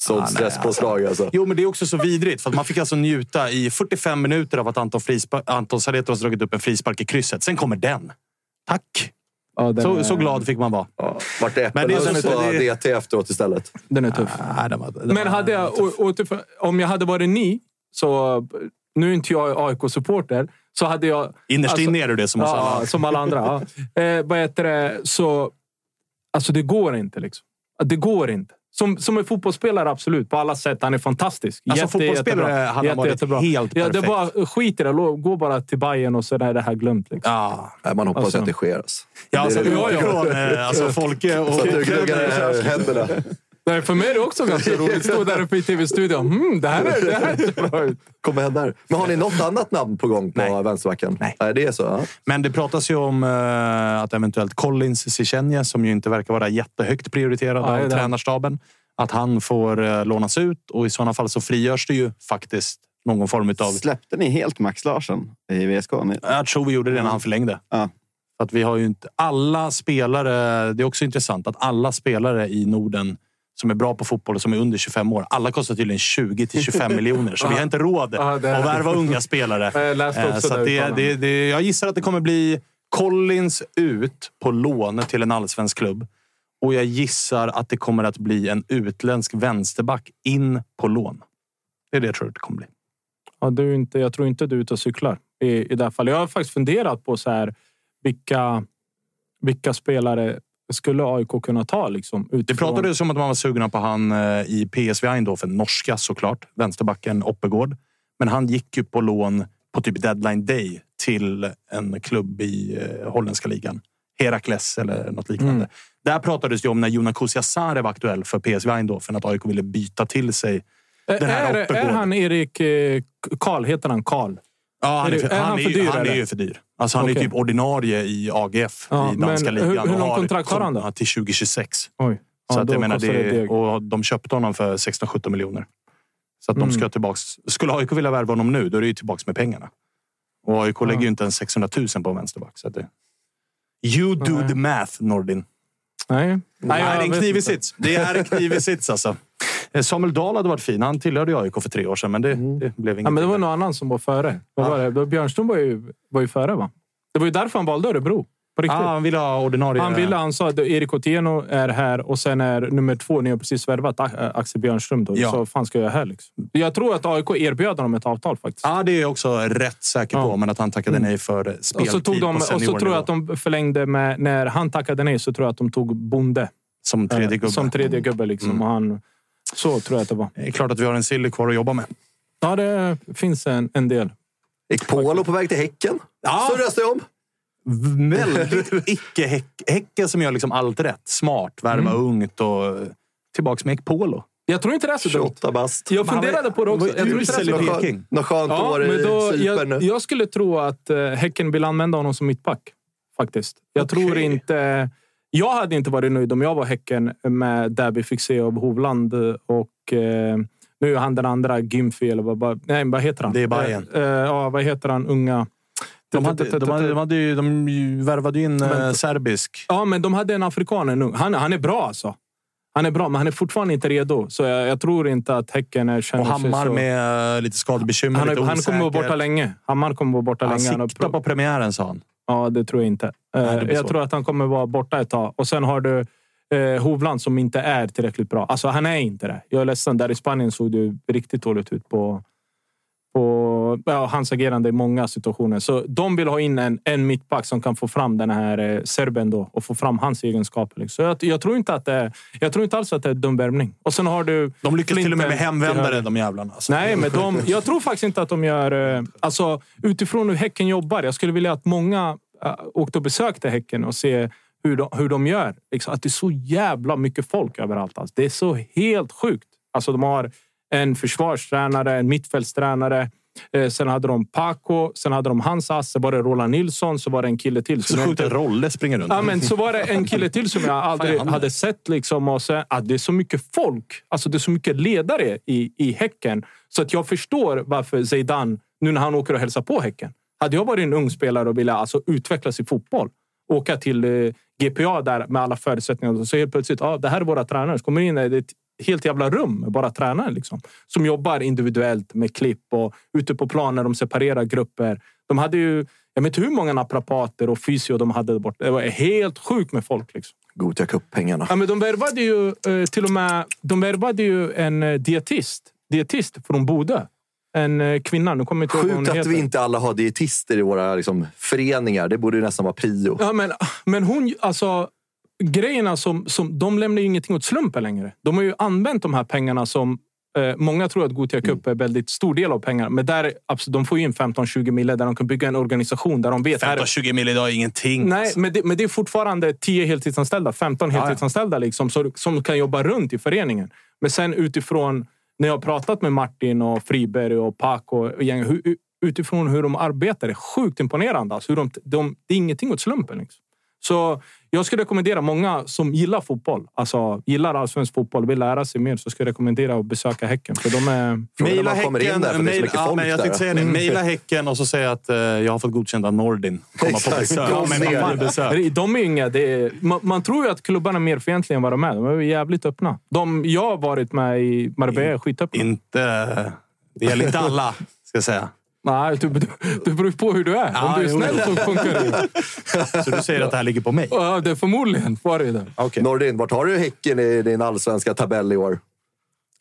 Sånt Ah, stresspåslag alltså. Jo, men det är också så vidrigt. För att man fick alltså njuta i 45 minuter av att Anton, Frispa- Anton Saretos dragit upp en frispark i krysset. Sen kommer den. Tack! Ja, den Så, är- så glad fick man vara. Ja, vart det Men det är äppelmust så- på det- DT efteråt istället? Den är tuff. Nej, den var, den Men var- hade jag, återför- om jag hade varit ni, så... Nu är inte jag AIK-supporter, så hade jag... Innerst inne är du det som oss ja, alla. som alla andra. Ja. Eh, vad heter det? Så... Alltså, det går inte. Liksom. Det går inte. Som, som en fotbollsspelare, absolut. På alla sätt. Han är fantastisk. Alltså, Jätte, fotbollsspelare jättebra. hade han varit jättebra. helt ja, det är perfekt. bara, Skit i det. Gå bara till Bayern och så är det här glömt. Liksom. Ja, man hoppas Alltså. att det sker. Alltså. ja alltså, Det är det. ja, ja. eh, alltså, Folke och... Så att du gnuggar händerna. Nej, för mig är det också ganska roligt. Stå där uppe i tv-studion. Hmm, det här är, det här är bra ut. Kommer hända här. Men har ni något annat namn på gång på Nej. vänsterbacken? Nej. det är så? Ja. Men det pratas ju om eh, att eventuellt Collins Sichenje, som ju inte verkar vara jättehögt prioriterad Ja, av det. tränarstaben, att han får eh, lånas ut och i sådana fall så frigörs det ju faktiskt någon form av... Släppte ni helt Max Larsson i VSK? Ni, Jag tror vi gjorde det när han förlängde. ja. För att vi har ju inte alla spelare. Det är också intressant att alla spelare i Norden som är bra på fotboll och som är under 25 år. Alla kostar tydligen 20 till 25 miljoner. Så vi har inte råd Ja, att värva unga spelare. Jag Eh, så det att det, det, det, jag gissar att det kommer bli Collins ut på lån till en allsvensk klubb. Och jag gissar att det kommer att bli en utländsk vänsterback in på lån. Det är det jag tror att det kommer bli. Ja, du inte, jag tror inte du är ute och cyklar i, i det här fallet. Jag har faktiskt funderat på så här, vilka, vilka spelare skulle AIK kunna ta? Liksom, Det utifrån- pratades om att man var sugna på han eh, i PSV Eindhoven, norska såklart. Vänsterbacken Oppegård. Men han gick ju på lån på typ deadline day till en klubb i eh, holländska ligan. Herakles eller något liknande. Mm. Där pratades det om när Jonas Kusiasare var aktuell för PSV Eindhoven att AIK ville byta till sig den här är, är Oppegård. han Erik eh, Karl? Heter han Karl? Ja, han är, Är för, det- är han han är, för ju- dyr, han är ju för dyr. Alltså, han är Okej. typ ordinarie i AGF Ja, i danska hur- ligan. hur och lång kontrakt har han då? Ja, Till 2026. Oj. Så Ja, att jag menar, det det, och de köpte honom för 16-17 miljoner. Så att de Mm. ska tillbaks. Skulle AIK vilja värva honom nu, då är det ju tillbaks med pengarna. Och AIK lägger ju inte ens 600 000 på en vänsterback. Så det... You do Nej. the math, Nordin. Nej. Nej, jag det är en knivig sits. Det är en knivig sits alltså. Eh, Samuel Dahl hade varit fin. Han tillhörde AIK för tre år sedan, men det, det blev inget. Ja, men det var någon annan som var före. Vad var det? Björnström var ju, var ju före, va? Det var ju därför han valde Örebro. På riktigt. ah, han ville ha ordinarie... Han ville, han sa att Erik Otieno är här och sen är nummer två, ni har precis värvat A- Axel Björnström. Då. Ja. Så fan ska jag här? Liksom? Jag tror att AIK erbjöd honom ett avtal faktiskt. Ja, det är jag också rätt säker på. Ja. Men att han tackade nej för och speltid så, tog de, på och så tror jag att de förlängde med... När han tackade nej så tror jag att de tog Bonde. Som tredje eh, gubbe. Som tredje gubbe liksom. Mm. Och han, så tror jag att det var. Det är klart att vi har en Silly kvar att jobba med. Ja, det finns en, en del. Ekpolo på väg till Häcken. Ja. Så röstar jag om. Väldigt icke-Häcken som gör liksom allt rätt. Smart, värva Mm. ungt och tillbaks med Ekpolo. Jag tror inte det är så dumt. 28 bast. Jag funderade på det också. Jag tror inte det är så dumt. Något skönt Ja, år i men då, Cypern jag, nu. jag skulle tro att eh, Häcken vill använda honom som mittback. Faktiskt. Jag Okej. tror inte... Jag hade inte varit nöjd om jag var Häcken med fick se av Hovland och eh, nu är han den andra Gimfi eller vad, nej, vad heter han? Det är Bayern. Eh, eh, ja, vad heter han? Unga... De, hade, de, hade, de, hade ju, de värvade in eh, Men- serbisk. Ja, men de hade en afrikan. Han, han är bra alltså. Han är bra, men han är fortfarande inte redo. Så jag, jag tror inte att Häcken är, känner Och Hammar så... med eh, lite skadebekymmer. Han, lite han kommer vara osäker. borta länge. Hammar kommer vara borta Han länge. Han siktar på premiären, sa han. Ja, det tror jag inte. Nej, Eh, jag svårt. tror att han kommer vara borta ett tag. Och sen har du eh, Hovland som inte är tillräckligt bra. Alltså, han är inte det. Jag är ledsen. Där i Spanien såg det riktigt dåligt ut på, på ja, hans agerande i många situationer. Så de vill ha in en, en mittback som kan få fram den här eh, serben då och få fram hans egenskaper. Liksom. Så jag, jag, tror inte att det är, jag tror inte alls att det är dum värvning. Och sen har du... De lyckas till och med med Flinten hemvändare, de jävlarna. Alltså. Nej, men de, jag tror faktiskt inte att de gör... eh, Alltså, utifrån hur Häcken jobbar. Jag skulle vilja att många uh, åkte och besökte Häcken och se hur de, hur de gör. Liksom, att det är så jävla mycket folk överallt. Alltså. Det är så helt sjukt. Alltså, de har en försvarstränare, en mittfältstränare. Eh, sen hade de Paco, sen hade de hans ass, så var det Roland Nilsson, så var det en kille till. Så sjukt att Rolle springer runt. Ja, men så var det en kille till som jag aldrig hade sett. Liksom, och sen, att det är så mycket folk. Alltså, det är så mycket ledare i, i Häcken. Så att jag förstår varför Zeidan, nu när han åker och hälsar på Häcken. Hade jag varit en ung spelare och ville alltså, utvecklas i fotboll, åka till eh, GPA där med alla förutsättningar. Så helt plötsligt, ah, det här är våra tränare. Så kommer in i ett helt jävla rum med bara tränare. Liksom, som jobbar individuellt med klipp och ute på plan när de separerar grupper. De hade ju, jag vet inte hur många naprapater och fysio de hade där borta. Det var helt sjukt med folk. Liksom. Gothia Cup-pengarna. Ja, men de värvade ju eh, till och med de värvade ju en eh, dietist, dietist från Bodö. En eh, kvinna. Nu kommer jag inte Sjukt att heter. vi inte alla har dietister i våra liksom, föreningar. Det borde ju nästan vara prio. Ja, men, men hon, alltså grejerna som, som... De lämnar ju ingenting åt slumpen längre. De har ju använt de här pengarna som... Eh, många tror att Gothia Cup är en väldigt stor del av pengarna. Men där, absolut, de får ju in 15-20 mille där de kan bygga en organisation där de vet... här- 15-20 mil idag är ingenting. Nej, alltså. men det, men det är fortfarande 10 heltidsanställda, 15 ja. heltidsanställda liksom, så, som kan jobba runt i föreningen. Men sen utifrån, när jag har pratat med Martin och Friberg och Paco och gäng, hur, utifrån hur de arbetar, är sjukt imponerande. Alltså, hur de, de, det är ingenting åt slumpen. Liksom. Så jag skulle rekommendera många som gillar fotboll, alltså gillar allsvensk fotboll, vill lära sig mer, så skulle jag rekommendera att besöka Häcken. För de är... Mejla Häcken. där, för det är så Mail, mycket ja, folk men jag där. tänkte säga det. Mm. Mejla Häcken och så säga att eh, jag har fått godkänt av Nordin. Komma på Exakt. besök. Kom men ner. komma på besök. De är inga, det är, man, man tror ju att klubbarna är mer fientliga än vad de är. De är jävligt öppna. De, jag har varit med i Marbella är skitöppna. Inte... Det gäller inte alla, ska jag säga. Nej, du, du, det beror på hur du är. Ja, Om du är snäll så funkar det. Så du säger att det här ligger på mig? Ja, det är förmodligen var det det. Okej. Nordin, vart har du Häcken i din allsvenska tabell i år?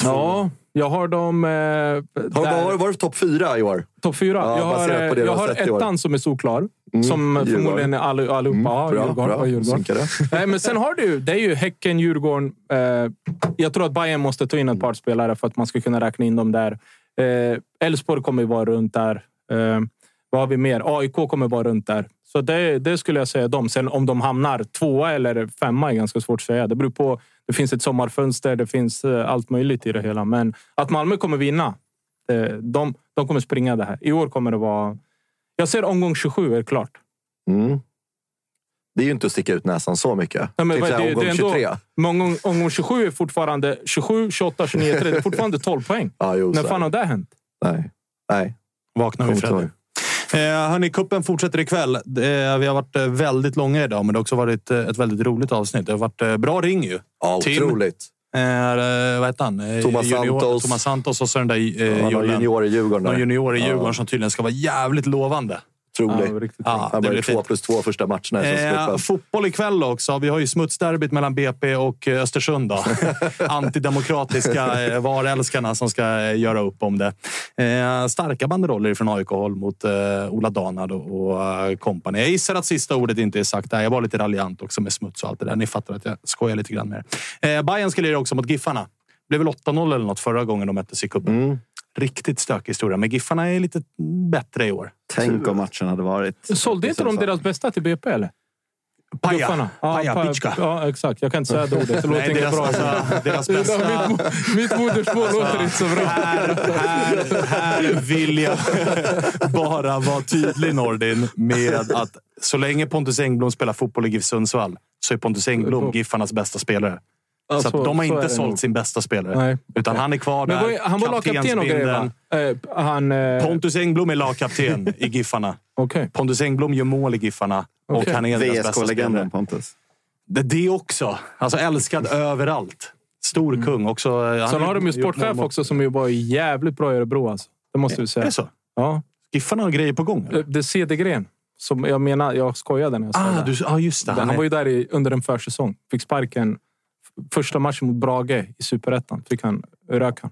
Ja, jag har dem... Eh, Har, där- vad var var det topp fyra i år? Topp fyra. Ja, jag har, baserat på det du jag har ettan som är solklar. Mm, Som Djurgården. förmodligen är all, allihopa. ja, bra, Djurgården, bra. ja, Djurgården. Nej, men sen har du, det är ju Häcken, Djurgården. Eh, jag tror att Bayern måste ta in ett par spelare för att man ska kunna räkna in dem där. Eh, Elfsborg kommer ju vara runt där. Eh, vad har vi mer? AIK kommer vara runt där. Så det, det skulle jag säga dem. Sen om de hamnar tvåa eller femma är ganska svårt att säga. Det beror på. Det finns ett sommarfönster. Det finns eh, allt möjligt i det hela. Men att Malmö kommer vinna. Eh, de, de kommer springa det här. I år kommer det vara Jag ser omgång 27 är klart. Mm. Det är ju inte att sticka ut näsan så mycket. Nej, men det, omgång det är ändå, 23. men omgång, omgång 27 är fortfarande 27, 28, 29, 30. Det är fortfarande 12 poäng. Ja, jo, När fan har det. hänt? Nej. Nej. Vaknar vi Freddy. Eh, hörni, kuppen fortsätter ikväll. Eh, vi har varit eh, väldigt långa idag, men det har också varit eh, ett väldigt roligt avsnitt. Det har varit eh, bra ring ju. Ja, Tim. otroligt. Eh, vad heter han? Eh, Thomas Santos. Thomas Santos och så den där Ja, eh, han har Jullen. junior i Djurgården. Någon junior i Ja. Djurgården som tydligen ska vara jävligt lovande. Otrolig. Ja, riktigt Ja, Han det var ju två plus två första matcherna i Eh, fotboll ikväll också. Vi har ju smutsderbyt mellan BP och eh, Östersund. Då. Antidemokratiska eh, varälskarna som ska eh, göra upp om det. Eh, starka banderoller från AIK-håll mot eh, Ola Danad och, och eh. Jag gissar att sista ordet inte är sagt där. Jag var lite raljant också med smuts och allt det där. Ni fattar att jag skojar lite grann med er. Eh, Bayern ska lira också mot Giffarna. Det blev väl 8-0 eller något förra gången de möttes i cupen. Mm. Riktigt stökig historia, men Giffarna är lite bättre i år. Tänk om matchen hade varit... Sålde inte de deras bästa till BP eller? Paja. Guffarna. Ja, Paja, pa- Pitschka. Ja, exakt. Jag kan inte säga det ordet. Det låter deras, bra. alltså, deras bästa... Mitt, mitt modersmål låter inte så bra. Här, här, här vill jag bara vara tydlig, Nordin, med att så länge Pontus Engblom spelar fotboll i GIF Sundsvall så är Pontus Engblom Giffarnas bästa spelare. Ja, så så- att de har så är inte sålt nog. sin bästa spelare. Nej. Utan han är kvar där. är- han var lagkapten och grejer. Eh, han... Eh, Pontus Engblom är lagkapten i Giffarna. Okej. Pontus Engblom gör mål i Giffarna och Okej. han är deras bästa spelare. Pontus. Det, det också. Alltså älskad överallt. Stor kung. Också, han Sen har de ju sportchef också som jobbar jävligt bra i Örebro. Alltså. Det måste vi Är säga. det så? Ja. Giffarna har grejer på gång? eller? Eh, Det är Cedergren. Som jag menar, jag skojade när jag sa Ah, det. du, ah, just det. Han, är- var ju där i, under en försäsong. Fick sparken. Första matchen mot Brage i Superettan fick han rök han.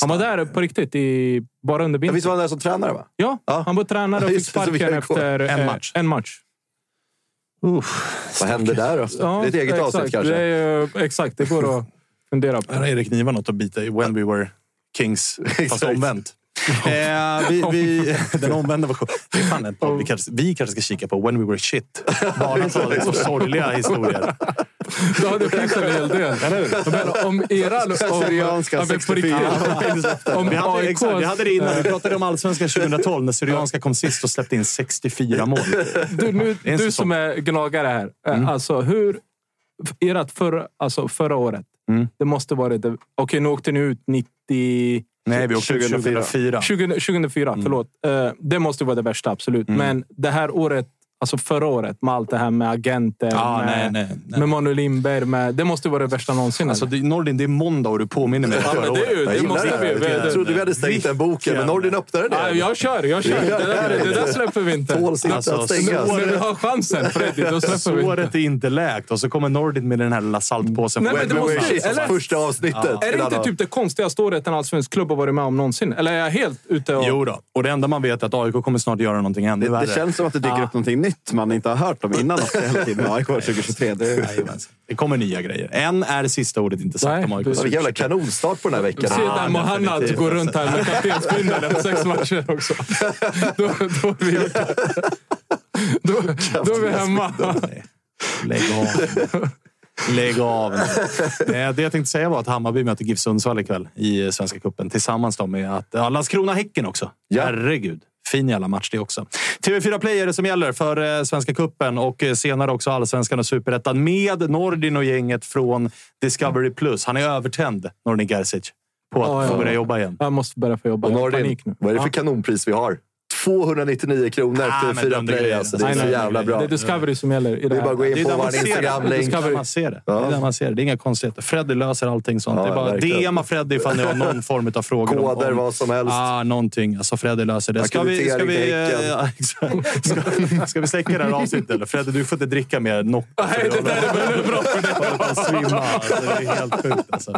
Han var där på riktigt, i, bara under Ja, vintern. visst var han där som tränare? va? Ja, Ja. han var tränare och fick sparken efter en eh, match. en match. Vad hände där då? det är ett eget exakt. avsnitt kanske. Det är, exakt, det går att fundera på. Här har Erik Niva något att bita i. When we were kings. Fast omvänt. Eh, vi, vi, den omvända versionen. Fan vi kanske, vi kanske ska kika på. When we were shit. Bara så sorgliga historier. Då hade finns en hel del. Men om era... Syrianska ja, men på riktigt. 64. Om Vi hade, AIKs exakt, vi hade det innan. Vi pratade om Allsvenskan 2012 när Syrianska kom sist och släppte in 64 mål. Du, nu, Det du säsong. som är gnagare här. Eh, Alltså, hur... Ert förra, alltså förra året. Mm. Det måste varit... det- Okej, nu åkte ni ut 90... Nej, vi åkte 2004. 2004. 20, 2004, förlåt. Eh, det måste vara det värsta, absolut. Men det här året, alltså förra året, med allt det här med agenter, Ja, med, nej, nej, nej. med Manuel Lindberg. Med, det måste vara det värsta någonsin. Alltså, det, Nordin, det är måndag och du påminner mig om Ja, det är ju- det Jag måste gillar vi- det. vi- Jag trodde vi hade stängt den boken, men Nordin öppnade ja, den. jag kör, jag kör. Det där, det där släpper vi inte. Tåls inte Alltså, att stängas. När vi har chansen, Freddy, då släpper vi inte. Såret är inte läkt och så kommer Nordin med den här lilla saltpåsen. Nej, men det måste- shit, eller- Första avsnittet. Är det inte typ det konstigaste året en allsvensk klubb har varit med om någonsin? Eller är jag helt ute och... Jo då. och det enda man vet är att AIK kommer snart göra någonting ännu Det, värre. det känns som att det dyker upp någonting nytt man inte har hört om innan också hela tiden med AIK 2023. Det. Det kommer nya grejer. Än är sista ordet inte sagt Nej, om AIK. du- Vilken jävla kanonstart på den här veckan. Se Ja, där Mohanad går runt här med kaptensbindeln efter sex matcher också. Då, då, är vi, då, då är vi hemma. Lägg av. Lägg av. Eh, Det jag tänkte säga var att Hammarby möter GIF Sundsvall ikväll i Svenska cupen. Tillsammans då med att, ja, Landskrona-Häcken också. Ja. Herregud. Fin jävla match det också. TV4 Play är det som gäller för eh, Svenska cupen och eh, senare också Allsvenskan och Superettan med Nordin och gänget från Discovery+. Plus. Han är övertänd, Nordin Gerzic, på att Ja, ja, få ja. börja jobba igen. Jag måste börja få jobba. Och Nordin, vad är det för kanonpris vi har? 299 kronor Ah, till fyra play. grejer. Alltså. Det är Nej, så nej, jävla nej, bra. Det är Discovery som gäller i det Det är bara att gå in på vår ser det. Instagram-länk. Det är där man ser det. Det är där man ser det. Det är inga konstigheter. Freddy löser allting sånt. Ja, det är bara. DMa Freddy ifall ni har någon form av frågor. om- Koder, om- vad som helst. Ah, någonting. Alltså Freddy löser det. Ska vi, ska vi, ja, ska, ska vi släcka det här avsnittet? Eller? Freddy, du får inte dricka mer Nocco. Nej, det där är väldigt bra för dig. det är helt sjukt. Alltså.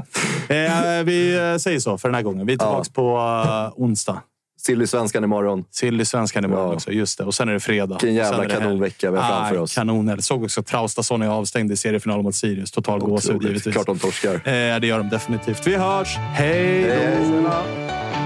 Eh, vi eh, säger så för den här gången. Vi är tillbaka på uh, onsdag. Silly-svenskan imorgon. Sill i svenskan imorgon Ja. också. Just det. Och sen är det fredag. Vilken jävla kanonvecka vi har framför oss. Kanon. Jag såg också Traustason är avstängd i seriefinalen mot Sirius. Total gåshud givetvis. Klart de torskar. Eh, det gör de definitivt. Vi hörs! Hej då! Hej.